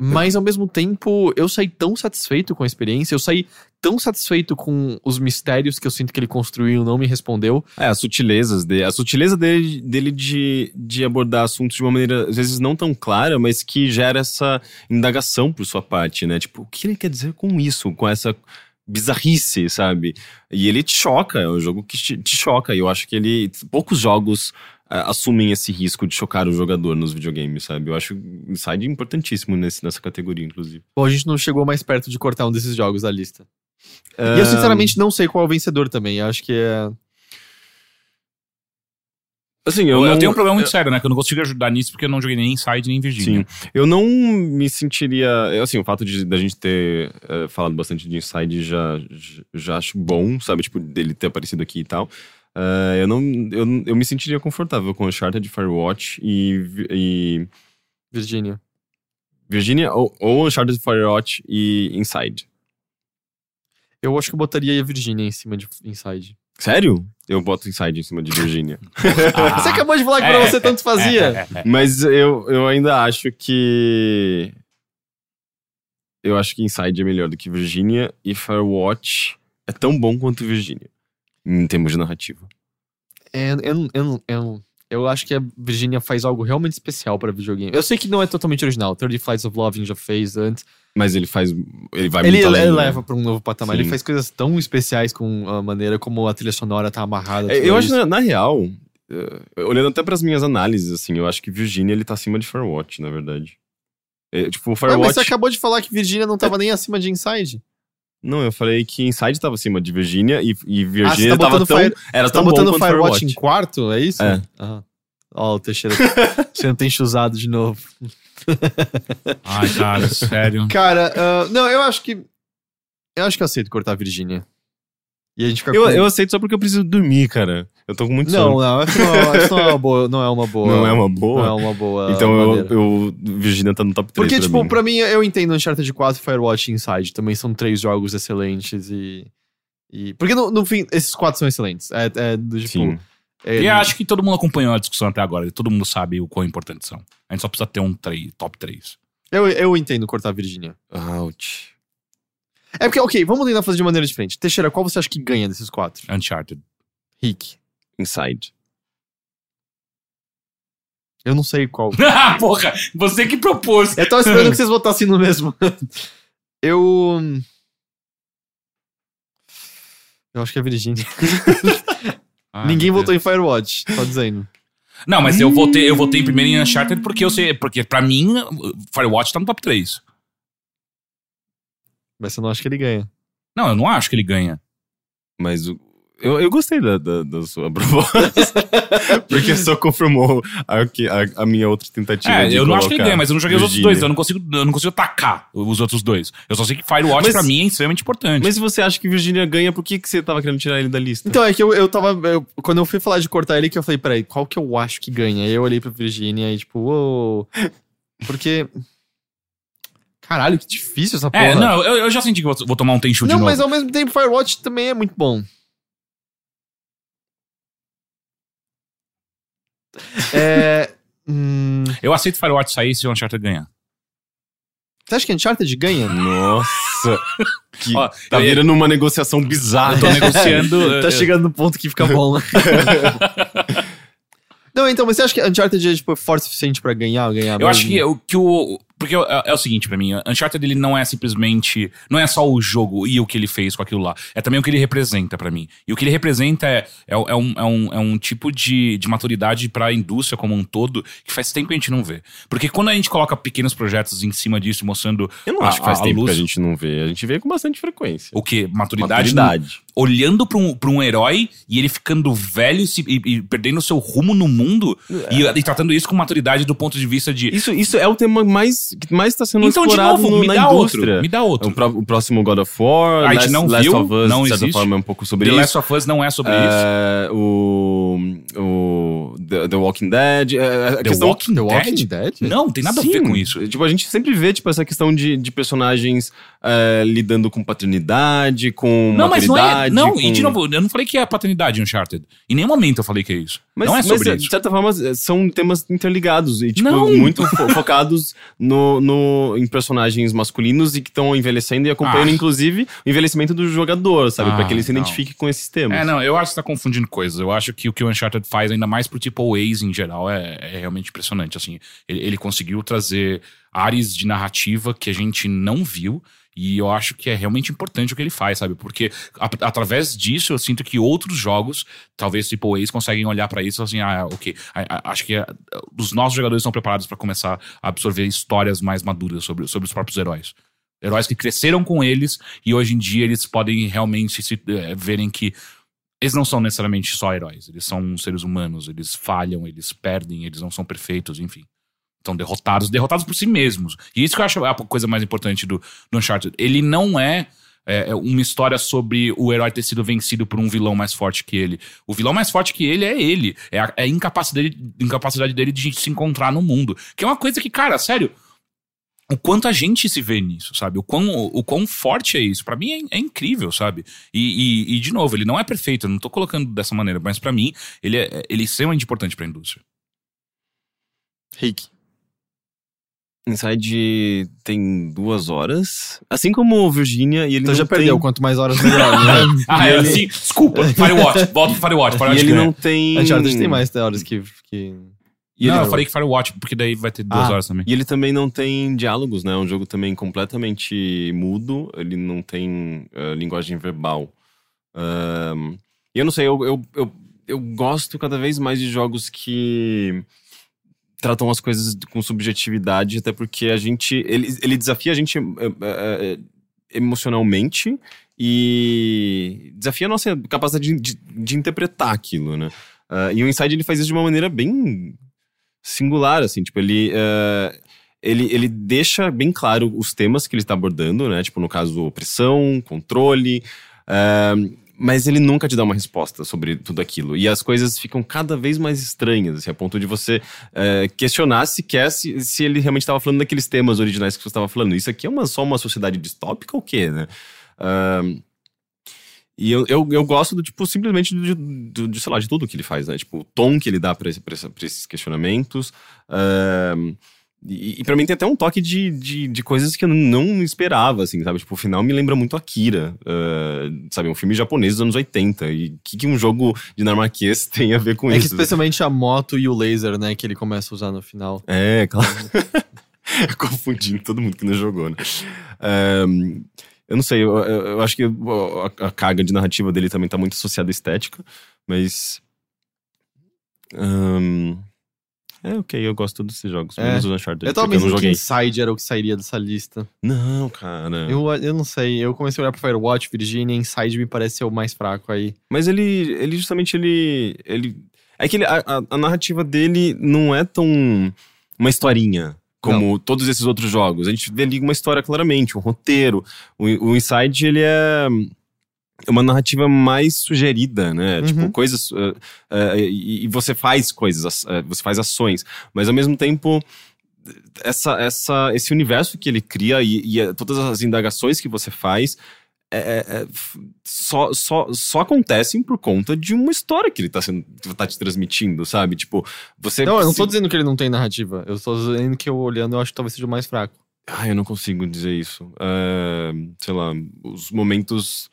[SPEAKER 1] Mas ao mesmo tempo, eu saí tão satisfeito com a experiência, eu saí tão satisfeito com os mistérios que eu sinto que ele construiu, não me respondeu.
[SPEAKER 3] É, as sutilezas dele. A sutileza dele, dele de, de abordar assuntos de uma maneira, às vezes, não tão clara, mas que gera essa indagação por sua parte, né? Tipo, o que ele quer dizer com isso? Com essa bizarrice, sabe? E ele te choca, é um jogo que te, te choca. E eu acho que ele. Poucos jogos assumem esse risco de chocar o jogador nos videogames, sabe? Eu acho Inside importantíssimo nesse, nessa categoria, inclusive.
[SPEAKER 1] Bom, a gente não chegou mais perto de cortar um desses jogos da lista. E eu, sinceramente, não sei qual é o vencedor também. Eu acho que é.
[SPEAKER 3] Assim,
[SPEAKER 2] Eu,
[SPEAKER 3] eu,
[SPEAKER 2] eu
[SPEAKER 3] não-
[SPEAKER 2] tenho um problema muito sério, né? Que eu não consigo ajudar nisso porque eu não joguei nem Inside nem Virginia.
[SPEAKER 3] Eu não me sentiria. eu, Assim, o fato de da gente ter eh, falado bastante de Inside já, já, já acho bom, sabe? Tipo, dele ter aparecido aqui e tal. Eh, eu, não, eu, eu me sentiria confortável com Uncharted, Firewatch e, e
[SPEAKER 1] Virginia.
[SPEAKER 3] Virginia, ou, ou Uncharted, Firewatch e Inside.
[SPEAKER 1] Eu acho que eu botaria a Virginia em cima de Inside.
[SPEAKER 3] Sério? Eu boto Inside em cima de Virginia.
[SPEAKER 2] Ah.
[SPEAKER 1] Você acabou de falar que pra
[SPEAKER 2] É,
[SPEAKER 1] você tanto fazia.
[SPEAKER 2] É, é, é.
[SPEAKER 3] Mas eu, eu ainda acho que. Eu acho que Inside é melhor do que Virginia e Firewatch é tão bom quanto Virginia. Em termos de narrativa.
[SPEAKER 1] É, eu, eu, eu, eu acho que a Virginia faz algo realmente especial pra videogame. Eu sei que não é totalmente original. 30 Flights of Loving já fez antes.
[SPEAKER 3] Mas ele faz. Ele vai
[SPEAKER 1] Ele,
[SPEAKER 3] muito além,
[SPEAKER 1] ele
[SPEAKER 3] né?
[SPEAKER 1] leva pra um novo patamar.
[SPEAKER 3] Sim.
[SPEAKER 1] Ele faz coisas tão especiais com a maneira como a trilha sonora tá amarrada.
[SPEAKER 3] É, Eu acho, na, na real, eh, olhando até pras minhas análises, assim, eu acho que Virginia ele tá acima de Firewatch, na verdade. É, tipo, Firewatch.
[SPEAKER 1] mas você acabou de falar que Virginia não tava nem acima de Inside.
[SPEAKER 3] Não, eu falei que Inside tava acima de Virginia e, e Virginia
[SPEAKER 1] Ah, você tá
[SPEAKER 3] tava tão.
[SPEAKER 1] Fire-
[SPEAKER 3] Era
[SPEAKER 1] Você tá
[SPEAKER 3] tão bom
[SPEAKER 1] botando Firewatch,
[SPEAKER 3] Firewatch.
[SPEAKER 1] em quarto, é isso?
[SPEAKER 3] É.
[SPEAKER 1] Aham. Ó, o Teixeira sendo tem chuzado de novo.
[SPEAKER 2] Ai, cara, sério.
[SPEAKER 1] Cara, ah, não, eu acho que. Eu acho que eu aceito cortar a Virginia. E a gente fica
[SPEAKER 3] Eu,
[SPEAKER 1] com...
[SPEAKER 3] eu aceito só porque eu preciso dormir, cara. Eu tô com muito
[SPEAKER 1] Não,
[SPEAKER 3] sono.
[SPEAKER 1] não, isso não, é- isso não é uma boa. Não é uma boa.
[SPEAKER 3] Não é uma boa?
[SPEAKER 1] Não é uma boa.
[SPEAKER 3] Então eu, eu. Virginia tá no top 3.
[SPEAKER 1] Porque,
[SPEAKER 3] pra
[SPEAKER 1] tipo,
[SPEAKER 3] mim.
[SPEAKER 1] pra mim, eu entendo Uncharted 4, Firewatch e Inside. Também são três jogos excelentes e. e... Porque no, no fim, esses quatro são excelentes. É, é do tipo.
[SPEAKER 3] Sim.
[SPEAKER 1] é-
[SPEAKER 2] E acho que todo mundo acompanhou a discussão até agora. e Todo mundo sabe o quão importantes são. A gente só precisa ter um top 3.
[SPEAKER 1] eu, eu entendo cortar a Virginia.
[SPEAKER 3] Ouch.
[SPEAKER 1] É porque, ok, vamos tentar fazer de maneira diferente. Teixeira, qual você acha que ganha desses quatro?
[SPEAKER 2] Uncharted.
[SPEAKER 1] Rick.
[SPEAKER 3] Inside.
[SPEAKER 1] Eu não sei qual.
[SPEAKER 2] Ah, porra! Você que propôs.
[SPEAKER 1] Eu tava esperando que vocês votassem no mesmo. Eu. Eu acho que é Virginia. Ninguém votou
[SPEAKER 2] Deus.
[SPEAKER 1] em Firewatch, tô dizendo.
[SPEAKER 2] Não, mas eu votei, eu votei primeiro em Uncharted porque eu sei. Porque pra mim, Firewatch tá no top 3.
[SPEAKER 1] Mas você não acha que ele ganha.
[SPEAKER 2] Não, eu não acho que ele ganha.
[SPEAKER 3] Mas o- eu, eu gostei da, da, da sua proposta. porque só confirmou a, que- a, a minha outra tentativa.
[SPEAKER 2] É,
[SPEAKER 3] de
[SPEAKER 2] eu não acho que ele ganha, mas eu não joguei os outros
[SPEAKER 3] Virginia.
[SPEAKER 2] dois. Eu não consigo, eu não consigo atacar os outros dois. Eu só sei que Firewatch
[SPEAKER 3] Mas-
[SPEAKER 2] pra mim é extremamente importante.
[SPEAKER 3] Mas se você acha que Virginia ganha, por que, que você tava querendo tirar ele da lista?
[SPEAKER 1] Então, é que eu, eu tava. eu- quando eu fui falar de cortar ele, que eu falei, peraí, qual que eu acho que ganha? Aí eu olhei pra Virginia e, tipo, uou. Porque. Caralho, que difícil essa porra.
[SPEAKER 2] é, não, eu, eu já senti que vou, vou tomar um Tenchu de
[SPEAKER 1] Não,
[SPEAKER 2] novo.
[SPEAKER 1] mas ao mesmo tempo, Firewatch também é muito bom. É. hum,
[SPEAKER 2] Eu aceito Firewatch sair se o Uncharted ganhar.
[SPEAKER 1] você acha que Uncharted ganha?
[SPEAKER 3] Nossa! Que
[SPEAKER 2] Ó,
[SPEAKER 3] tá
[SPEAKER 2] eu-
[SPEAKER 3] virando uma negociação bizarra.
[SPEAKER 2] Tô negociando.
[SPEAKER 1] tá
[SPEAKER 2] eu-
[SPEAKER 1] chegando no ponto que fica bom. Não, então, mas você acha que Uncharted é tipo, forte o suficiente pra ganhar? ganhar
[SPEAKER 2] Eu acho que,
[SPEAKER 1] mesmo?
[SPEAKER 2] o- que o. Porque é, é o seguinte pra mim, Uncharted ele não é simplesmente. Não é só o jogo e o que ele fez com aquilo lá. É também o que ele representa pra mim. E o que ele representa é, é, é um, é, um, é um tipo de, de maturidade pra indústria como um todo que faz tempo que a gente não vê. Porque quando a gente coloca pequenos projetos em cima disso, mostrando
[SPEAKER 3] Eu não
[SPEAKER 2] a-
[SPEAKER 3] acho que faz
[SPEAKER 2] a
[SPEAKER 3] tempo
[SPEAKER 2] luz-
[SPEAKER 3] que a gente não vê. A gente vê com bastante frequência.
[SPEAKER 2] o que? Maturidade.
[SPEAKER 3] Maturidade.
[SPEAKER 2] Olhando pra um, pra um herói e ele ficando velho se- e, e perdendo seu rumo no mundo e, e tratando isso com maturidade do ponto de vista de.
[SPEAKER 3] Isso, isso é o tema mais que mais está sendo
[SPEAKER 2] Então, de
[SPEAKER 3] explorado
[SPEAKER 2] novo,
[SPEAKER 3] no-
[SPEAKER 2] me
[SPEAKER 3] na
[SPEAKER 2] dá
[SPEAKER 3] indústria.
[SPEAKER 2] outro. Me dá outro.
[SPEAKER 3] O, pró- o próximo God of War,
[SPEAKER 2] A gente
[SPEAKER 3] Last,
[SPEAKER 2] não
[SPEAKER 3] Last
[SPEAKER 2] viu,
[SPEAKER 3] of Us,
[SPEAKER 2] não
[SPEAKER 3] de certa
[SPEAKER 2] existe.
[SPEAKER 3] forma, é um pouco sobre
[SPEAKER 2] The
[SPEAKER 3] isso.
[SPEAKER 2] Last of Us não é sobre isso.
[SPEAKER 3] É, o, The, The Walking Dead. é, a
[SPEAKER 2] The
[SPEAKER 3] questão,
[SPEAKER 2] Walking
[SPEAKER 1] The
[SPEAKER 2] Dead?
[SPEAKER 1] Walking Dead?
[SPEAKER 2] Não, tem nada a
[SPEAKER 3] Sim,
[SPEAKER 2] ver com isso.
[SPEAKER 3] Tipo, a gente sempre vê tipo, essa questão de, de personagens é, lidando com paternidade, com
[SPEAKER 2] Não, mas não é. Não,
[SPEAKER 3] com...
[SPEAKER 2] e de novo, eu não falei que é paternidade Uncharted. Em nenhum momento eu falei que é isso.
[SPEAKER 3] Mas,
[SPEAKER 2] não é sobre
[SPEAKER 3] mas,
[SPEAKER 2] isso.
[SPEAKER 3] de certa forma, são temas interligados e, tipo,
[SPEAKER 2] Não.
[SPEAKER 3] muito fo- focados no, no, em personagens masculinos e que estão envelhecendo e acompanhando,
[SPEAKER 2] Ah.
[SPEAKER 3] inclusive, o envelhecimento do jogador, sabe?
[SPEAKER 2] Ah,
[SPEAKER 3] pra que ele se
[SPEAKER 2] não.
[SPEAKER 3] identifique com esses temas.
[SPEAKER 2] É, não, eu acho que você tá confundindo coisas. Eu acho que o que o Uncharted faz, ainda mais pro tipo A's em geral, é, é realmente impressionante. Assim, ele, ele conseguiu trazer áreas de narrativa que a gente não viu. E eu acho que é realmente importante o que ele faz, sabe? Porque a- através disso eu sinto que outros jogos, talvez tipo A's, conseguem olhar pra isso e assim: ah, ok, a- a- acho que é, os nossos jogadores estão preparados pra começar a absorver histórias mais maduras sobre, sobre os próprios heróis. Heróis que cresceram com eles e hoje em dia eles podem realmente se eh, verem que eles não são necessariamente só heróis, eles são seres humanos, eles falham, eles perdem, eles não são perfeitos, enfim. Estão derrotados, derrotados por si mesmos. E isso que eu acho a coisa mais importante do, do Uncharted. Ele não é, é, é uma história sobre o herói ter sido vencido por um vilão mais forte que ele. O vilão mais forte que ele é ele. É a, é a incapacidade, incapacidade dele de se encontrar no mundo. Que é uma coisa que, cara, sério, o quanto a gente se vê nisso, sabe? O quão, o quão forte é isso. Pra mim é, é incrível, sabe? E, e- e, de novo, ele não é perfeito, eu não tô colocando dessa maneira, mas pra mim, ele é, ele é extremamente importante pra indústria.
[SPEAKER 1] Rick.
[SPEAKER 3] Inside tem duas horas, assim como o Virginia, e ele
[SPEAKER 1] Então
[SPEAKER 3] não
[SPEAKER 1] já
[SPEAKER 3] tem...
[SPEAKER 1] perdeu, quanto mais horas melhor, né?
[SPEAKER 2] Ah,
[SPEAKER 3] E
[SPEAKER 2] é
[SPEAKER 3] ele-
[SPEAKER 2] assim, desculpa, Firewatch, volta pro Firewatch,
[SPEAKER 3] E
[SPEAKER 2] Firewatch
[SPEAKER 3] ele
[SPEAKER 2] ganha.
[SPEAKER 3] não tem...
[SPEAKER 1] Uncharted tem mais horas que... que...
[SPEAKER 3] E ele
[SPEAKER 2] não,
[SPEAKER 3] não-
[SPEAKER 2] eu falei que Firewatch, porque daí vai ter duas
[SPEAKER 1] Ah.
[SPEAKER 2] horas também.
[SPEAKER 3] E ele também não tem diálogos, né? É um jogo também completamente mudo. Ele não tem eh, linguagem verbal. Ahn, E eu não sei, eu, eu, eu, eu gosto cada vez mais de jogos que tratam as coisas com subjetividade, até porque a gente. Ele, ele desafia a gente eh, emocionalmente e desafia a nossa capacidade de, de, de interpretar aquilo, né? Ah, e o Inside ele faz isso de uma maneira bem singular, assim, tipo, ele. eh, ele, ele deixa bem claro os temas que ele está abordando, né? Tipo, no caso, opressão, controle. eh, mas ele nunca te dá uma resposta sobre tudo aquilo. E as coisas ficam cada vez mais estranhas, assim, a ponto de você eh, questionar se quer, se, se ele realmente estava falando daqueles temas originais que você estava falando. Isso aqui é uma, só uma sociedade distópica ou o quê, né? Ah, e eu, eu, eu gosto do, tipo, simplesmente de, de, de, sei lá, de tudo que ele faz, né? Tipo, o tom que ele dá pra, esse, esses questionamentos. Ahn, e, e pra mim tem até um toque de, de, de coisas que eu não esperava, assim, sabe? Tipo, o final me lembra muito Akira, ah, sabe? Um filme japonês dos anos 80. E o que, que um jogo dinamarquês tem a ver com
[SPEAKER 1] É que
[SPEAKER 3] isso?
[SPEAKER 1] especialmente a moto e o laser, né, que ele começa a usar no final.
[SPEAKER 3] É, claro. Confundindo todo mundo que não jogou, né? Ahn, eu não sei, eu, eu- eu acho que a, a carga de narrativa dele também tá muito associada à estética, mas. ahn, é, ok, eu gosto desses jogos,
[SPEAKER 1] É.
[SPEAKER 3] menos o Uncharted,
[SPEAKER 1] Eu tava pensando que. Inside era o que sairia dessa lista.
[SPEAKER 3] Não, cara.
[SPEAKER 1] Eu, eu não sei, eu comecei a olhar pro Firewatch, Virginia, Inside me parece ser o mais fraco aí.
[SPEAKER 3] Mas ele, ele justamente, ele... ele é que ele- a, a- a narrativa dele não é tão uma historinha como todos esses outros jogos. A gente vê ali uma história claramente, um roteiro. O, o Inside, ele é uma narrativa mais sugerida, né?
[SPEAKER 1] Uhum.
[SPEAKER 3] Tipo, coisas... eh, eh, e, e você faz coisas, eh, você faz ações. Mas, ao mesmo tempo... Essa, essa, esse universo que ele cria e, e, todas as indagações que você faz é- é- é só, só, só acontecem por conta de uma história que ele tá, sendo, tá te transmitindo, sabe? Tipo, você.
[SPEAKER 1] Não, eu não tô dizendo que ele não tem narrativa. Eu tô dizendo que eu olhando, eu acho que talvez seja o mais fraco.
[SPEAKER 3] Ah, eu não consigo dizer isso. É, sei lá, os momentos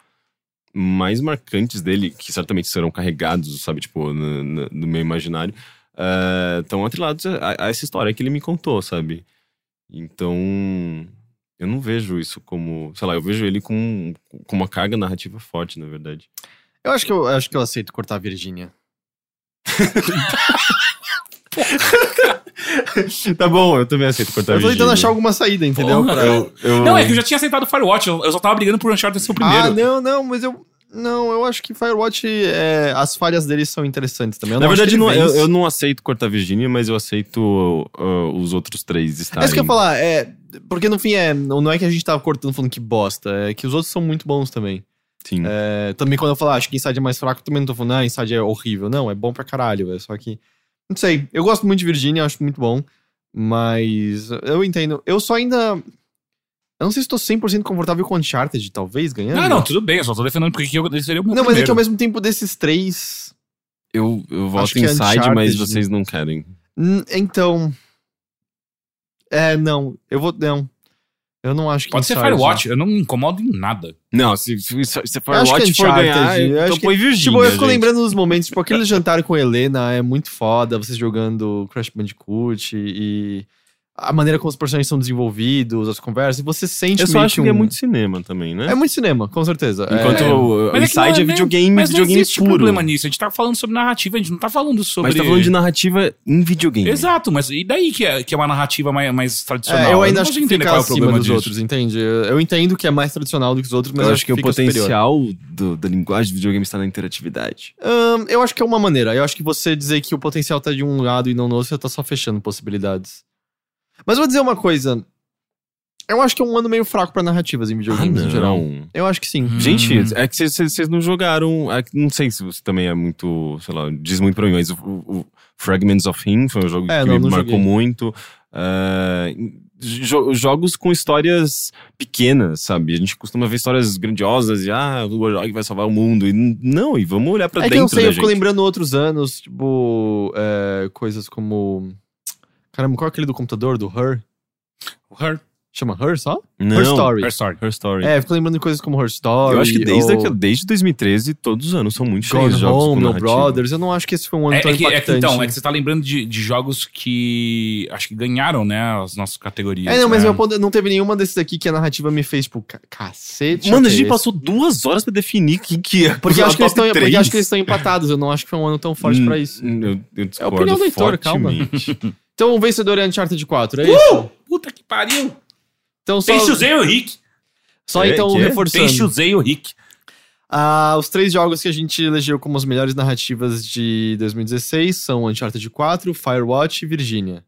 [SPEAKER 3] mais marcantes dele, que certamente serão carregados, sabe, tipo, no, no- no meu imaginário, estão atrelados a, a essa história que ele me contou, sabe? Então, eu não vejo isso como, sei lá, eu vejo ele com, com uma carga narrativa forte, na verdade.
[SPEAKER 1] Eu acho que eu, acho que eu aceito cortar a Virginia.
[SPEAKER 3] tá bom, eu também aceito cortar
[SPEAKER 1] eu tô tentando
[SPEAKER 3] Virgínia.
[SPEAKER 1] achar alguma saída, entendeu? Pra-
[SPEAKER 3] Eu, eu-
[SPEAKER 2] Não, é que eu já tinha aceitado Firewatch, eu, eu só tava brigando por Uncharted ser o primeiro.
[SPEAKER 1] Ah, não, não, mas eu. Não, eu acho que Firewatch, é, as falhas deles são interessantes também. Eu
[SPEAKER 3] Na verdade, não- eu, eu não aceito cortar Virginia, mas eu aceito uh, os outros três
[SPEAKER 1] É
[SPEAKER 3] estarem.
[SPEAKER 1] isso que eu ia falar, é. Porque no fim é. Não é que a gente tava cortando falando que bosta, é que os outros são muito bons também.
[SPEAKER 3] Sim.
[SPEAKER 1] É, também quando eu falar, acho que Inside é mais fraco, também não tô falando, ah, Inside é horrível. Não, é bom pra caralho, é só que. Não sei, eu gosto muito de Virginia, acho muito bom. Mas eu entendo. Eu só ainda. Eu não sei se tô 100% confortável com Uncharted, talvez, ganhando.
[SPEAKER 2] Não, não, tudo bem, eu só tô defendendo porque eu seria o meu
[SPEAKER 1] Não, mas é que
[SPEAKER 2] primeiro.
[SPEAKER 1] ao mesmo tempo desses três.
[SPEAKER 3] Eu, eu voto
[SPEAKER 1] que
[SPEAKER 3] Inside,
[SPEAKER 1] Uncharted-
[SPEAKER 3] mas vocês não querem.
[SPEAKER 1] Então. É, não. Eu vou. Não. Eu não acho que.
[SPEAKER 2] Pode ser Firewatch, eu não me incomodo em nada.
[SPEAKER 3] Não, se, se, se
[SPEAKER 1] Eu acho que
[SPEAKER 3] Firewatch for
[SPEAKER 1] Uncharted,
[SPEAKER 3] ganhar,
[SPEAKER 1] eu
[SPEAKER 3] então
[SPEAKER 1] acho que-
[SPEAKER 3] Virginia,
[SPEAKER 1] Tipo, eu fico
[SPEAKER 3] gente.
[SPEAKER 1] lembrando dos momentos, tipo, aquele jantar com a Helena é muito foda, vocês jogando Crash Bandicoot e a maneira como os personagens são desenvolvidos, as conversas, e você sente
[SPEAKER 3] Eu só acho
[SPEAKER 1] que
[SPEAKER 3] que é
[SPEAKER 1] um-
[SPEAKER 3] muito cinema também, né?
[SPEAKER 1] É muito cinema, com certeza.
[SPEAKER 3] Enquanto
[SPEAKER 1] é...
[SPEAKER 3] o, o
[SPEAKER 2] é não
[SPEAKER 3] Inside é,
[SPEAKER 2] nem-
[SPEAKER 3] videogame,
[SPEAKER 2] Mas não
[SPEAKER 3] videogame
[SPEAKER 2] existe
[SPEAKER 3] puro.
[SPEAKER 2] problema nisso, a gente tá falando sobre narrativa, a gente não tá falando sobre...
[SPEAKER 3] Mas tá falando de narrativa em videogame.
[SPEAKER 2] Exato, mas e daí que é, que é uma narrativa mais, mais tradicional?
[SPEAKER 1] É, eu ainda
[SPEAKER 2] não
[SPEAKER 1] acho que fica
[SPEAKER 2] qual é o
[SPEAKER 1] acima
[SPEAKER 2] problema
[SPEAKER 1] dos
[SPEAKER 2] disso.
[SPEAKER 1] outros, entende? Eu eu entendo que é mais tradicional do que os outros, mas
[SPEAKER 3] eu acho que o potencial do- da linguagem do videogame está na interatividade.
[SPEAKER 1] Eu acho que é uma maneira. Eu acho que você dizer que o potencial tá de um lado e não no outro, você tá só fechando possibilidades. Mas eu vou dizer uma coisa. Eu acho que é um ano meio fraco pra narrativas em videogames em geral. Eu acho que sim.
[SPEAKER 2] Hum.
[SPEAKER 3] Gente, é que vocês não jogaram. é que não sei se você também é muito, sei lá, diz muito pra mim, mas o, o- o Fragments of Him foi um jogo
[SPEAKER 1] É,
[SPEAKER 3] que
[SPEAKER 1] não,
[SPEAKER 3] me
[SPEAKER 1] não
[SPEAKER 3] marcou
[SPEAKER 1] joguei.
[SPEAKER 3] muito. É, jo- jogos com histórias pequenas, sabe? A gente costuma ver histórias grandiosas e ah, o Warlock vai salvar o mundo. E n- não, e vamos olhar pra
[SPEAKER 1] É que
[SPEAKER 3] dentro
[SPEAKER 1] eu não sei,
[SPEAKER 3] da
[SPEAKER 1] eu fico
[SPEAKER 3] gente.
[SPEAKER 1] lembrando outros anos, tipo, é, coisas como. Caramba, qual é aquele do computador, do Her?
[SPEAKER 2] Her,
[SPEAKER 1] Chama Her só?
[SPEAKER 3] Não,
[SPEAKER 1] Her Story.
[SPEAKER 2] Her Story.
[SPEAKER 3] Her Story.
[SPEAKER 1] É, eu fico lembrando de coisas como Her Story.
[SPEAKER 3] eu acho que desde,
[SPEAKER 1] ou
[SPEAKER 3] desde 2013, todos os anos são muito cheios de jogos
[SPEAKER 1] Home,
[SPEAKER 3] com
[SPEAKER 1] No. Brothers. Eu não acho que esse foi um ano
[SPEAKER 2] É,
[SPEAKER 1] tão
[SPEAKER 2] é que, é que,
[SPEAKER 1] impactante.
[SPEAKER 2] então, é que você tá lembrando de, de jogos que acho que ganharam, né, as nossas categorias.
[SPEAKER 1] É, não, mas
[SPEAKER 2] né?
[SPEAKER 1] meu ponto é, não teve nenhuma desses aqui que a narrativa me fez, tipo, ca- cacete.
[SPEAKER 3] Mano, a gente
[SPEAKER 1] esse-
[SPEAKER 3] passou duas horas pra definir quem que é.
[SPEAKER 1] Porque acho, que eles estão, porque acho que eles estão empatados. Eu não acho que foi um ano tão forte
[SPEAKER 3] Hum,
[SPEAKER 1] pra isso.
[SPEAKER 3] Eu, eu discordo
[SPEAKER 1] opinião do Heitor, calma. Então o vencedor é Uncharted 4, é isso?
[SPEAKER 2] Puta que pariu!
[SPEAKER 1] Então só,
[SPEAKER 2] Tem o Rick!
[SPEAKER 1] só
[SPEAKER 3] É,
[SPEAKER 1] então
[SPEAKER 3] que
[SPEAKER 1] reforçando.
[SPEAKER 2] Tem o Rick.
[SPEAKER 1] Ah, os três jogos que a gente elegeu como as melhores narrativas de 2016 são Uncharted 4, Firewatch e Virginia.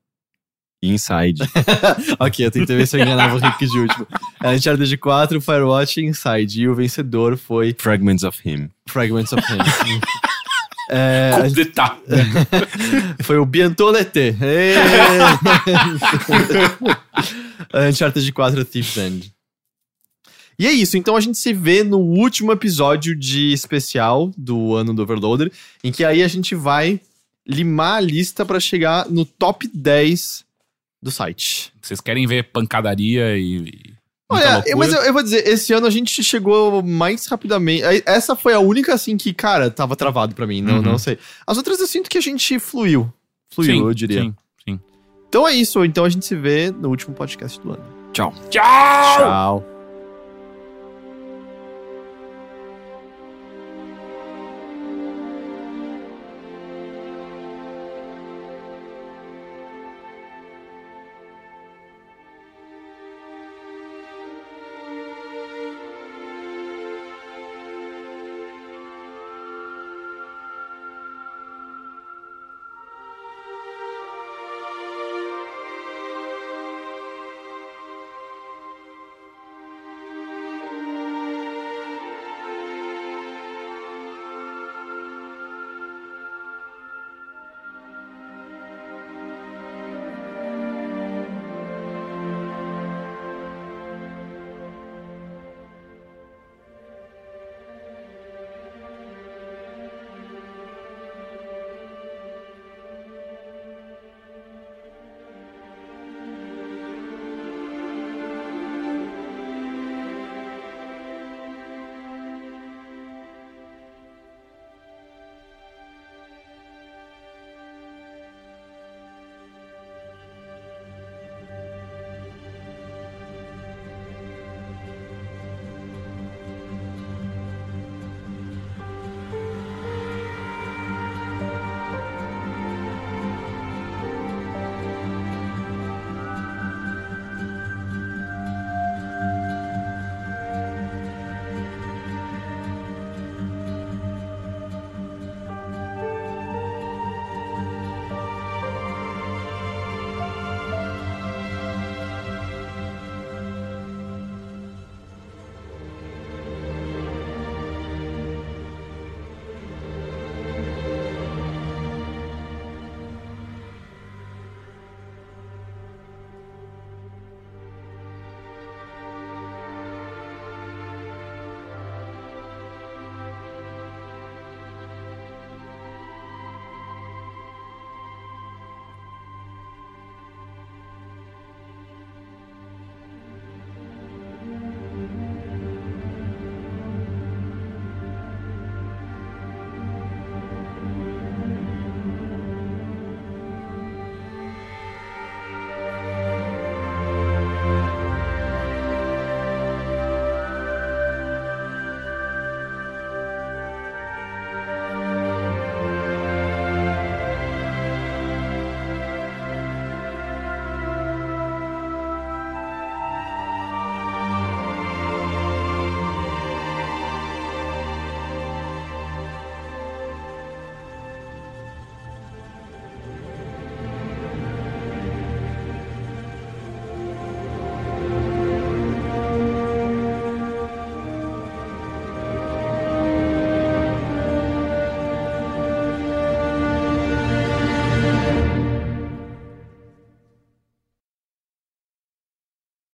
[SPEAKER 3] Inside.
[SPEAKER 1] ok, eu tentei ver se eu enganava o Rick de último. É, Uncharted 4, Firewatch e Inside. E o vencedor foi
[SPEAKER 3] Fragments of Him.
[SPEAKER 1] Fragments of Him. é,
[SPEAKER 2] Completar.
[SPEAKER 1] foi o Bientolete. Uncharted 4 Thief's End. E é isso, então a gente se vê no último episódio de especial do ano do Overloader, em que aí a gente vai limar a lista pra chegar no top 10 do site.
[SPEAKER 2] Vocês querem ver pancadaria e.
[SPEAKER 1] Olha, eu- mas eu, eu vou dizer, esse ano a gente chegou mais rapidamente. Essa foi a única, assim, que, cara, tava travado pra mim. Não,
[SPEAKER 2] Uhum.
[SPEAKER 1] não sei. As outras eu sinto que a gente fluiu. Fluiu,
[SPEAKER 2] Sim,
[SPEAKER 1] eu diria.
[SPEAKER 2] sim, sim.
[SPEAKER 1] Então é isso. Então a gente se vê no último podcast do ano.
[SPEAKER 3] Tchau.
[SPEAKER 2] Tchau!
[SPEAKER 1] Tchau.